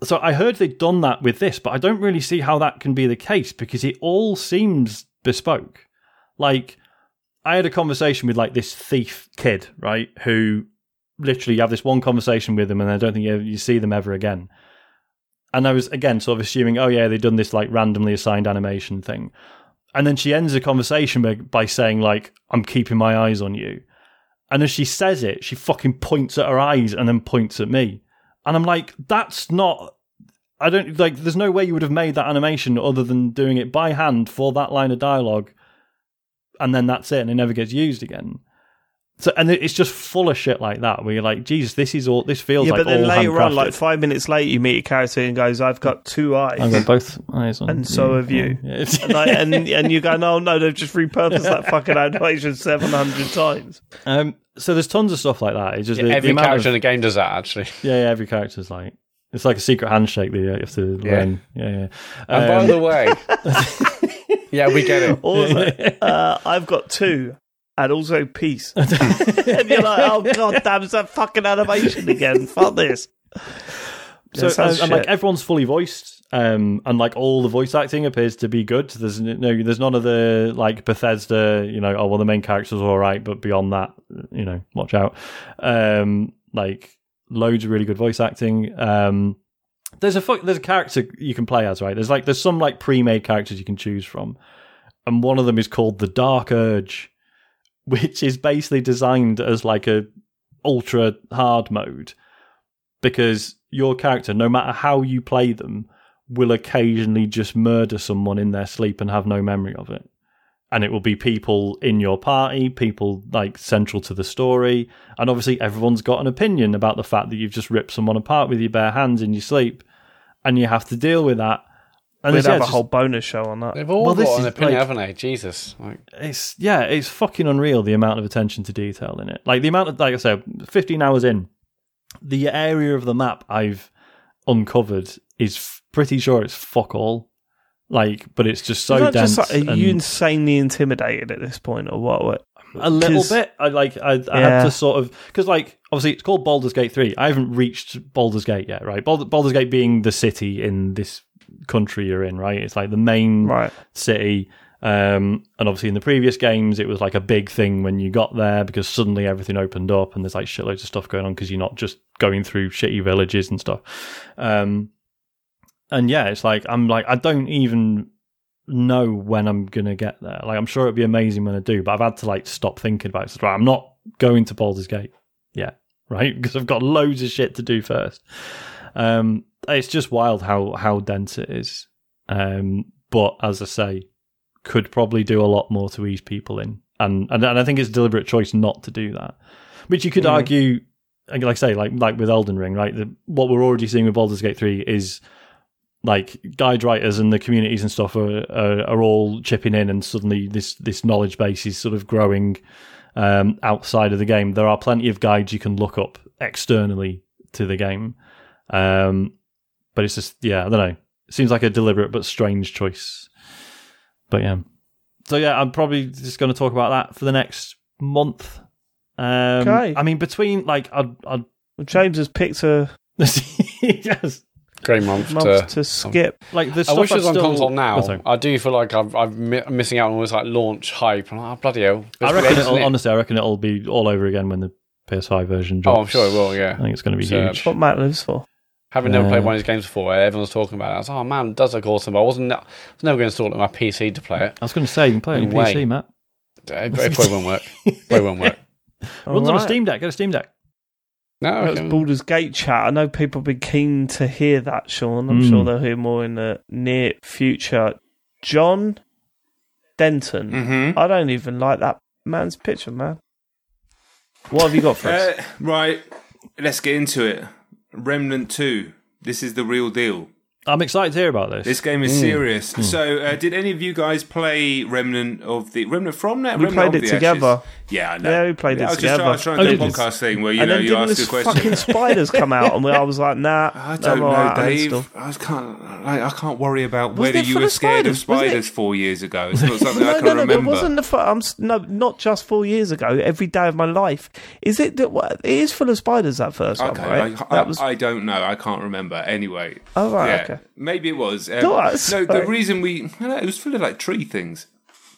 S3: So I heard they'd done that with this, but I don't really see how that can be the case because it all seems bespoke. Like I had a conversation with like this thief kid, right? Who literally you have this one conversation with them, and I don't think you, you see them ever again. And I was again sort of assuming, oh yeah, they've done this like randomly assigned animation thing, and then she ends the conversation by, by saying like, "I'm keeping my eyes on you," and as she says it, she fucking points at her eyes and then points at me, and I'm like, that's not. I don't like. There's no way you would have made that animation other than doing it by hand for that line of dialogue and then that's it, and it never gets used again. So, and it's just full of shit like that. Where you're like, Jesus, this is all. This feels
S1: Yeah,
S3: like
S1: but then
S3: all
S1: later on, like five minutes later, you meet a character and goes, "I've got two eyes."
S3: I've got both eyes on,
S1: And so have you.
S3: Yeah,
S1: and, I, and and you go, no, no, they've just repurposed that (laughs) fucking animation seven hundred times.
S3: um, so there's tons of stuff like that. It's just the, the
S2: Every
S3: amount
S2: character in the game does that, actually.
S3: yeah, yeah, every character's like it's like a secret handshake that you have to
S2: Yeah.
S3: learn. Yeah, yeah.
S2: And by
S3: Um,
S2: the way, (laughs) yeah, we get it.
S1: Also, (laughs) uh, I've got two, and also peace. (laughs) and you're like, oh god damn, it's that fucking animation again. Fuck this. (laughs)
S3: So
S1: Yeah, sounds
S3: and, and, like everyone's fully voiced. Um, and like all the voice acting appears to be good. There's no, there's none of the like Bethesda, you know, oh well, the main character's all right, but beyond that, you know, watch out. Um, like loads of really good voice acting. Um, there's a there's a character you can play as, right? There's like there's some like pre-made characters you can choose from, and one of them is called the Dark Urge, which is basically designed as like a ultra hard mode because your character, no matter how you play them, will occasionally just murder someone in their sleep and have no memory of it. And it will be people in your party, people like central to the story. And obviously, everyone's got an opinion about the fact that you've just ripped someone apart with your bare hands in your sleep. And you have to deal with that. And
S1: We'd
S3: it's- yeah,
S1: have a
S3: it's
S1: whole bonus show on that.
S2: They've all
S3: Well, this
S2: got an opinion,
S3: like-
S2: haven't they? Jesus. Like,
S3: it's yeah, it's fucking unreal the amount of attention to detail in it. Like the amount of like I said, fifteen hours in, the area of the map I've uncovered is f- pretty sure it's fuck all. Like, but it's just so dense.
S1: just like, are
S3: and
S1: you insanely intimidated at this point, or what?
S3: a little bit. I like. I, I
S1: Yeah.
S3: have to sort of because like obviously it's called Baldur's Gate three. I haven't reached Baldur's Gate yet, right? Baldur, Baldur's Gate being the city in this country you're in, right? It's like the main
S1: Right.
S3: city. Um, and obviously, in the previous games, it was like a big thing when you got there because suddenly everything opened up and there's like shitloads of stuff going on because you're not just going through shitty villages and stuff. Um, and yeah, it's like I'm like I don't even know when I'm gonna get there. Like I'm sure it'd be amazing when I do, but I've had to like stop thinking about it. So, right, I'm not going to Baldur's Gate yet, right? (laughs) Because I've got loads of shit to do first. Um, it's just wild how how dense it is. Um, but as I say, could probably do a lot more to ease people in, and and, and I think it's a deliberate choice not to do that. Which you could
S1: Mm.
S3: argue, like I say, like like with Elden Ring, right? The, what we're already seeing with Baldur's Gate three is like guide writers and the communities and stuff are, are are all chipping in, and suddenly this this knowledge base is sort of growing um, outside of the game. There are plenty of guides you can look up externally to the game, um, but it's just yeah, I don't know. It seems like a deliberate but strange choice. But yeah, so yeah, I'm probably just going to talk about that for the next month. Um,
S1: Okay.
S3: I mean, between like I'd, I'd
S1: Well, James has picked a (laughs)
S3: yes,
S2: great month,
S1: month
S2: to.
S1: Um, to skip.
S3: like the
S2: I wish it was on
S3: still-
S2: console now.
S3: Oh.
S2: I do feel like I've, I've mi- I'm missing out on all this like launch hype. I'm like, oh, bloody hell.
S3: I reckon
S2: great,
S3: it'll, honestly, I reckon it'll be all over again when the PS5 version drops.
S2: Oh, I'm sure it will, yeah.
S3: I think it's going to be
S2: So-
S3: huge.
S1: What Matt lives for.
S2: Having never
S3: Yeah.
S2: played one of these games before, everyone's talking about it. I was like, oh man, it does look awesome, but I wasn't, I was never going to install it on my PC to play it.
S3: I was going to say you can play it on
S2: No way.
S3: PC, Matt.
S2: It, it probably won't work. Probably won't work. (laughs)
S3: Runs on a Steam Deck. Get a Steam Deck.
S2: No,
S1: That was. Baldur's Gate chat. I know people have been keen to hear that, Sean. I'm
S3: Mm.
S1: sure they'll hear more in the near future. Jon Denton.
S4: Mm-hmm.
S1: I don't even like that man's picture, man. What have you got for us?
S4: Uh, right, let's get into it. Remnant 2. This is the real deal.
S3: I'm excited to hear about this.
S4: This game is serious. So, uh, did any of you guys play Remnant of the Remnant from that?
S1: We
S4: Remnant
S1: played it together.
S4: Ashes? Yeah, I know.
S1: Yeah, we played it
S4: I was just
S1: together.
S4: trying, I was trying to do a podcast thing where you
S1: and
S4: know you
S1: didn't
S4: ask
S1: the
S4: a question.
S1: fucking spiders come out, and I was like, nah. (laughs)
S4: I don't
S1: I'm
S4: know,
S1: alright, I
S4: Dave.
S1: install.
S4: I can't. I, I can't worry about
S1: Was
S4: whether you were scared of
S1: spiders? Was it?
S4: spiders four years ago. (laughs) It's not something I
S1: No,
S4: can
S1: no, no,
S4: remember.
S1: it wasn't the. Fu- I'm no, not just four years ago. Every day of my life. Is it? that what- It is full of spiders. That first
S4: Okay,
S1: one, right?
S4: I, I,
S1: that was.
S4: I don't know. I can't remember. Anyway,
S1: Oh, right,
S4: yeah,
S1: okay.
S4: maybe it was. Um,
S1: No,
S4: no, the reason we I know, it was full of like tree things.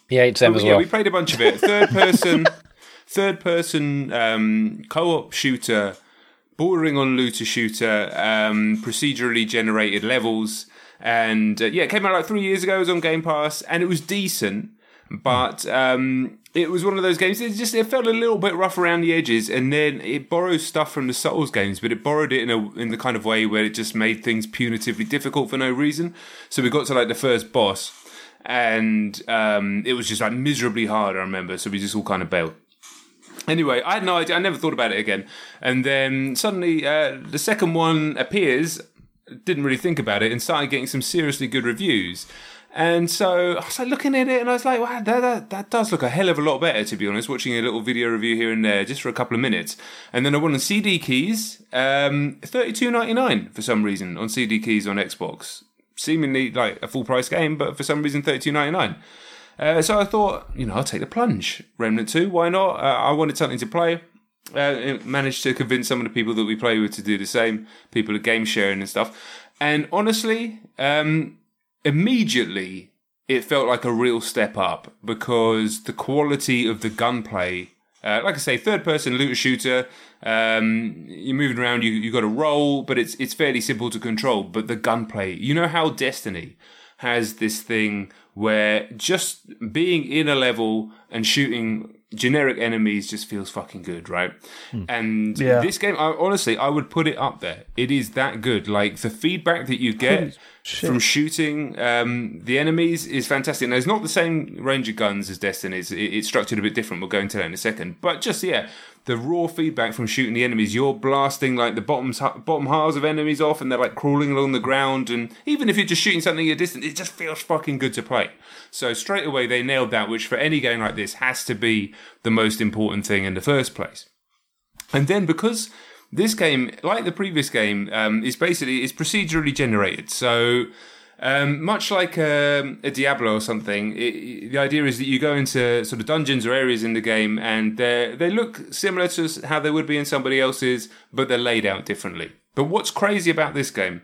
S2: He hates them as
S4: yeah, we played a bunch of it. Third person, (laughs) third person um, co-op shooter, bordering on looter shooter, um, procedurally generated levels, and uh, yeah, it came out like three years ago. It was on Game Pass, and it was decent, but um, it was one of those games. It just it felt a little bit rough around the edges, and then it borrows stuff from the Souls games, but it borrowed it in a in the kind of way where it just made things punitively difficult for no reason. So we got to like the first boss and um, it was just like miserably hard. I remember, so we just all kind of bailed. Anyway, I had no idea. I never thought about it again. And then suddenly, uh, the second one appears. Didn't really think about it, and started getting some seriously good reviews. And so I was like looking at it, and I was like, "Wow, that, that that does look a hell of a lot better." To be honest, watching a little video review here and there, just for a couple of minutes, and then I went on CD keys, um, thirty two ninety nine for some reason on CD keys on Xbox seemingly like a full price game, but for some reason thirty two ninety nine. Uh, so I thought, you know, I'll take the plunge. Remnant two, why not? Uh, I wanted something to play. Uh, managed to convince some of the people that we play with to do the same. People at game sharing and stuff. And honestly, um, immediately it felt like a real step up because the quality of the gunplay, uh, like I say, third person looter shooter, um, you're moving around, you you got to roll, but it's it's fairly simple to control. But the gunplay, you know how Destiny has this thing where just being in a level and shooting generic enemies just feels fucking good, right? And
S1: Yeah.
S4: this game, I, honestly, I would put it up there. It is that good. Like the feedback that you get from shooting um, the enemies is fantastic. Now, it's not the same range of guns as Destiny's. It, it's structured a bit different. We'll go into that in a second. But just yeah, the raw feedback from shooting the enemies. You're blasting like the bottoms, bottom halves of enemies off, and they're like crawling along the ground. And even if you're just shooting something at a distance, it just feels fucking good to play. So straight away they nailed that, which for any game like this has to be the most important thing in the first place. And then because this game, like the previous game, um, is basically is procedurally generated. So um, much like um, a Diablo or something, it, the idea is that you go into sort of dungeons or areas in the game, and they they look similar to how they would be in somebody else's, but they're laid out differently. But what's crazy about this game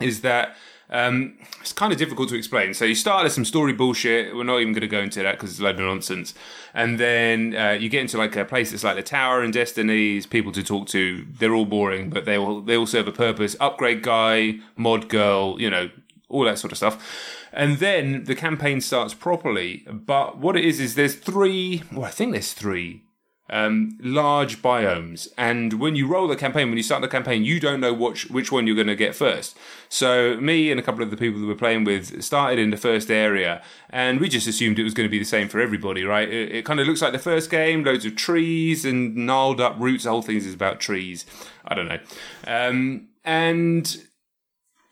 S4: is that um, it's kind of difficult to explain. So you start with some story bullshit. We're not even going to go into that because it's a load of nonsense. And then uh, you get into like a place that's like the Tower and Destinies, people to talk to. They're all boring, but they all they all serve a purpose. Upgrade guy, mod girl, you know, all that sort of stuff. And then the campaign starts properly. But what it is is there's three. Well, I think there's three um, large biomes. And when you roll the campaign, when you start the campaign, you don't know which which one you're going to get first. So me and a couple of the people that we're playing with started in the first area, and we just assumed it was going to be the same for everybody, right? It, it kind of looks like the first game, loads of trees and gnarled up roots. The whole thing is about trees. I don't know. Um, and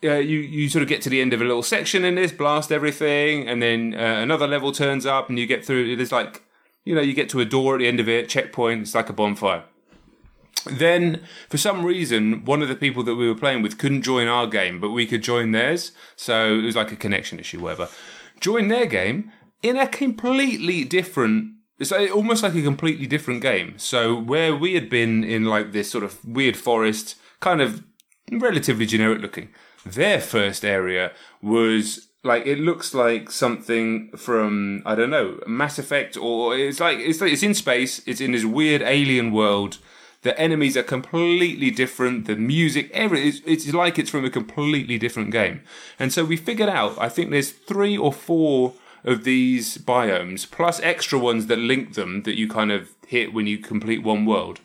S4: uh, you you sort of get to the end of a little section in this, blast everything, and then uh, another level turns up, and you get through. There's like, you know, you get to a door at the end of it, checkpoint. It's like a bonfire. Then, for some reason, one of the people that we were playing with couldn't join our game, but we could join theirs. So it was like a connection issue, whatever. Join their game in a completely different. It's almost like a completely different game. So where we had been in like this sort of weird forest, kind of relatively generic looking. Their first area was like it looks like something from I don't know Mass Effect or it's like it's like it's in space. It's in this weird alien world. The enemies are completely different. The music, every it's, it's like it's from a completely different game. And so we figured out. I think there's three or four of these biomes plus extra ones that link them that you kind of hit when you complete one world.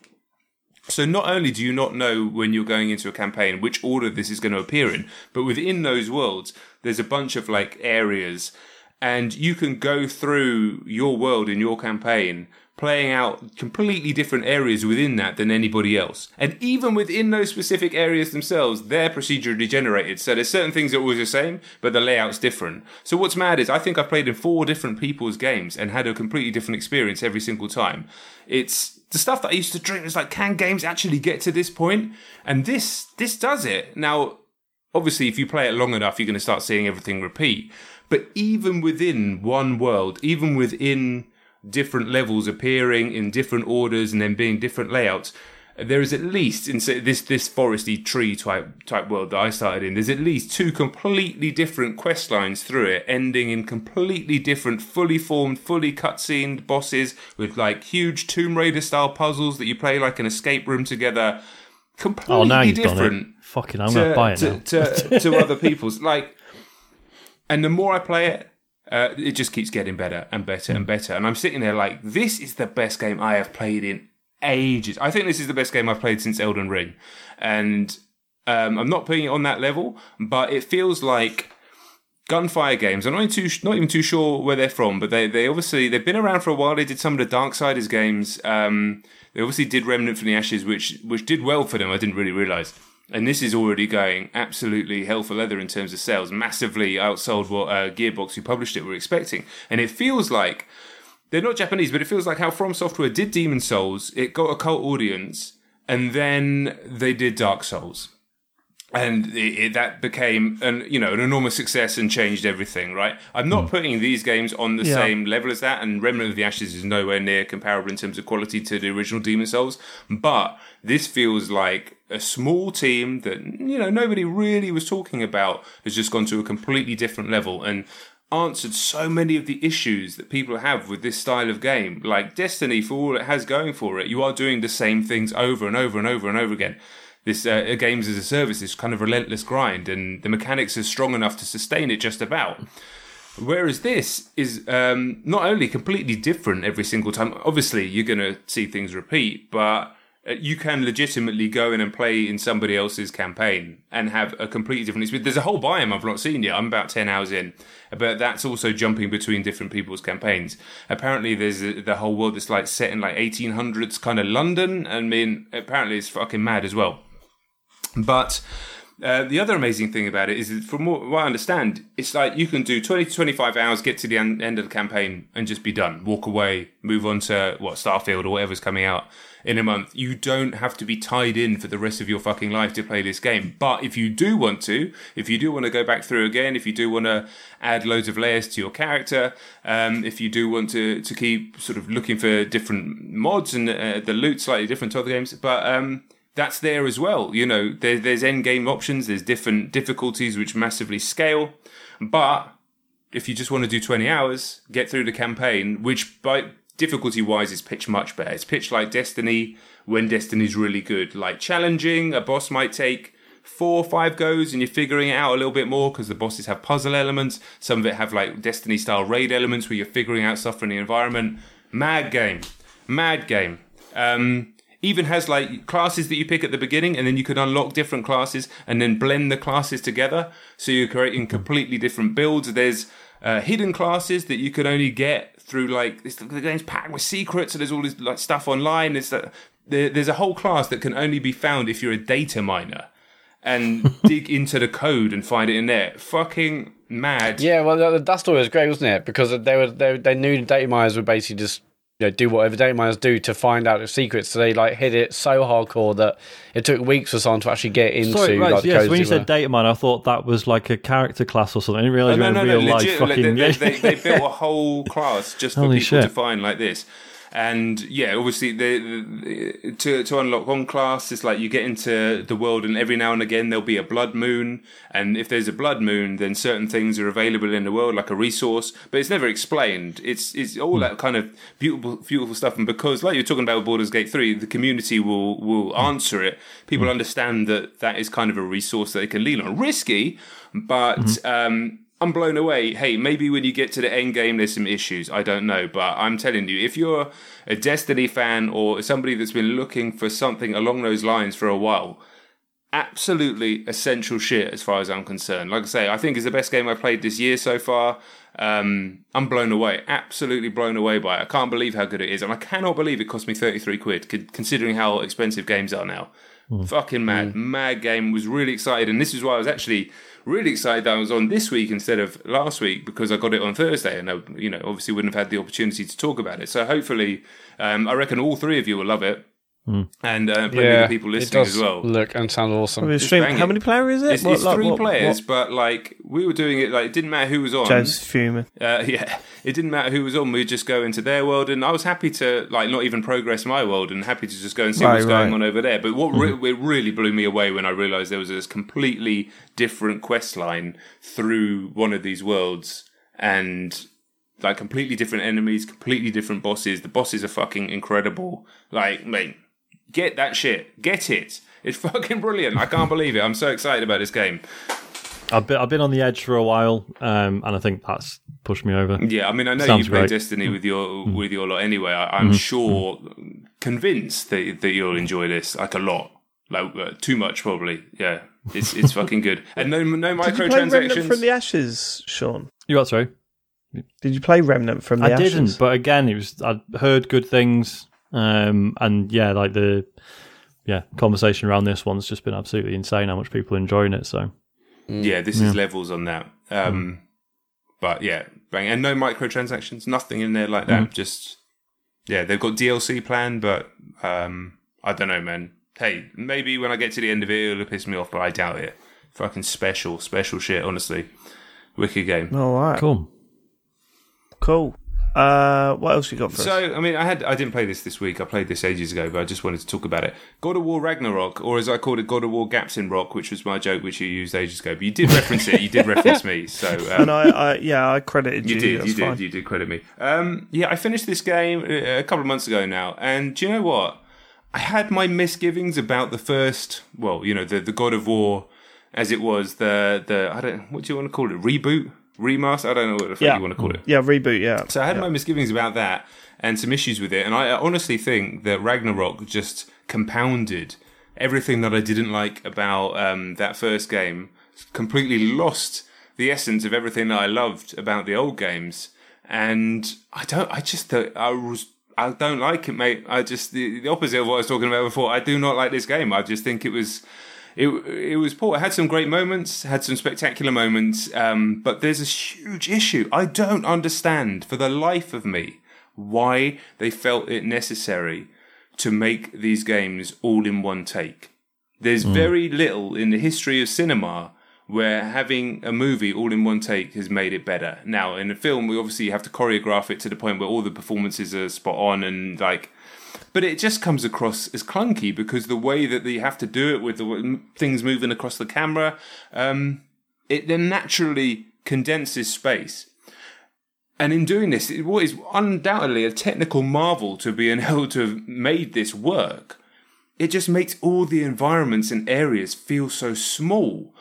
S4: So not only do you not know when you're going into a campaign which order this is going to appear in, but within those worlds, there's a bunch of like areas and you can go through your world in your campaign playing out completely different areas within that than anybody else. And even within those specific areas themselves, they're procedurally generated. So there's certain things that are always the same, but the layout's different. So what's mad is I think I've played in four different people's games and had a completely different experience every single time. It's the stuff that I used to dream is like, can games actually get to this point? And this this does it. Now, obviously, if you play it long enough, you're going to start seeing everything repeat. But even within one world, even within different levels appearing in different orders and then being different layouts, there is at least in this this foresty tree type type world that I started in. There's at least two completely different quest lines through it, ending in completely different, fully formed, fully cutscened bosses with like huge Tomb Raider style puzzles that you play like an escape room together. Completely
S3: Oh, now you've
S4: different
S3: done it. Fucking, I'm to buy it
S4: to,
S3: now.
S4: to, to other people's. (laughs) Like, and the more I play it, uh, it just keeps getting better and better and better. And I'm sitting there like, this is the best game I have played in ages. I think this is the best game I've played since Elden Ring, and um, I'm not putting it on that level, but it feels like gunfire games. I'm not even too not even too sure where they're from, but they they obviously they've been around for a while. They did some of the Darksiders games. Um, they obviously did Remnant from the Ashes, which which did well for them. I didn't really realize. And this is already going absolutely hell for leather in terms of sales, massively outsold what uh, Gearbox, who published it, were expecting. And it feels like they're not Japanese, but it feels like how From Software did Demon Souls. It got a cult audience, and then they did Dark Souls, and it, it, that became an you know an enormous success and changed everything. Right? I'm not hmm. putting these games on the
S1: Yeah.
S4: same level as that, and Remnant of the Ashes is nowhere near comparable in terms of quality to the original Demon Souls, but this feels like a small team that you know nobody really was talking about has just gone to a completely different level and answered so many of the issues that people have with this style of game. Like Destiny, for all it has going for it, you are doing the same things over and over and over and over again. This uh, games as a service, this kind of relentless grind, and the mechanics are strong enough to sustain it just about. Whereas this is um, not only completely different every single time. Obviously, you're going to see things repeat, but uh, you can legitimately go in and play in somebody else's campaign and have a completely different experience. There's a whole biome I've not seen yet. I'm about 10 hours in, but that's also jumping between different people's campaigns. Apparently, there's a, the whole world that's like set in like 1800s kind of London. I mean, apparently it's fucking mad as well. But uh, the other amazing thing about it is, from what, I understand, it's like you can do 20 to 25 hours, get to the end of the campaign, and just be done. Walk away, move on to what Starfield or whatever's coming out in a month. You don't have to be tied in for the rest of your fucking life to play this game. But if you do want to, if you do want to go back through again, if you do want to add loads of layers to your character, um, if you do want to to keep sort of looking for different mods and uh, the loot slightly different to other games, but um, that's there as well. You know, there, there's end game options, there's different difficulties which massively scale. But if you just want to do 20 hours, get through the campaign, which by difficulty wise is pitched much better. It's pitched like Destiny when Destiny's really good. Like challenging, a boss might take four or five goes and you're figuring it out a little bit more because the bosses have puzzle elements. Some of it have like Destiny style raid elements where you're figuring out stuff from the environment. Mad game. Mad game. Um, even has like classes that you pick at the beginning and then you can unlock different classes and then blend the classes together so you're creating completely different builds there's uh, hidden classes that you can only get through like this, the game's packed with secrets and there's all this like stuff online. It's that there, there's a whole class that can only be found if you're a data miner and (laughs) dig into the code and find it in there. Fucking mad.
S2: Yeah well that story was great wasn't it? Because they were they, they knew data miners were basically just you know, do whatever data miners do to find out the secrets. So they like hit it so hardcore that it took weeks for someone to actually get into.
S3: Sorry, right,
S2: like,
S3: yes. When you said data miner, I thought that was like a character class or something. I didn't realize
S4: no,
S3: you
S4: no,
S3: were
S4: no,
S3: real
S4: no,
S3: life
S4: legit,
S3: fucking.
S4: they, they, they, (laughs) they built a whole class just for
S3: Holy
S4: people to
S3: shit.
S4: find like this. And yeah, obviously, the, the, to to unlock one class, it's like you get into the world, and every now and again there'll be a blood moon. And if there's a blood moon, then certain things are available in the world, like a resource. But it's never explained. It's it's all hmm. that kind of beautiful beautiful stuff. And because, like you're talking about with Baldur's Gate three, the community will will hmm. answer it. People hmm. understand that that is kind of a resource that they can lean on. Risky, but. Um, I'm blown away. Hey, maybe when you get to the end game, there's some issues. I don't know, but I'm telling you, if you're a Destiny fan or somebody that's been looking for something along those lines for a while, absolutely essential shit as far as I'm concerned. Like I say, I think it's the best game I've played this year so far. Um, I'm blown away, absolutely blown away by it. I can't believe how good it is, and I cannot believe it cost me 33 quid, considering how expensive games are now. Fucking mad, mad game. Was really excited, and this is why I was actually really excited that I was on this week instead of last week because I got it on Thursday, and I, you know, obviously wouldn't have had the opportunity to talk about it. So hopefully, um, I reckon all three of you will love it, and uh, plenty
S2: yeah,
S4: of the people
S2: it
S4: listening
S2: does
S4: as well.
S2: look and sound awesome.
S1: I mean, stream- how many player is it?
S4: It's,
S1: What-
S4: it's
S1: like,
S4: three
S1: what-
S4: players,
S1: what-
S4: but like we were doing it, like it didn't matter who was on.
S1: Joe's fuming.
S4: Uh, (laughs) yeah, it didn't matter who was on. We'd just go into their world, and I was happy to like not even progress my world, and happy to just go and see
S1: Right,
S4: what's going on over there. But what re- it really blew me away when I realised there was this completely different quest line through one of these worlds, and like completely different enemies, completely different bosses. The bosses are fucking incredible. Like, mate, get that shit, get it. It's (laughs) fucking brilliant. I can't believe it. I'm so excited about this game.
S3: I've been, I've been on the edge for a while, um, and I think that's pushed me over.
S4: Yeah, I mean, I know
S3: Sounds
S4: you play
S3: great.
S4: Destiny with your with your lot anyway. I, I'm sure, convinced that that you'll enjoy this like a lot, like uh, too much probably. Yeah, it's it's fucking good, (laughs) and no no
S1: Did you play Remnant
S4: microtransactions.
S1: from the Ashes, Sean?
S3: You what? Sorry,
S1: Did you play Remnant from the
S3: I
S1: Ashes?
S3: I didn't. But again, it was I heard good things, um, and yeah, like the yeah conversation around this one's just been absolutely insane. How much people are enjoying it. So
S4: yeah, this is levels on that. Um, But yeah, bang, and no microtransactions, nothing in there like that. Just yeah, they've got DLC planned, but um, I don't know, man. Hey, maybe when I get to the end of it, it'll piss me off, but I doubt it. Fucking special, special shit. Honestly, wicked game.
S1: All right,
S3: cool.
S1: cool. Uh, what else you got for us?
S4: So, I mean, I had I didn't play this this week. I played this ages ago, but I just wanted to talk about it. God of War Ragnarok, or as I called it, God of War Gaps in Rock, which was my joke, which you used ages ago. But you did reference it. You did (laughs) reference me. So, um,
S1: And I, I, yeah, I credited you.
S4: you did, you did,
S1: fine.
S4: you did credit me. Um, yeah, I finished this game uh, a couple of months ago now, and do you know what? I had my misgivings about the first, well, you know, the the God of War, as it was the the I don't what do you want to call it reboot remaster? I don't know what the fuck
S1: Yeah.
S4: you want to call it.
S1: Yeah, reboot. Yeah.
S4: So I had my misgivings about that and some issues with it, and I honestly think that Ragnarok just compounded everything that I didn't like about um, that first game. Completely lost the essence of everything that I loved about the old games, and I don't. I just I was. I don't like it, mate. I just the, the opposite of what I was talking about before. I do not like this game. I just think it was it it was poor. It had some great moments, had some spectacular moments, um, but there's a huge issue. I don't understand for the life of me why they felt it necessary to make these games all in one take. There's very little in the history of cinema where having a movie all in one take has made it better. Now, in a film, we obviously have to choreograph it to the point where all the performances are spot on and like but it just comes across as clunky because the way that they have to do it with the things moving across the camera, um, it then naturally condenses space. And in doing this, it- is undoubtedly a technical marvel to be (laughs) able to have made this work, it just makes all the environments and areas feel so small.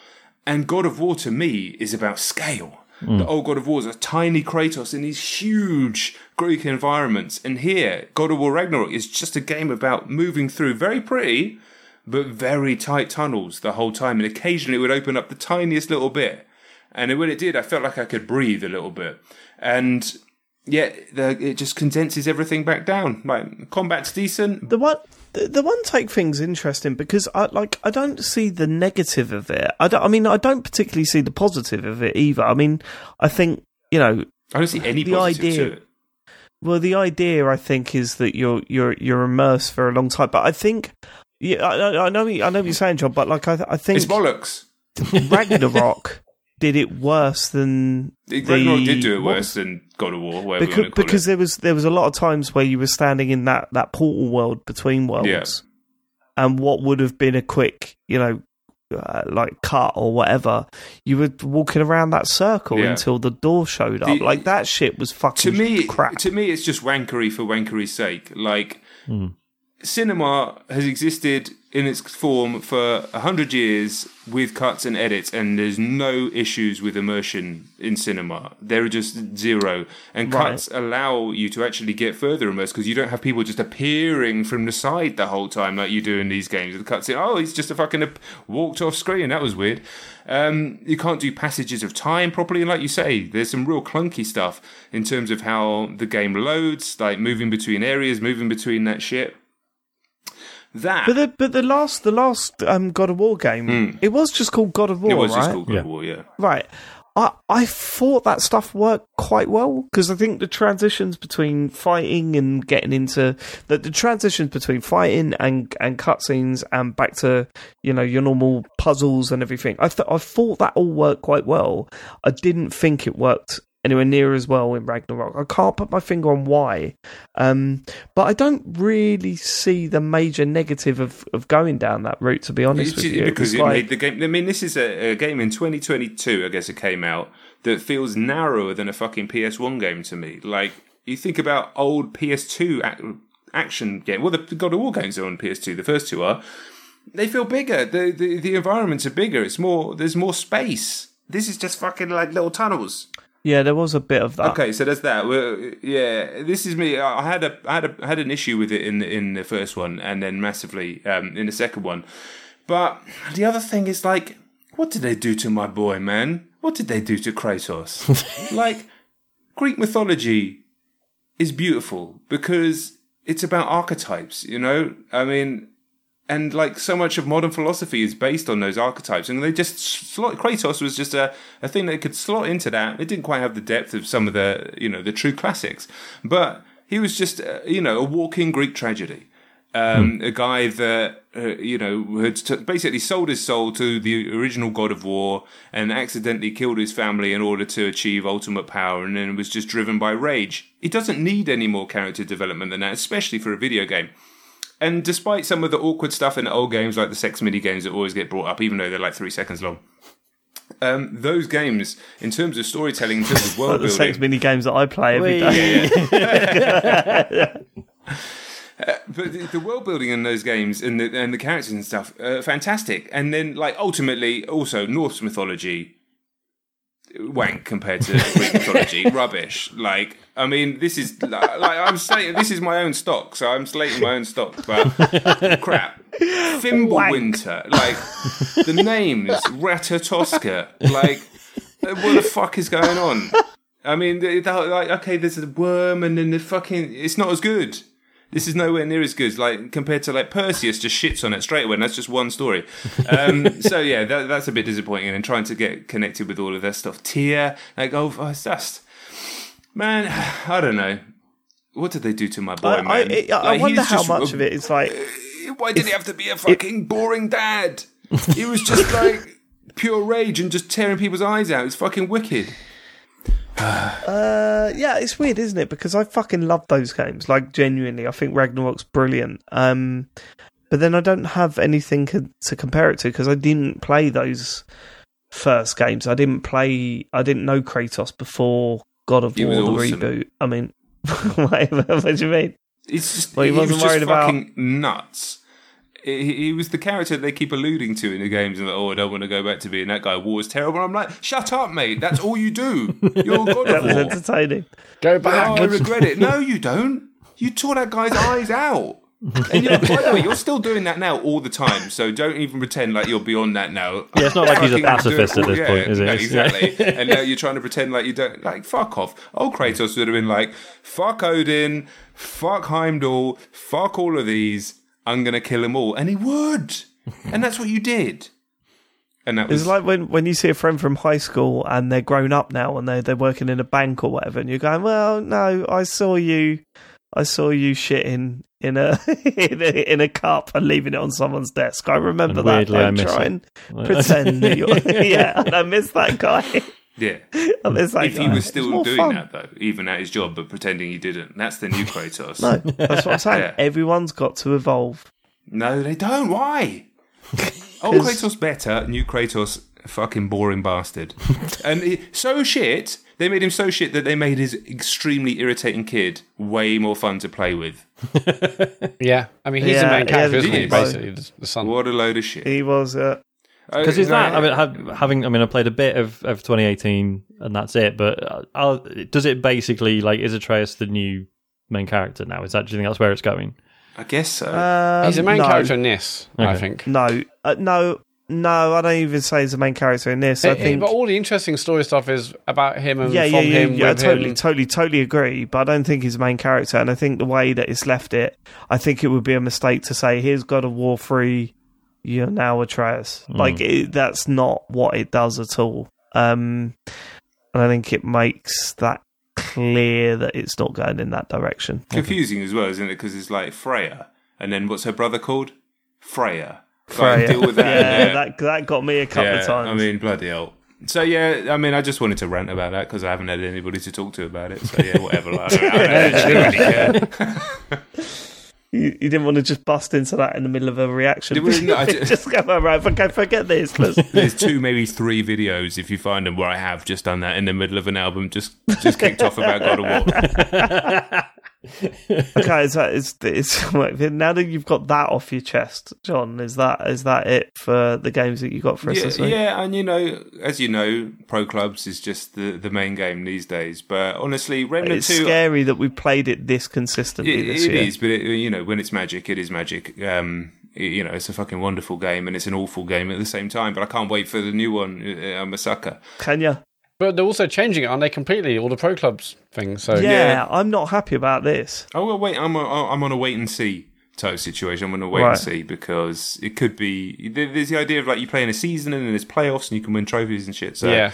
S4: And God of War to me is about scale. Mm. The old God of War is a tiny Kratos in these huge Greek environments. And here, God of War Ragnarok is just a game about moving through very pretty, but very tight tunnels the whole time. And occasionally it would open up the tiniest little bit. And when it did, I felt like I could breathe a little bit. And yet, the, it just condenses everything back down. Like, combat's decent.
S1: The one, the, the one take thing's interesting because I like I don't see the negative of it. I don't. I mean, I don't particularly see the positive of it either. I mean, I think you know.
S4: I don't see any
S1: The
S4: positive
S1: idea-
S4: to it.
S1: Well, the idea I think is that you're you're you're immersed for a long time, but I think. Yeah, I, I- I know. I know what you're saying, Jon, but like I, I think
S4: It's bollocks.
S1: Ragnarok (laughs) (laughs) did it worse than
S4: Ragnarok did do it
S1: what
S4: worse than God of War, whatever
S1: because
S4: call
S1: because
S4: it.
S1: there was there was a lot of times where you were standing in that that portal world between worlds,
S4: Yeah.
S1: and what would have been a quick, you know, uh, like cut or whatever, you were walking around that circle
S4: Yeah.
S1: until the door showed up.
S4: The-
S1: like that shit was fucking
S4: to me,
S1: crap.
S4: to me, it's just wankery for wankery's sake. Like cinema has existed in its form for a hundred years with cuts and edits, and there's no issues with immersion in cinema. There are just zero, and
S1: Right.
S4: cuts allow you to actually get further immersed because you don't have people just appearing from the side the whole time like you do in these games. The cuts in, oh, he's just a fucking ap- walked off screen. That was weird. Um, you can't do passages of time properly, and like you say, there's some real clunky stuff in terms of how the game loads, like moving between areas, moving between that shit. That
S1: but the but the last the last um, God of War game, it was just called God of War,
S4: it was
S1: right?
S4: just called God
S3: Yeah.
S4: of War, yeah.
S1: Right. I I thought that stuff worked quite well because I think the transitions between fighting and getting into the, the transitions between fighting and and cutscenes and back to you know your normal puzzles and everything. I th- I thought that all worked quite well. I didn't think it worked anywhere near as well in Ragnarok. I can't put my finger on why, um, but I don't really see the major negative of, of going down that route. To be honest
S4: It's
S1: with you,
S4: because it
S1: like-
S4: made the game. I mean, this is a, a game in 2022. I guess it came out that feels narrower than a fucking PS1 game to me. Like you think about old PS2 ac- action game. Well, the God of War games are on PS2. The first two are. They feel bigger. The, the the environments are bigger. It's more. There's more space. This is just fucking like little tunnels.
S1: Yeah, there was a bit of that.
S4: Okay, so that's that. Well, yeah, this is me. I had a, I had a, I had an issue with it in in the first one, and then massively um, in the second one. But the other thing is like, what did they do to my boy, man? What did they do to Kratos? (laughs) like, Greek mythology is beautiful because it's about archetypes. You know, I mean. And like so much of modern philosophy is based on those archetypes, and they just slot. Kratos was just a, a thing that could slot into that. It didn't quite have the depth of some of the you know the true classics, but he was just uh, you know a walking Greek tragedy. Um, A guy that uh, you know had t- basically sold his soul to the original God of War and accidentally killed his family in order to achieve ultimate power, and then was just driven by rage. He doesn't need any more character development than that, especially for a video game. And despite some of the awkward stuff in old games, like the sex mini games that always get brought up, even though they're like three seconds long, um, those games, in terms of storytelling, in terms of world
S1: Like the sex mini games that I play every day. (laughs)
S4: but the, the world building in those games and the, and the characters and stuff, uh, fantastic. And then, like, ultimately, also Norse mythology, wank compared to Greek mythology, (laughs) rubbish. Like, I mean, this is like, like I'm slating. This is my own stock, so I'm slating my own stock. But (laughs) crap, Fimbulwinter, like the names Ratatoska, like what the fuck is going on? I mean, like okay, there's a worm, and then the fucking it's not as good. This is nowhere near as good, like compared to like Perseus, just shits on it straight away. And that's just one story. Um, (laughs) so yeah, that, that's a bit disappointing. And trying to get connected with all of that stuff, Tia, like oh, oh, it's just man, (sighs) I don't know. What did they do to my boy,
S1: I, I,
S4: man?
S1: it- I
S4: Like,
S1: wonder how
S4: just-
S1: much of it is like. (sighs)
S4: Why did he have to be a fucking boring dad? He was just (laughs) like pure rage and just tearing people's eyes out. It's fucking wicked. (sighs)
S1: Uh, yeah, it's weird, isn't it? Because I fucking love those games. Like genuinely, I think Ragnarok's brilliant. Um, but then I don't have anything co- to compare it to because I didn't play those first games. I didn't play. I didn't know Kratos before God of War
S4: was
S1: the
S4: awesome.
S1: reboot. I mean, (laughs) wait, (laughs) what do you mean?
S4: It's just
S1: Well, he
S4: he, was
S1: wasn't
S4: just
S1: worried about-
S4: fucking nuts. He, he was the character they keep alluding to in the games, and like, oh, I don't want to go back to being that guy. War is terrible. I'm like, shut up, mate. That's all you do. (laughs) You're God
S1: That
S4: of
S1: was
S4: War.
S1: entertaining.
S2: Go
S4: Oh,
S2: back.
S4: I regret it. No, you don't. You tore that guy's eyes out. And you're, by the way, you're still doing that now all the time. So don't even pretend like you're beyond that now.
S3: Yeah, it's not like he's a
S4: Fucking do it
S3: pacifist at this
S4: yeah,
S3: point, is it?
S4: no,
S3: yeah.
S4: exactly. and now you're trying to pretend like you don't. Like, fuck off. Old Kratos would have been like, fuck Odin, fuck Heimdall, fuck all of these. I'm going to kill them all. And he would. And that's what you did. And that was.
S1: It's like when, when you see a friend from high school and they're grown up now and they're they're working in a bank or whatever, and you're going, "Well, no, I saw you, I saw you shitting in a (laughs) in a, in a cup and leaving it on someone's desk. I remember
S3: And
S1: that.
S3: weirdly, I
S1: Don't
S3: miss it.
S1: pretend that you're (laughs) (laughs) yeah." And I miss that guy.
S4: Yeah.
S1: I miss that
S4: If he was still doing
S1: fun.
S4: that, though, even at his job, but pretending he didn't, that's the new (laughs) Kratos.
S1: No, that's what I'm saying.
S4: Yeah.
S1: Everyone's got to evolve.
S4: No, they don't. Why? (laughs) Old Kratos better, new Kratos fucking boring bastard. (laughs) and he, so shit, they made him so shit that they made his extremely irritating kid way more fun to play with.
S2: Yeah, I mean, he's the
S1: Yeah,
S2: main character,
S1: yeah,
S2: isn't
S4: he
S2: he? Basically, the, the son.
S4: What a load of shit.
S1: He was. Uh,
S3: Because is that? I mean, have, having I mean, I played a bit of, of 2018, and that's it. But uh, I'll, does it basically like is Atreus the new main character now? Is that do you think that's where it's going?
S4: I guess so.
S1: um,
S2: he's the main
S1: no.
S2: character in this, I think.
S1: No, uh, no, no. I don't even say he's the main character in this. I
S2: Eh, eh,
S1: think
S2: but all the interesting story stuff is about him and
S1: yeah,
S2: from
S1: yeah, yeah,
S2: him
S1: yeah. I
S2: with
S1: totally,
S2: him.
S1: totally, totally agree. But I don't think he's the main character, and I think the way that it's left it, I think it would be a mistake to say, "Here's God of War three, you're now Atreus." Like it, that's not what it does at all. Um, and I think it makes that clear that it's not going in that direction.
S4: Confusing as well, isn't it? Because it's like Freya, and then what's her brother called? Freya.
S1: Freya.
S4: deal with that. (laughs)
S1: yeah,
S4: yeah.
S1: that that got me a couple
S4: yeah,
S1: of times.
S4: I mean, bloody hell. So yeah, I mean, I just wanted to rant about that because I haven't had anybody to talk to about it. So yeah, whatever. Like, I don't, (laughs) I don't really care. (laughs)
S1: you, you didn't want to just bust into that in the middle of a reaction.
S4: Did we- no, (laughs)
S1: just go "Oh, right. Okay, forget this. (laughs)
S4: There's two, maybe three videos if you find them where I have just done that in the middle of an album, just just kicked off about God of War. (laughs)
S1: okay, is that is is (laughs) now that you've got that off your chest, Jon? Is that is that it for the games that you got for us
S4: Yeah, yeah, and you know, as you know, pro clubs is just the, the main game these days. But honestly, Remnant
S1: It's
S4: Two,
S1: scary that we played it this consistently
S4: it,
S1: this
S4: it
S1: year.
S4: is, but it, you know, when it's magic, it is magic. Um, you know, it's a fucking wonderful game, and it's an awful game at the same time. But I can't wait for the new one. uh, I'm a sucker.
S1: Can you?
S2: But they're also changing it, aren't they? Completely, all the pro clubs things. So
S1: Yeah, I'm not happy about this.
S4: Oh well, wait. I'm a, I'm on a wait and see type situation. I'm going to wait
S1: Right.
S4: and see because it could be. there- There's the idea of like you play in a season and then there's playoffs and you can win trophies and shit. So
S2: yeah,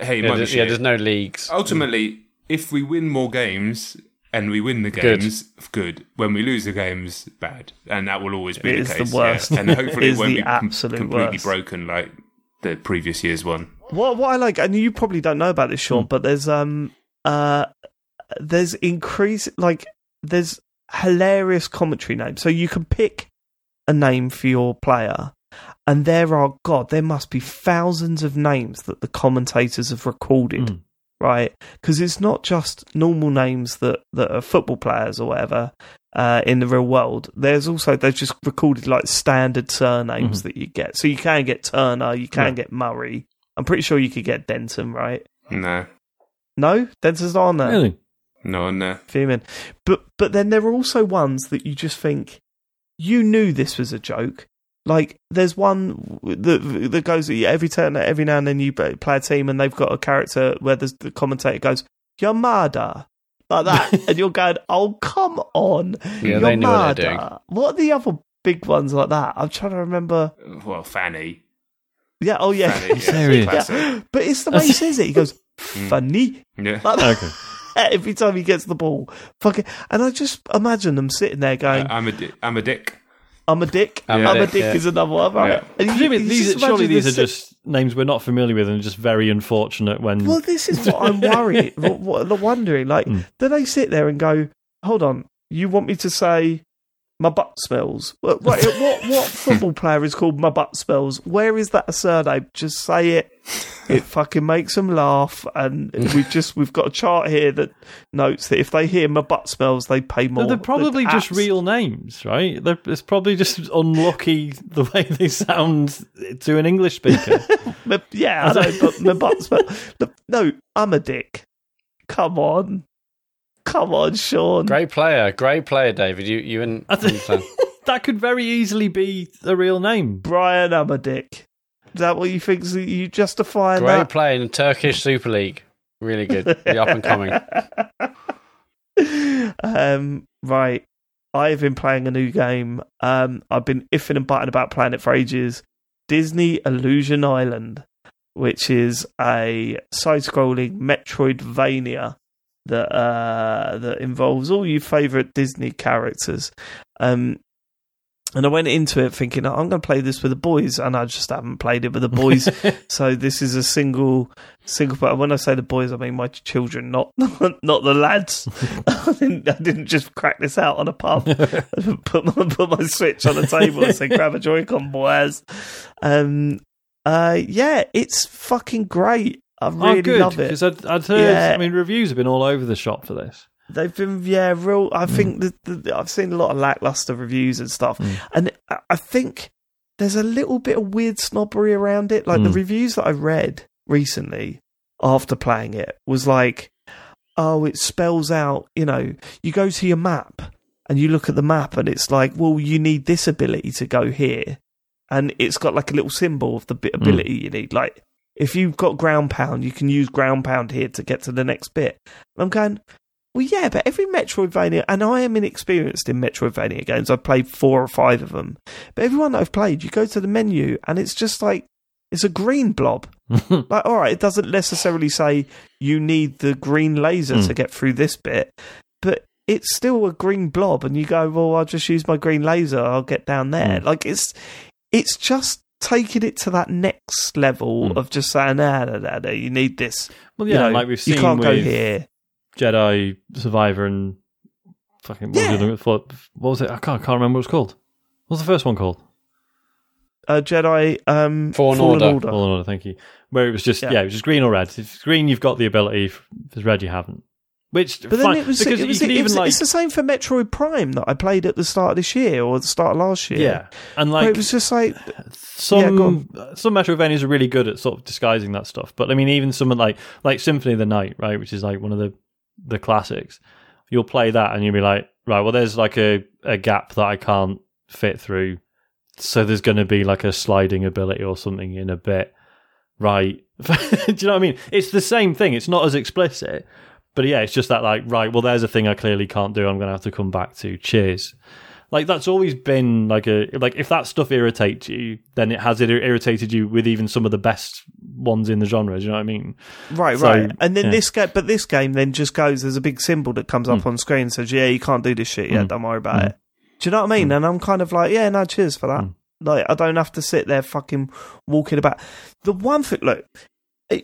S4: hey, it
S2: yeah,
S4: might be
S2: there's, yeah.
S4: shit.
S2: There's no leagues.
S4: ultimately, if we win more games and we win the
S2: Good.
S4: games, good. When we lose the games, bad, and that will always be
S1: It
S4: the
S1: is the
S4: case.
S1: worst.
S4: Yeah. And hopefully, (laughs)
S1: It
S4: it,
S1: is
S4: won't
S1: the
S4: be com-
S1: absolute
S4: completely
S1: worst.
S4: broken like the previous year's one.
S1: What what I like, and you probably don't know about this. Sean, but there's um uh there's increase like there's hilarious commentary names. So you can pick a name for your player, and there are God, there must be thousands of names that the commentators have recorded.
S3: Mm.
S1: Right, because it's not just normal names that, that are football players or whatever uh, in the real world. There's also they've just recorded like standard surnames
S3: Mhm.
S1: that you get. So you can get Turner, you can
S3: Yeah.
S1: get Murray, I'm pretty sure you could get Denton, right?
S4: No,
S1: No, Denton's not on there.
S3: Really?
S4: no, no.
S1: Fuming. But but then there are also ones that you just think you knew this was a joke. Like there's one that that goes every turn, every now and then you play a team and they've got a character where the commentator goes "You're Yamada like that, (laughs) and you're going, oh come on,
S2: Yeah, they knew what they're doing.
S1: Yamada." What are the other big ones like that? I'm trying to remember.
S4: Well, Fanny.
S1: Yeah, oh yeah,
S4: Fanny, yeah,
S3: Serious?
S1: yeah. But it's the way he says it. He goes (laughs) hmm. funny.
S4: Yeah.
S1: Like.
S3: Okay. (laughs)
S1: every time he gets the ball. Fucking, and I just imagine them sitting there going,
S4: I'm a di- I'm a dick.
S1: "I'm a dick.
S2: I'm
S1: I'm,
S2: a
S1: a
S2: dick,
S1: dick
S2: yeah.
S1: is another one, right?"
S4: Yeah.
S1: And you-
S3: Presumably
S1: you
S3: these, surely
S1: imagine
S3: these are just names we're not familiar with and just very unfortunate when.
S1: Well, this is what I'm (laughs) worried. what, what, I'm wondering, like,
S3: Mm.
S1: do they sit there and go, "Hold on, you want me to say?" My butt smells. What, what, what, what (laughs) football player is called my butt smells? Where is that a surname? Just say it. It (laughs) fucking makes them laugh, and we've just we've got a chart here that notes that if they hear my butt smells, they pay more.
S3: But they're probably just real names, right? They're, it's probably just unlucky the way they sound to an English speaker. (laughs)
S1: Yeah, I know, but my butt smell. Look, No, I'm a dick. Come on. Come on, Sean.
S2: Great player, great player, David. You you and (laughs)
S3: that could very easily be the real name.
S1: Brian, I'm a dick. Is that what you think? You justifying
S2: great
S1: that?
S2: player in the Turkish Super League. Really good. The up and coming. (laughs)
S1: um, right. I've been playing a new game. Um, I've been iffing and butting about playing it for ages. Disney Illusion Island, which is a side-scrolling Metroidvania that uh, that involves all your favourite Disney characters. Um, and I went into it thinking I'm going to play this with the boys, and I just haven't played it with the boys. (laughs) so this is a single single. But when I say the boys, I mean my children, not (laughs) not the lads. (laughs) I, didn't, I didn't just crack this out on a pub. put my put my switch on the table and say, "Grab a Joy-Con, boys." Um, uh, yeah, it's fucking great. I oh, really
S3: oh, good.
S1: love it.
S3: Because I'd, I'd heard,
S1: Yeah.
S3: I mean, reviews have been all over the shop for this.
S1: They've been, yeah, real. I mm. think the, the, I've seen a lot of lackluster reviews and stuff, mm. and I- think there's a little bit of weird snobbery around it. Like the
S3: Mm.
S1: reviews that I read recently after playing it was like, oh, it spells out. You know, you go to your map and you look at the map, and it's like, well, you need this ability to go here, and it's got like a little symbol of the bit mm. ability you need, like. If you've got ground pound, you can use ground pound here to get to the next bit. And I'm going, well, yeah, but every Metroidvania, and I am inexperienced in Metroidvania games. I've played four or five of them, but every one that I've played, you go to the menu and it's just like it's a green blob. (laughs) like, all right, it doesn't necessarily say you need the green laser
S3: Mm.
S1: to get through this bit, but it's still a green blob, and you go, well, I'll just use my green laser. I'll get down there.
S3: Mm.
S1: Like it's it's just taking it to that next level
S3: Mm.
S1: of just saying, nah, nah, nah, nah, you need this.
S3: Well,
S1: You
S3: yeah,
S1: know,
S3: like we've seen
S1: you can't
S3: with
S1: go here.
S3: Jedi Survivor and fucking what, was
S1: Yeah.
S3: the other- what, what was it? I can't, I can't remember what it was called. What was the first one called?
S1: uh, Jedi um,
S2: Fallen Order.
S3: Fallen Order, thank you. Where it was just
S1: Yeah.
S3: yeah. it was just green or red. If it's green, you've got the ability. If it's red, you haven't. Which,
S1: But then
S3: fine,
S1: it was,
S3: because
S1: it was, it
S3: even
S1: was-
S3: like
S1: it's the same for Metroid Prime that I played at the start of this year or the start of last year.
S3: yeah, and like
S1: it was just like
S3: some
S1: Yeah,
S3: some Metroidvanias are really good at sort of disguising that stuff. But I mean, even someone like like Symphony of the Night, right, which is like one of the the classics. You'll play that and you'll be like, right, well, there's like a a gap that I can't fit through, so there's going to be like a sliding ability or something in a bit, right? (laughs) Do you know what I mean? It's the same thing. It's not as explicit, but yeah, it's just that like, right, well, there's a thing I clearly can't do. I'm going to have to come back to. Cheers. like that's always been like a like if that stuff irritates you, then it has it irritated you with even some of the best ones in the genre. Do you know what I mean?
S1: Right,
S3: So,
S1: right. And then
S3: yeah.
S1: this game, but this game then just goes. There's a big symbol that comes up
S3: Hmm.
S1: on screen and says, "Yeah, you can't do this shit yet.
S3: Mm.
S1: Don't worry about
S3: Mm.
S1: it." Do you know what I mean? And I'm kind of like, "Yeah, no, cheers for that."
S3: Mm.
S1: Like, I don't have to sit there fucking walking about. The one thing, look,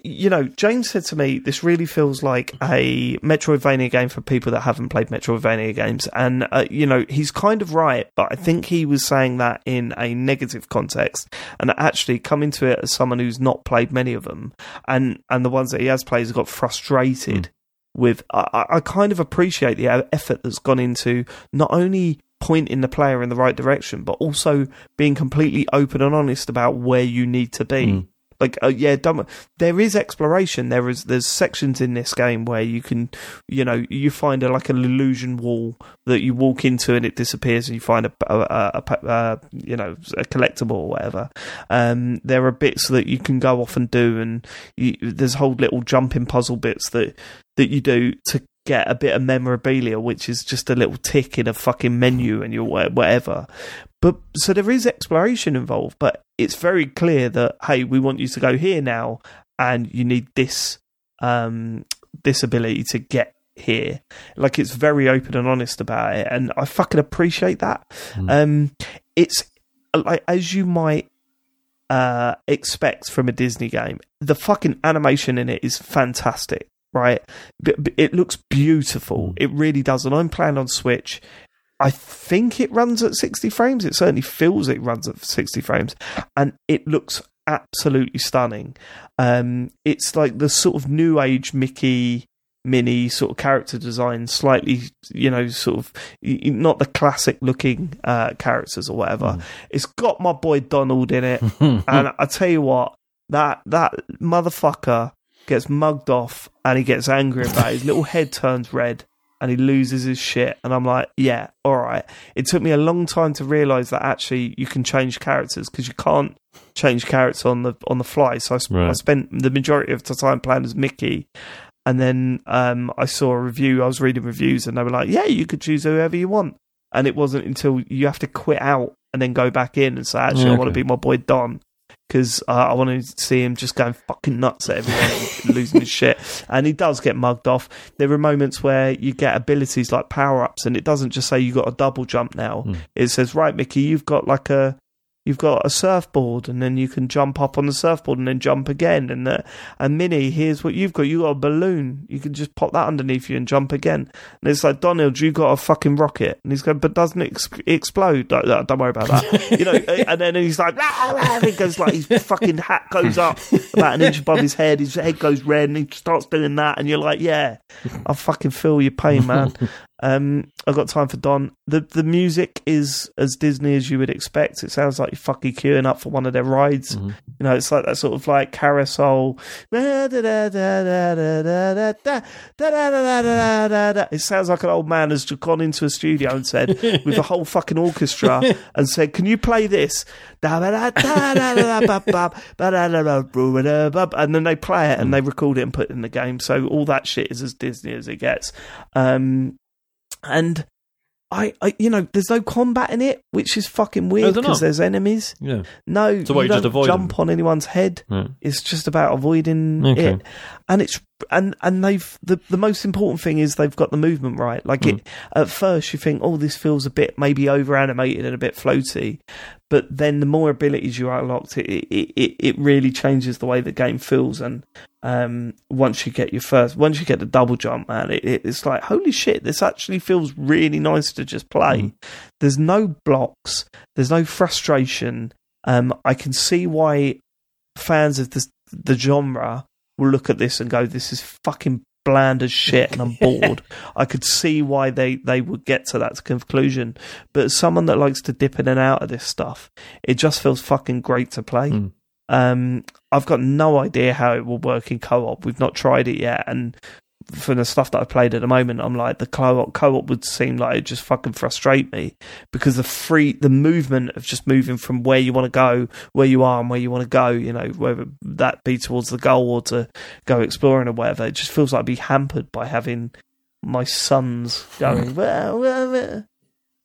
S1: you know, James said to me, "This really feels like a Metroidvania game for people that haven't played Metroidvania games." And uh, you know, he's kind of right, but I think he was saying that in a negative context. And actually, coming to it as someone who's not played many of them, and and the ones that he has played, has got frustrated with. I, I- kind of appreciate the effort that's gone into not only pointing the player in the right direction, but also being completely open and honest about where you need to be.
S3: Mm.
S1: Like, uh, yeah, dumb. There is exploration. There is there's sections in this game where you can, you know, you find a, like an illusion wall that you walk into and it disappears, and you find a, a, a, a, you know a collectible or whatever. Um, there are bits that you can go off and do, and you, there's whole little jumping puzzle bits that that you do to get a bit of memorabilia, which is just a little tick in a fucking menu and you're whatever. But so there is exploration involved, but it's very clear that hey, we want you to go here now, and you need this um this ability to get here. Like it's very open and honest about it, and I fucking appreciate that.
S3: Mm.
S1: Um, it's like as you might uh expect from a Disney game, the fucking animation in it is fantastic. Right, it looks beautiful.
S3: Mm.
S1: It really does. And I'm playing on Switch. I think it runs at 60 frames. It certainly feels it runs at 60 frames, and it looks absolutely stunning. Um, it's like the sort of new age Mickey Minnie sort of character design, slightly, you know, sort of not the classic looking uh, characters or whatever. It's got my boy Donald in it, (laughs) and I tell you what, that that motherfucker gets mugged off and he gets angry about it. his little head turns red and he loses his shit. And I'm like yeah all right. It took me a long time to realize that actually you can change characters because you can't change characters on the on the fly. So I, sp- I spent the majority of the time playing as Mickey. And then um, I saw a review I was reading reviews and they were like yeah you could choose whoever you want. And it wasn't until you have to quit out and then go back in and say actually I want to be my boy Don because uh, I want to see him just going fucking nuts at everyone (laughs) losing his shit. And he does get mugged off. There are moments where you get abilities like power ups, and it doesn't just say you got a double jump now.
S3: Hmm.
S1: It says, right, Mickey, you've got like a. You've got a surfboard, and then you can jump up on the surfboard and then jump again. And uh, and Minnie, here's what you've got. You got a balloon. You can just pop that underneath you and jump again. And it's like Donald, you got a fucking rocket. And he's going, but doesn't it ex- explode? Like, "No, don't worry about that. (laughs) you know. And then he's like, "Rah, rah," and he goes like his fucking hat goes up about an inch above his head. His head goes red, and he starts doing that. And you're like, yeah, I fucking feel your pain, man. Um, I've got time for Don. The the music is as Disney as you would expect. It sounds like you're fucking queuing up for one of their rides.
S3: Mhm.
S1: You know, it's like that sort of like carousel. It sounds like an old man has just gone into a studio and said, with a whole fucking orchestra, and said, "Can you play this?" And then they play it and they record it and put it in the game. So all that shit is as Disney as it gets. Um, and I, I, you know, there's no combat in it, which is fucking weird because there's enemies.
S3: yeah.
S1: No,
S3: So what, you
S1: don't
S3: just avoid
S1: jump on anyone's head.
S3: Right.
S1: It's just about avoiding
S3: Okay.
S1: it, and it's and and they've the the most important thing is they've got the movement right. Like
S3: Mm.
S1: it at first you think, oh, this feels a bit maybe over animated and a bit floaty, but then the more abilities you unlocked, it it it, it really changes the way the game feels. And um, once you get your first, once you get the double jump, man, it, it, it's like holy shit, this actually feels really nice to just play.
S3: Mm.
S1: There's no blocks, there's no frustration. Um, I can see why fans of this, the genre will look at this and go, "This is fucking bland as shit," and I'm bored. (laughs) I could see why they they would get to that conclusion. But as someone that likes to dip in and out of this stuff, it just feels fucking great to play.
S3: Mm.
S1: Um, I've got no idea how it will work in co-op. We've not tried it yet, and for the stuff that I played at the moment, I'm like the co-op co-op would seem like it just fucking frustrate me because the free the movement of just moving from where you want to go, where you are, and where you want to go, you know, whether that be towards the goal or to go exploring or whatever, it just feels like I'd be hampered by having my sons going, well, well, well.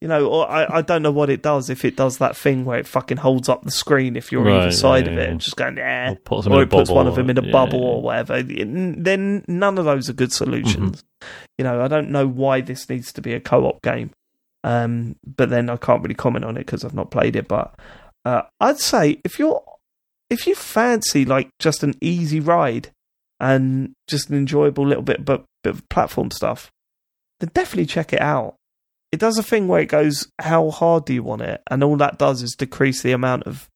S1: You know, or I, I don't know what it does if it does that thing where it fucking holds up the screen if you're
S3: Right,
S1: either side
S3: yeah,
S1: of it
S3: yeah.
S1: and just going, yeah.
S3: Or puts
S1: Or it puts one of them in a
S3: or-
S1: bubble or whatever. Then none of those are good solutions.
S3: Mm-hmm.
S1: You know, I don't know why this needs to be a co-op game. Um, but then I can't really comment on it because I've not played it. But uh, I'd say if you're if you fancy like just an easy ride and just an enjoyable little bit, but bit of platform stuff, then definitely check it out. It does a thing where it goes, "How hard do you want it?" and all that does is decrease the amount of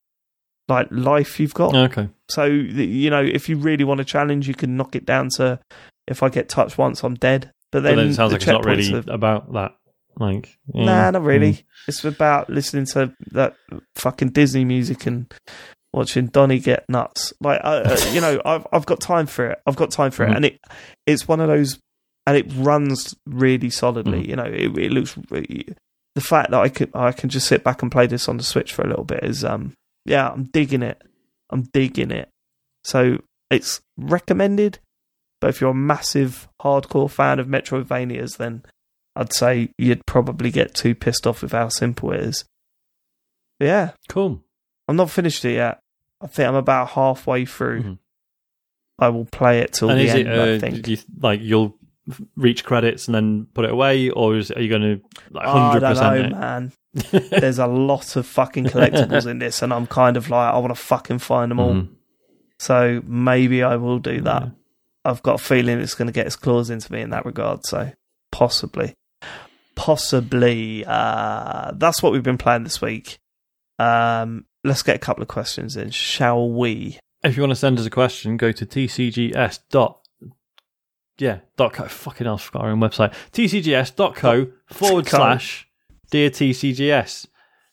S1: like life you've got.
S3: Okay.
S1: So you know, if you really want a challenge, you can knock it down to if I get touched once, I'm dead. But
S3: But
S1: then,
S3: then it sounds
S1: the
S3: like it's not really
S1: are-
S3: about that. Like, yeah.
S1: Nah, not really.
S3: Mm.
S1: It's about listening to that fucking Disney music and watching Donnie get nuts. Like, uh, you know, (laughs) I've I've got time for it. I've got time for it, and it it's one of those, and it runs really solidly.
S3: Mhm.
S1: You know, it, it looks really, the fact that I can I can just sit back and play this on the Switch for a little bit is um yeah, I'm digging it. I'm digging it. So it's recommended, but if you're a massive hardcore fan of Metroidvanias, then I'd say you'd probably get too pissed off with how simple it is. But yeah,
S3: Cool.
S1: I'm not finished it yet. I think I'm about halfway through.
S3: Mhm.
S1: I will play it till
S3: and
S1: the end.
S3: it,
S1: I
S3: uh,
S1: think.
S3: do you, like, you'll reach credits and then put it away, or is, are you going to like,
S1: Oh, I
S3: 100%
S1: don't know,
S3: it?
S1: man. (laughs) There's a lot of fucking collectibles in this, and I'm kind of like, I want to fucking find them all.
S3: Mhm.
S1: So maybe I will do that.
S3: Yeah.
S1: I've got a feeling it's going to get its claws into me in that regard. So possibly, possibly. Uh, that's what we've been playing this week. Um, let's get a couple of questions in, shall we?
S3: If you want to send us a question, go to tcgs dot yeah dot co. Fucking hell, forgot our own website. tcgs.co forward slash dear tcgs.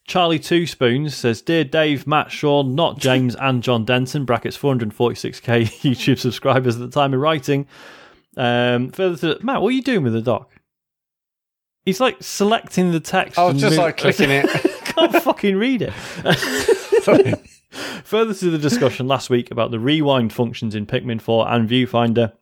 S3: Charlie Two Spoons says, "Dear Dave, Matt, Sean, not (laughs) James, and Jon Denton (brackets 446k (laughs) YouTube subscribers at the time of writing." Um, further to Matt, what are you doing with the doc? He's like selecting the text.
S2: I was just
S3: move-
S2: like clicking it. (laughs)
S3: can't fucking read it. Further to the discussion last week about the rewind functions in Pikmin 4 and Viewfinder,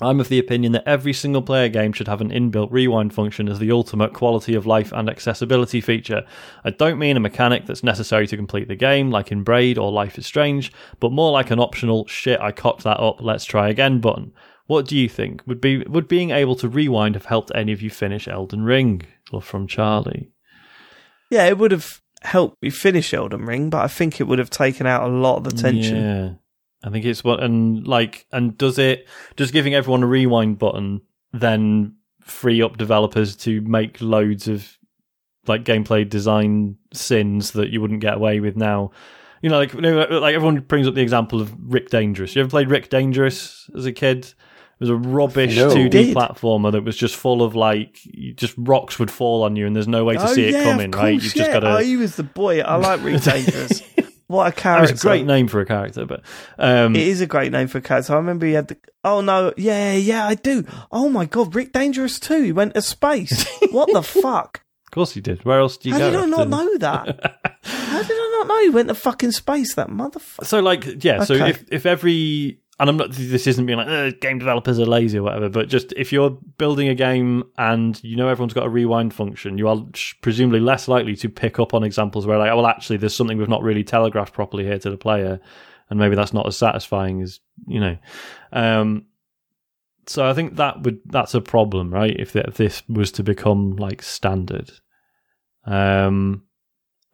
S3: I'm of the opinion that every single player game should have an inbuilt rewind function as the ultimate quality of life and accessibility feature. I don't mean a mechanic that's necessary to complete the game, like in Braid or Life is Strange, but more like an optional shit, I cocked that up, let's try again button. What do you think? Would be would being able to rewind have helped any of you finish Elden Ring? Love from Charlie.
S1: Yeah, it would have helped me finish Elden Ring, but I think it would have taken out a lot of the tension.
S3: Yeah. I think it's what and like and does it does giving everyone a rewind button then free up developers to make loads of like gameplay design sins that you wouldn't get away with now. You know, like you know, like everyone brings up the example of Rick Dangerous. You ever played Rick Dangerous as a kid? It was a rubbish
S2: No.
S3: 2D
S1: Did.
S3: platformer that was just full of like just rocks would fall on you and there's no way to oh, see it coming,
S1: of
S3: right? You've
S1: yeah.
S3: just got to.
S1: Oh, he was the boy. I like Rick (laughs) Dangerous. What a character!
S3: was a great name for a character, but um,
S1: It is a great name for a character. I remember he had the. Oh no, yeah, yeah, I do. Oh my god, Rick Dangerous 2. He went to space. what the (laughs) fuck?
S3: Of course he did. Where else do you
S1: How
S3: go?
S1: did I not know (laughs) that? How did I not know he went to fucking space? That motherfucker.
S3: So, like, yeah. So if if every and I'm not. This isn't being like "Uh, game developers are lazy or whatever, but just if you're building a game and you know everyone's got a rewind function, you are presumably less likely to pick up on examples where like, oh, well, actually, there's something we've not really telegraphed properly here to the player, and maybe that's not as satisfying as you know. Um, so I think that would that's a problem, right? If, if this was to become like standard. Um,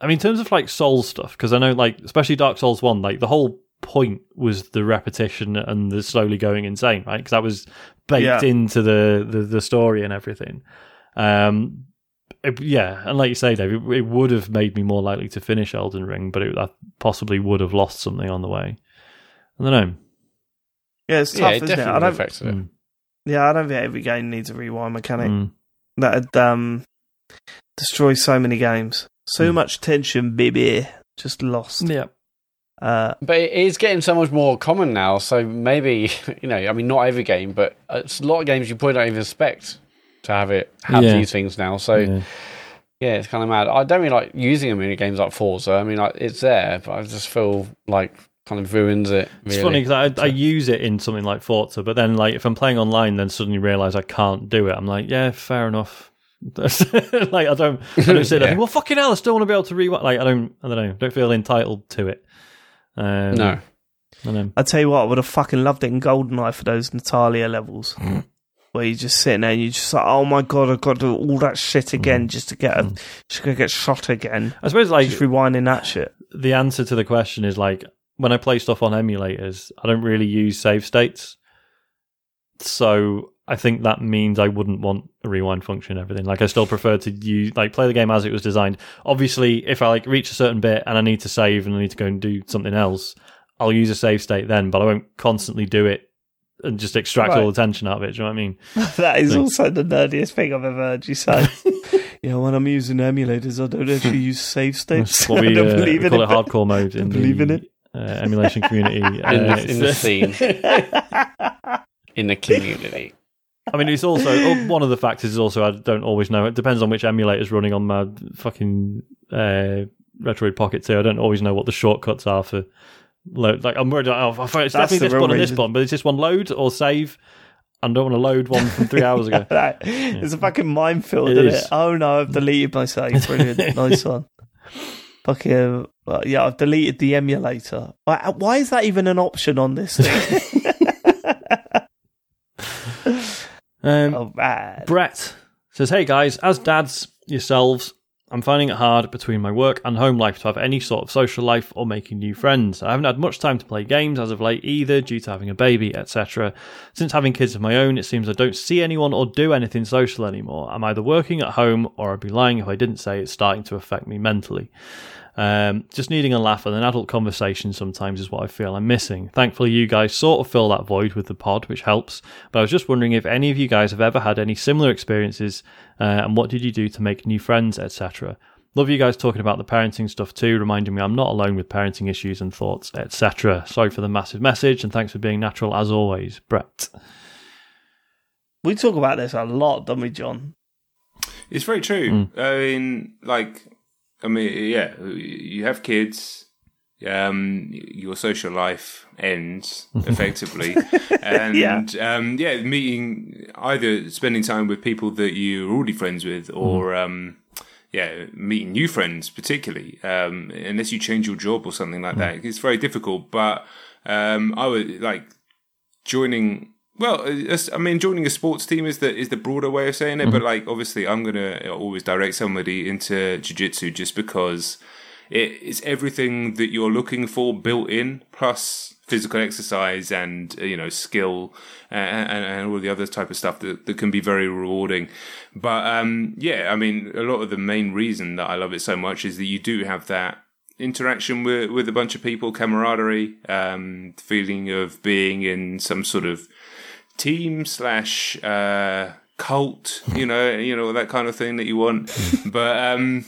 S3: I mean, in terms of like Soul stuff, because I know, like, especially Dark Souls 1, like, the whole point was the repetition and the slowly going insane, right? Because that was baked
S1: Yeah.
S3: into the, the, the story and everything. Um, it- yeah, and like you say, Dave, it, it would have made me more likely to finish Elden Ring, but it I possibly would have lost something on the way. I don't know.
S1: Yeah, it's tough,
S2: yeah, it
S1: isn't it? I
S2: definitely
S1: don't.
S2: affected it.
S3: Mm,
S1: Yeah, I don't think every game needs a rewind mechanic.
S3: mm.
S1: That'd um destroy so many games. So
S3: Mm.
S1: much tension, baby. Just lost.
S3: Yeah.
S1: Uh,
S2: But it is getting so much more common now. So maybe (laughs) you know, I mean, not every game, but it's a lot of games you probably don't even expect to have it have
S3: Yeah.
S2: these things now. So yeah.
S3: yeah.
S2: it's kind of mad. I don't really like using them in games like Forza. I mean, like, it's there, but I just feel like kind of ruins it.
S3: It's funny because I, I use it in something like Forza, but then like if I'm playing online, then suddenly realize I can't do it. I'm like, yeah, fair enough. (laughs) like I don't, I don't sit there. (laughs)
S2: Yeah.
S3: Well, fucking hell, I still want to be able to rewind. Like I don't, I don't know, don't feel entitled to it. Um,
S2: No.
S3: I know.
S1: I tell you what, I would have fucking loved it in Goldeneye for those Natalia levels. Hmm. Where you're just sitting there and you're just like, oh my god, I've got to do all that shit hmm. again just to get a, hmm. just to get shot again.
S3: I suppose like
S1: Just rewinding that shit.
S3: the answer to the question is like when I play stuff on emulators, I don't really use save states. So I think that means I wouldn't want a rewind function and everything. Like I still prefer to use like play the game as it was designed. Obviously, if I like reach a certain bit and I need to save and I need to go and do something else, I'll use a save state then, but I won't constantly do it and just extract all the tension out of it. Do you know what I mean? (laughs)
S1: That is
S3: Thanks.
S1: also the nerdiest thing I've ever heard you say. (laughs) yeah, when I'm using emulators, I don't actually (laughs) use save states.
S3: What we,
S1: I don't
S3: uh,
S1: believe
S3: we
S1: in
S3: call
S1: it.
S3: it hardcore mode in
S1: believe
S3: the
S1: in it.
S3: Uh, emulation community.
S2: In
S3: Uh,
S2: the, in the scene, in the community.
S3: I mean, it's also one of the factors is also I don't always know. It depends on which emulator's running on my fucking uh, Retroid Pocket 2. I don't always know what the shortcuts are for load. Like I'm worried. Oh, it's
S1: That's
S3: definitely this one and this one, but is this one load or save? I don't want to load one from three hours ago. (laughs)
S1: Right. It's a fucking minefield,
S3: It
S1: isn't
S3: is.
S1: it? Oh no, I've deleted my save. Brilliant. (laughs) nice one. Fucking, well, yeah, I've deleted the emulator. Why, why is that even an option on this thing? (laughs)
S3: Um,
S1: oh.
S3: Brett says, Hey guys, as dads yourselves, I'm finding it hard between my work and home life to have any sort of social life or making new friends. I haven't had much time to play games as of late either, due to having a baby, etc. Since having kids of my own, it seems I don't see anyone or do anything social anymore. I'm either working at home or I'd be lying if I didn't say it's starting to affect me mentally. Um, just needing a laugh and an adult conversation sometimes is what I feel I'm missing. Thankfully, you guys sort of fill that void with the pod, which helps. But I was just wondering if any of you guys have ever had any similar experiences, uh, and what did you do to make new friends, etc. Love you guys talking about the parenting stuff too, reminding me I'm not alone with parenting issues and thoughts, etc. Sorry for the massive message, and thanks for being natural as always, Brett.
S1: We talk about this a lot, don't we, Jon?
S4: It's very true. I mean, like, I mean, yeah, you have kids. Um, your social life ends (laughs) effectively, and
S1: Yeah.
S4: um, yeah, meeting either spending time with people that you're already friends with, or um, yeah, meeting new friends, particularly um, unless you change your job or something like that. It's very difficult. But um, I would like joining well i mean joining a sports team is the is the broader way of saying it but like obviously i'm gonna always direct somebody into jiu-jitsu just because it, it's everything that you're looking for built in plus physical exercise and uh, you know skill and, and, and all the other type of stuff that, that can be very rewarding. But um yeah i mean a lot of the main reason that i love it so much is that you do have that interaction with with a bunch of people, camaraderie, um, feeling of being in some sort of team slash uh, cult, you know, you know that kind of thing that you want. (laughs) but um,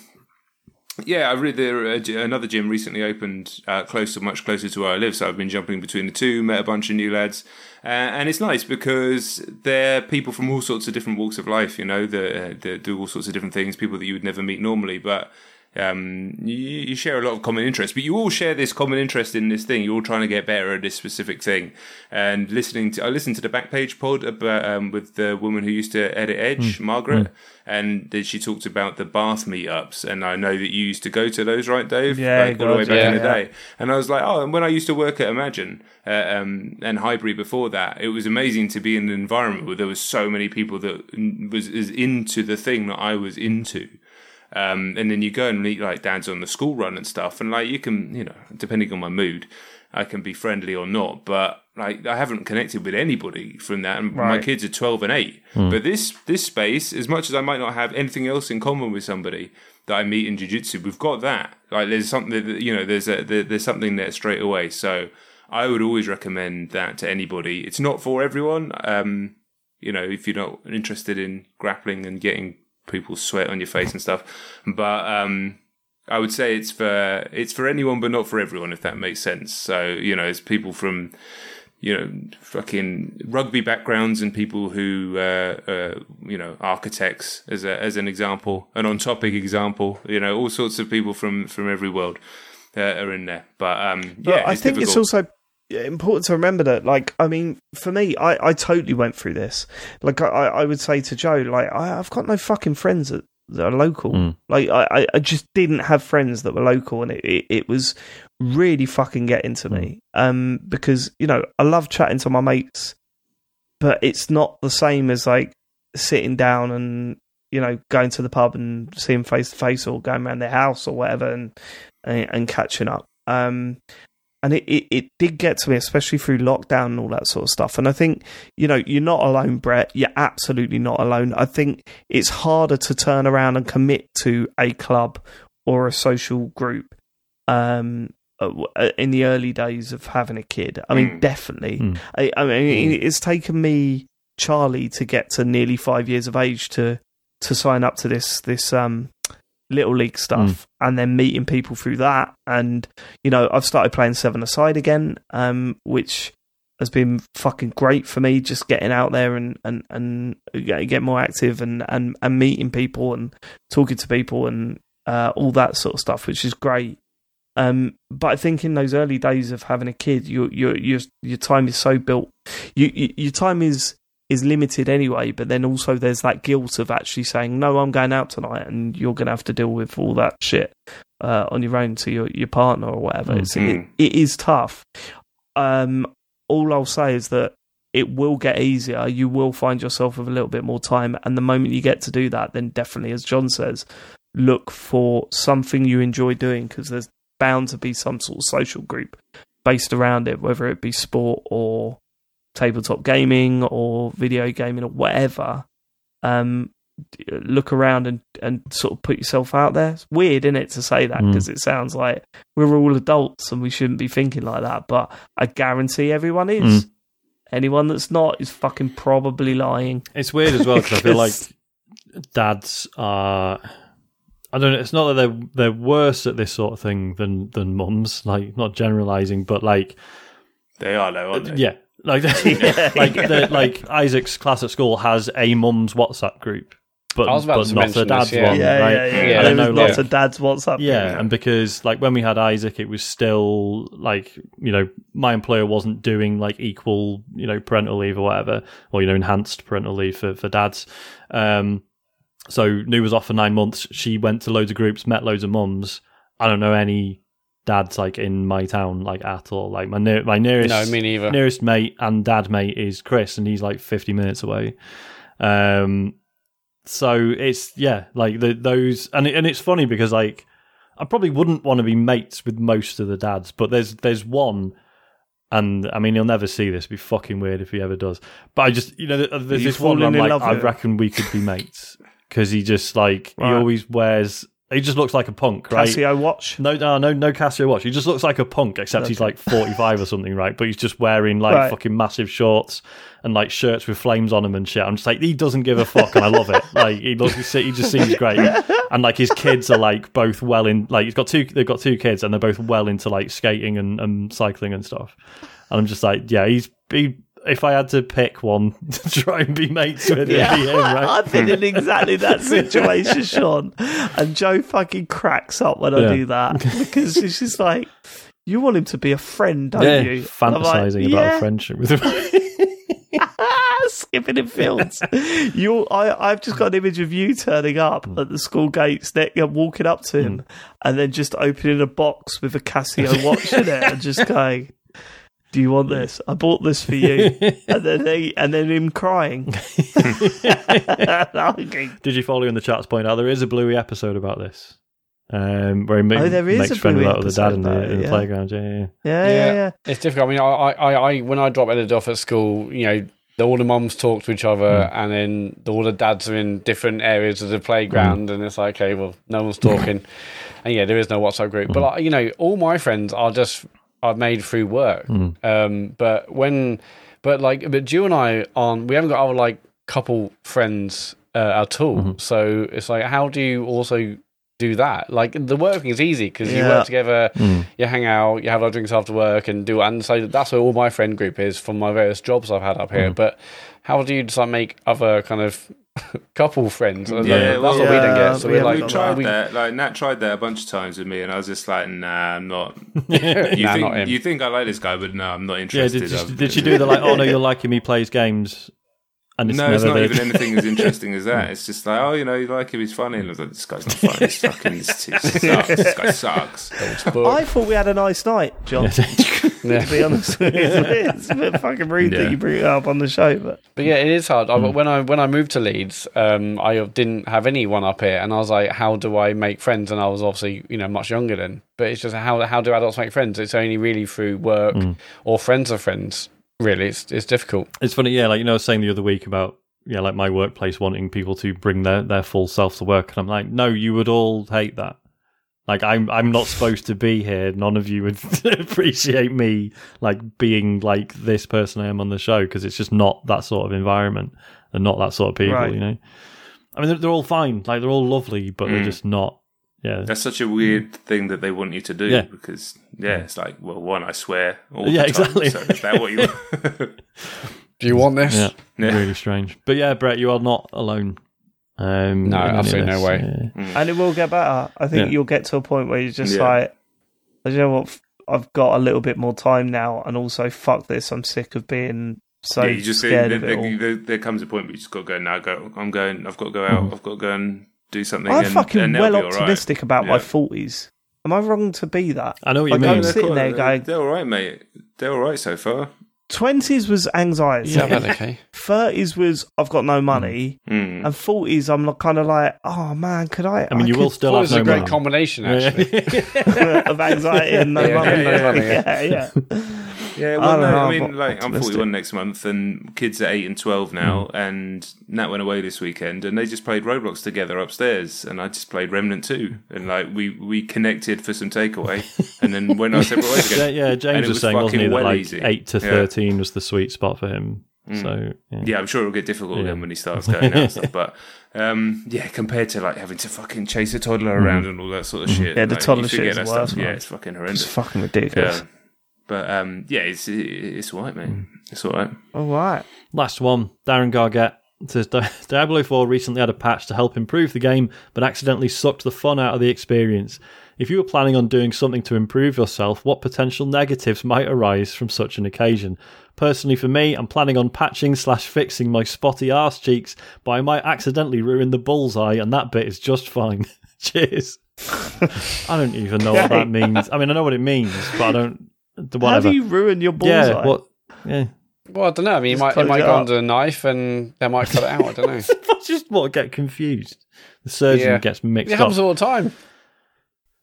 S4: yeah, I read there uh, another gym recently opened uh, closer, much closer to where I live. So I've been jumping between the two, met a bunch of new lads, uh, and it's nice because they're people from all sorts of different walks of life. You know, that that do all sorts of different things. People that you would never meet normally, but um, you, you share a lot of common interests, but you all share this common interest in this thing. You're all trying to get better at this specific thing. And listening to, I listened to the Backpage pod about, um, with the woman who used to edit Edge, Margaret, and then she talked about the Bath meetups. And I know that you used to go to those, right, Dave?
S1: Yeah,
S4: like all the way
S1: God,
S4: back in
S1: yeah.
S4: the day. And I was like, oh, and when I used to work at Imagine uh, um, and Highbury before that, it was amazing to be in an environment where there was so many people that was is into the thing that I was into. Um, and then you go and meet like dads on the school run and stuff, and like you can, you know, depending on my mood, I can be friendly or not. But like I haven't connected with anybody from that, and my kids are twelve and eight. But this this space, as much as I might not have anything else in common with somebody that I meet in jiu-jitsu, we've got that. Like there's something that you know, there's a there, there's something there straight away. So I would always recommend that to anybody. It's not for everyone. Um, you know, if you're not interested in grappling and getting people's sweat on your face and stuff. But um, I would say it's for it's for anyone, but not for everyone, if that makes sense. So you know, it's people from you know fucking rugby backgrounds and people who uh, uh, you know architects as a, as an example, an on topic example. You know, all sorts of people from from every world uh, are in there. But um,
S1: But
S4: yeah,
S1: I
S4: it's
S1: think it's also important to remember that. Like, I mean, for me, I, I totally went through this. Like, I, I would say to Joe, like, I, I've got no fucking friends that, that are local.
S3: Mm.
S1: Like, I, I- just didn't have friends that were local, and it, it, it was really fucking getting to me. Um, because you know, I love chatting to my mates, but it's not the same as like sitting down and you know going to the pub and seeing face to face or going around their house or whatever and and, and catching up. Um, and it, it, it did get to me, especially through lockdown and all that sort of stuff. And I think, you know, you're not alone, Brett. You're absolutely not alone. I think it's harder to turn around and commit to a club or a social group um, uh, uh, in the early days of having a kid. I mean,
S4: Mm.
S1: definitely.
S3: Mm.
S1: I, I mean, it's taken me, Charlie, to get to nearly five years of age to to sign up to this this um little league stuff and then meeting people through that. And you know i've started playing seven aside again um which has been fucking great for me just getting out there and and and get get more active and and and meeting people and talking to people and uh all that sort of stuff which is great. Um but i think in those early days of having a kid your your your your time is so built. You, you your time is is limited anyway, but then also there's that guilt of actually saying, no, I'm going out tonight and you're going to have to deal with all that shit uh, on your own to your, your partner or whatever. It's, it, it is tough. Um, all I'll say is that it will get easier. You will find yourself with a little bit more time. And the moment you get to do that, then definitely, as Jon says, look for something you enjoy doing because there's bound to be some sort of social group based around it, whether it be sport or tabletop gaming or video gaming or whatever. Um, look around and, and sort of put yourself out there. It's weird, isn't it, to say that
S3: Mm.
S1: because it sounds like we're all adults and we shouldn't be thinking like that. But I guarantee everyone is. Anyone that's not is fucking probably lying.
S3: It's weird as well because I feel like (laughs) dads are. I don't know. It's not that they're they're worse at this sort of thing than than mums. Like not generalizing, but like
S4: They are though, aren't they?
S3: yeah, like (laughs) (laughs)
S1: Yeah.
S3: like the, like Isaac's class at school has a mum's WhatsApp group, but
S2: I was about
S3: but not
S2: mention
S3: a dad's
S2: this, yeah.
S3: one,
S1: yeah,
S3: right?
S1: yeah, yeah,
S2: Yeah,
S3: I don't
S1: There
S3: know,
S1: was lots
S3: like-
S1: of dads WhatsApp.
S3: Yeah,
S1: group.
S3: and because like when we had Isaac, it was still like you know my employer wasn't doing like equal you know parental leave or whatever, or you know enhanced parental leave for for dads. Um, so Nu was off for nine months. She went to loads of groups, met loads of mums. I don't know any dads like in my town like at all. Like my near, my nearest
S2: No, me neither.
S3: nearest mate and dad mate is Chris, and he's like fifty minutes away. Um, so it's yeah, like the, those, and it, and it's funny because like I probably wouldn't want to be mates with most of the dads, but there's there's one. And I mean, he'll never see this. It'd be fucking weird if he ever does. But I just, you know, there's this one. Where I'm like, I reckon we could be mates because he just like he always wears. He just looks like a punk, right?
S1: Casio watch.
S3: No, no, no, no Casio watch. He just looks like a punk, except he's like forty-five or something, right? But he's just wearing like
S1: Right.
S3: fucking massive shorts and like shirts with flames on them and shit. I'm just like, he doesn't give a fuck, and I love it. Like he looks, he just seems great, and like his kids are like both well in. Like he's got two, they've got two kids, and they're both well into like skating and, and cycling and stuff. And I'm just like, yeah, he's he. If I had to pick one (laughs) to try and be mates with, be him, right? (laughs)
S1: I've been in exactly that (laughs) situation, Sean. And Joe fucking cracks up when
S3: Yeah.
S1: I do that because she's just like, you want him to be a friend, don't
S3: yeah,
S1: you? And I'm like,
S3: fantasizing about
S1: yeah.
S3: a friendship with him.
S1: skipping in fields. you, I, I've just got an image of you turning up
S3: Hmm.
S1: at the school gates, ne- uh, walking up to him, and then just opening a box with a Casio watch in it, and just going, "Do you want this? I bought this for you." (laughs) and then he, and then him crying. (laughs) (laughs)
S3: Did you follow in the chats point out there is a Bluey episode about this? Um, where he ma-
S1: Oh, there is
S3: makes
S1: a
S3: friends
S1: Bluey
S3: with the dad in the, in the
S1: yeah.
S3: playground. Yeah, yeah, yeah.
S1: Yeah, yeah, yeah.
S2: It's difficult. I mean, I, I, I, when I drop Ed off at school, you know, the, all the mums talk to each other,
S3: Hmm.
S2: and then the, all the dads are in different areas of the playground,
S3: Hmm.
S2: and it's like, okay, well, no one's talking, and yeah, there is no WhatsApp group.
S3: Hmm.
S2: But like, you know, all my friends are just I've made through work.
S3: Hmm.
S2: Um, but when, but like, but Jill and I on, we haven't got our like couple friends uh, at all.
S3: Mm-hmm.
S2: So it's like, how do you also do that. Like the working is easy because you
S1: Yeah.
S2: work together,
S3: Mm.
S2: you hang out, you have our drinks after work, and do. And so that's where all my friend group is from my various jobs I've had up here.
S3: Mm.
S2: But how do you just like make other kind of (laughs) couple friends?
S4: Yeah,
S2: that's
S4: well,
S2: what we don't
S1: yeah,
S2: get. So
S1: we
S2: we're
S1: haven't
S2: like,
S4: we
S1: got
S4: tried
S2: we-
S4: that. Like Nat tried that a bunch of times with me, and I was just like, "Nah, I'm not." (laughs) You
S2: Nah,
S4: think
S2: not him.
S4: you think I like this guy, but no, I'm not
S3: Yeah,
S4: interested.
S3: did,
S4: I've-
S3: did, did you do the like? Oh no, (laughs) you're liking me plays games, and it's
S4: no,
S3: never
S4: it's not
S3: the-
S4: even anything as (laughs) interesting as that. It's just like, oh, you know, you like him, he's funny. And I was like, this guy's not funny. He's fucking, he sucks. This guy (laughs) sucks.
S1: I thought we had a nice night, Jon. (laughs)
S2: Yeah.
S1: To be honest with you, it's a bit fucking rude
S4: Yeah.
S1: that you bring it up on the show, but
S2: But yeah, it is hard. I, when I when I moved to Leeds, um, I didn't have anyone up here, and I was like, "How do I make friends?" And I was obviously, you know, much younger then. But it's just how how do adults make friends? It's only really through work or friends of friends. Really, it's it's difficult.
S3: It's funny, yeah. Like you know, I was saying the other week about yeah, like my workplace wanting people to bring their their full self to work, and I'm like, no, you would all hate that. Like I'm I'm not supposed to be here. None of you would (laughs) appreciate me like being like this person I am on the show because it's just not that sort of environment and not that sort of people.
S1: Right.
S3: You know, I mean, they're, they're all fine. Like they're all lovely, but they're
S4: Mm.
S3: just not. Yeah,
S4: That's such a weird thing that they want you to do
S3: Yeah.
S4: because, yeah, it's like, well, one, I swear. All
S3: Yeah,
S4: the time,
S3: exactly.
S4: So is that what you (laughs)
S2: Do you want this?
S3: yeah,
S4: Yeah.
S3: really strange. But yeah, Brett, you are not alone. Um,
S2: No,
S3: in any
S2: absolutely no way.
S3: Yeah.
S1: and it will get better. I think
S3: Yeah.
S1: you'll get to a point where you're just
S4: Yeah.
S1: like, you know what? I've got a little bit more time now, and also fuck this. I'm sick of being so
S4: yeah, you just
S1: scared
S4: there,
S1: of it
S4: there, there, there comes a point where you just got to go, now go, I'm going, I've got to go out, I've got to go and do something.
S1: I'm
S4: and,
S1: fucking
S4: and
S1: well
S4: be all right.
S1: optimistic about my forties. Am I wrong to be that?
S3: I know what you
S1: Like,
S3: mean.
S1: I'm
S4: they're
S1: sitting
S4: cool.
S1: there going,
S4: They're all right, mate. They're all right so far.
S1: twenties was anxiety,
S2: Yeah, that's okay. (laughs)
S1: thirties was I've got no money,
S4: Mm.
S1: and forties I'm like, kind of like, oh man, could I?
S3: I mean, you
S1: could
S3: will still
S2: Well,
S3: have
S2: it's
S3: no
S2: a great
S3: money.
S2: combination, actually. (laughs) (laughs)
S1: of anxiety and no
S2: Yeah,
S1: money.
S2: no money,
S1: yeah, yeah.
S4: Yeah,
S1: I
S4: well,
S1: don't
S4: no,
S1: know,
S4: I
S1: I'm
S4: mean, like, I'm 41 next month, and kids are 8 and 12 now,
S3: Hmm.
S4: and Nat went away this weekend, and they just played Roblox together upstairs, and I just played Remnant 2, and, like, we, we connected for some takeaway, and then (laughs) went our separate ways
S3: Yeah,
S4: again.
S3: yeah,
S4: And
S3: James was,
S4: was
S3: saying, wasn't he,
S4: fucking
S3: that
S4: well
S3: like
S4: easy.
S3: eight to
S4: Yeah.
S3: thirteen was the sweet spot for him. So yeah.
S4: Yeah, I'm sure it'll get difficult
S3: Yeah.
S4: again when he starts (laughs) going out and stuff, but, um, yeah, compared to, like, having to fucking chase a toddler around and all that sort of shit.
S1: Yeah, the
S4: like,
S1: toddler shit is
S4: that
S1: the
S4: stuff. Yeah, it's fucking horrendous.
S1: It's fucking ridiculous.
S4: Yeah. But, um, yeah, it's, it's all right, mate. It's all right.
S1: All right.
S3: Last one, Darren Gargett says (laughs) Diablo 4 recently had a patch to help improve the game, but accidentally sucked the fun out of the experience. If you were planning on doing something to improve yourself, what potential negatives might arise from such an occasion? Personally, for me, I'm planning on patching slash fixing my spotty arse cheeks, but I might accidentally ruin the bullseye, and that bit is just fine. (laughs) Cheers. (laughs) I don't even know what that means. I mean, I know what it means, but I don't. Whatever.
S1: How do you ruin your bullseye?
S3: yeah. What? Yeah.
S2: Well, I don't know. I mean, it might, it might
S1: it
S2: go
S1: up.
S2: under a knife and they might cut it out. I don't know. (laughs)
S3: I just what get confused. The surgeon
S2: Yeah.
S3: gets mixed
S2: It
S3: up.
S2: happens all the time.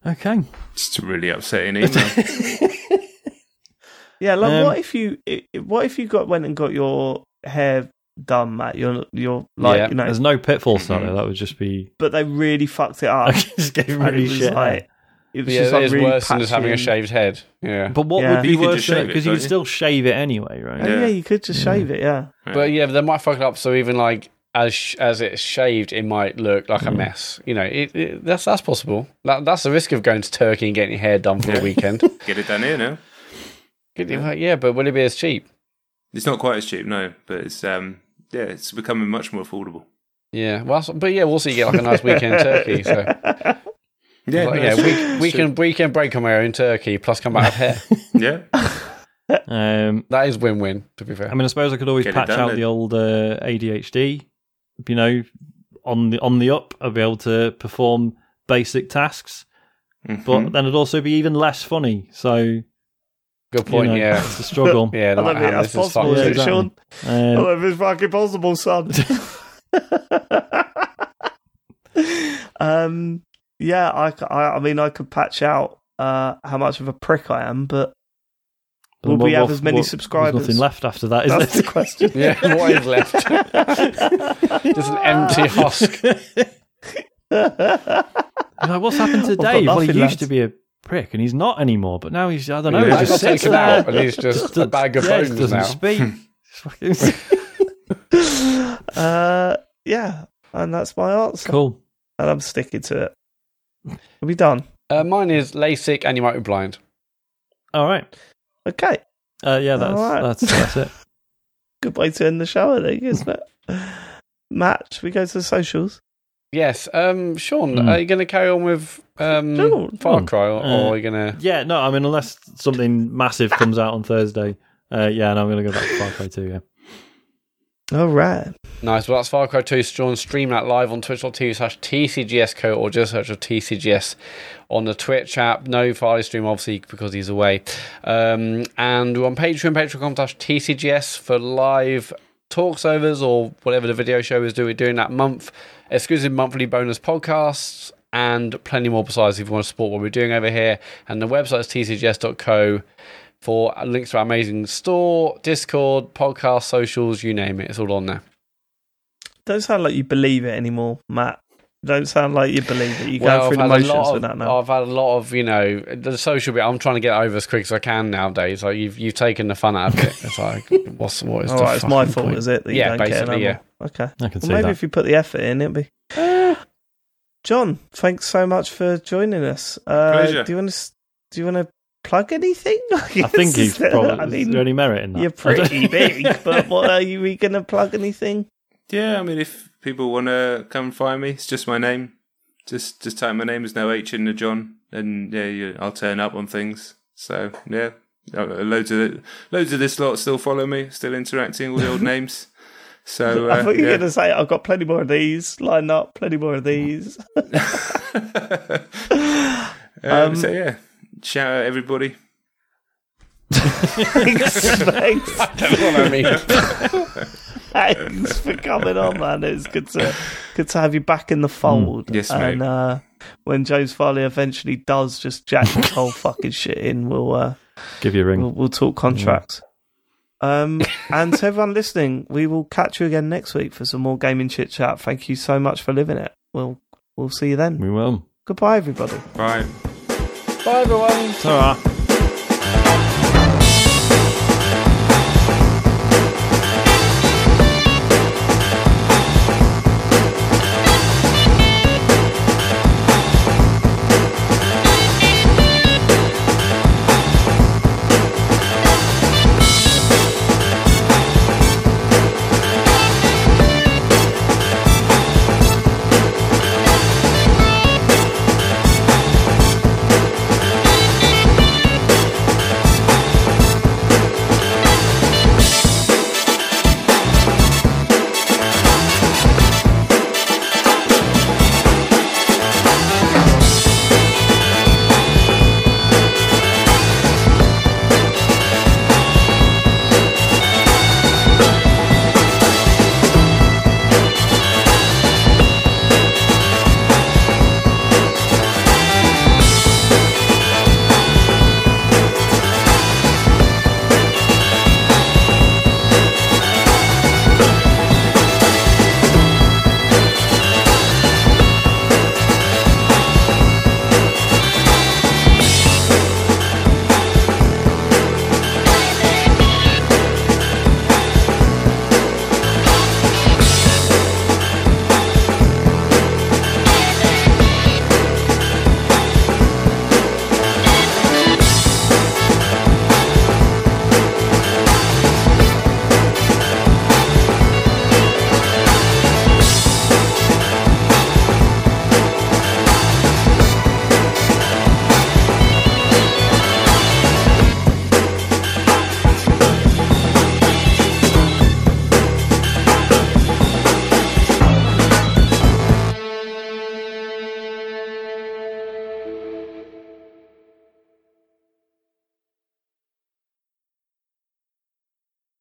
S3: Okay.
S4: It's a really upsetting (laughs) email.
S1: Yeah, like
S3: Um,
S1: what if you what if you got went and got your hair done, Matt? You're you're like
S2: Yeah.
S1: you know,
S3: There's no pitfalls to that. That would just be.
S1: but they really fucked it up. (laughs)
S3: Just gave him really shit.
S1: like it was
S2: Yeah,
S1: just like
S2: is
S1: really
S2: worse than just having a shaved head. Yeah.
S3: but what
S1: Yeah.
S3: would be
S4: You could
S3: worse
S4: just
S3: because you
S4: can't
S3: would still shave it anyway, right?
S1: Oh, yeah.
S4: Yeah.
S1: you could just shave it. Yeah,
S2: But yeah, they might fuck it up. So even like as sh- as it's shaved, it might look like a mess. You know, it, it, that's that's possible. That, that's the risk of going to Turkey and getting your hair done for the weekend. (laughs)
S4: Get it done here now.
S2: yeah, but will it be as cheap?
S4: It's not quite as cheap, no, but it's um yeah, it's becoming much more affordable.
S2: Yeah, well, but yeah, we'll see. You get like a nice weekend in Turkey. So (laughs)
S4: Yeah,
S2: like,
S4: no,
S2: yeah, we, (laughs) we can we can break on our in Turkey plus come back with hair.
S4: Yeah,
S3: Um,
S2: That is win win. To be fair,
S3: I mean, I suppose I could always
S4: Get
S3: patch
S4: done
S3: out
S4: then.
S3: the old uh, ADHD. You know, on the on the up, I'd be able to perform basic tasks,
S4: Mhm.
S3: but then it'd also be even less funny. So
S2: good
S3: you
S2: point.
S3: know,
S2: yeah,
S3: it's a struggle. (laughs)
S2: yeah.
S1: I
S2: no
S1: don't think that's
S2: this is
S1: possible,
S3: Yeah,
S1: is it,
S3: exactly.
S1: Sean?
S3: Um,
S1: Oh, if it's fucking possible, son. (laughs) um, yeah, I, I mean, I could patch out uh, how much of a prick I am, but
S3: but
S1: will
S3: what-
S1: we have as many
S3: what-
S1: subscribers?
S3: There's nothing left after that, is
S1: That's
S3: there?
S1: the question. (laughs)
S2: Yeah, what is left? (laughs) Just an empty (laughs) husk.
S3: Like, what's happened to Dave? Well, he
S1: nothing
S3: used to be a prick, and he's not anymore. But now he's I don't know.
S2: Yeah,
S3: he just
S2: got
S3: sits there.
S2: out, and he's just a bag of
S3: yeah,
S2: bones
S3: doesn't
S2: now.
S3: speak.
S1: Uh, yeah, and that's my answer,
S3: cool.
S1: and I'm sticking to it. Are we done?
S2: Uh, mine is LASIK, and you might be blind.
S3: All right.
S1: Okay.
S3: Uh, yeah, that's,
S1: All right.
S3: that's that's it. (laughs)
S1: Good way to end the show, I think, isn't it? Matt, we go to the socials?
S2: Yes. Um, Sean,
S3: Hmm.
S2: are you going to carry on with um,
S1: Sure,
S2: Far Cry, or,
S3: Uh,
S2: or are you going to?
S3: Yeah, no, I mean, unless something massive comes out on Thursday, uh, yeah, and I'm going to go back to Far Cry 2, yeah.
S1: All right.
S2: Nice. Well, that's Far Cry 2. Sean, stream that live on twitch.tv slash TCGSco or just search for TCGS on the Twitch app. No Farley stream, obviously, because he's away. Um, and we're on Patreon, patreon.com slash TCGS for live talks overs or whatever the video show is doing during that month. Exclusive monthly bonus podcasts and plenty more besides if you want to support what we're doing over here. And the website is tcgs.co for links to our amazing store, Discord, podcast, socials, you name it. It's all on there.
S1: Don't sound like you believe it anymore, Matt. Don't sound like you believe it. You're
S2: Well,
S1: going through the
S2: I've had a
S1: motions
S2: lot
S1: with that now.
S2: I've had a lot of, you know, the social bit. I'm trying to get over as quick as I can nowadays. Like you've you've taken the fun out of it. It's like, (laughs) what's what is
S1: All
S2: the
S1: right, it's my
S2: fucking
S1: fault,
S2: point?
S1: is it? That you
S2: Yeah,
S1: don't care no
S2: basically, yeah.
S1: Okay.
S3: I can
S1: Well,
S3: see
S1: maybe
S3: that.
S1: if you put the effort in, it'll be. Jon, thanks so much for joining us. Uh,
S4: Pleasure.
S1: Do you want to? Do you want to plug anything? (laughs)
S3: I think he's probably.
S1: I
S3: is
S1: mean,
S3: there any merit in that?
S1: you're (laughs) pretty (laughs) big, but what are you going to plug anything?
S4: Yeah, I mean, if people want to come find me, it's just my name. Just just type my name. There's no H in the Jon, and yeah, you, I'll turn up on things. So yeah, Uh, loads of it, loads of this lot still follow me, still interacting with the old names. So
S1: I
S4: uh,
S1: thought you were
S4: yeah.
S1: going to say I've got plenty more of these lined up. Plenty more of these.
S4: Um, so yeah, shout out everybody.
S1: thanks, thanks,
S2: That's what I mean.
S1: thanks for coming on, man. It's good to good to have you back in the fold.
S4: Yes, mate.
S1: and uh, when James Farley eventually does just jack the whole fucking shit in, we'll uh,
S3: Give you a ring.
S1: we'll, we'll talk contracts. Um, and to everyone listening, we will catch you again next week for some more gaming chit chat. Thank you so much for living it. We'll we'll see you then.
S3: We will.
S1: Goodbye, everybody.
S4: Bye.
S2: Bye, everyone.
S3: Ta-ra.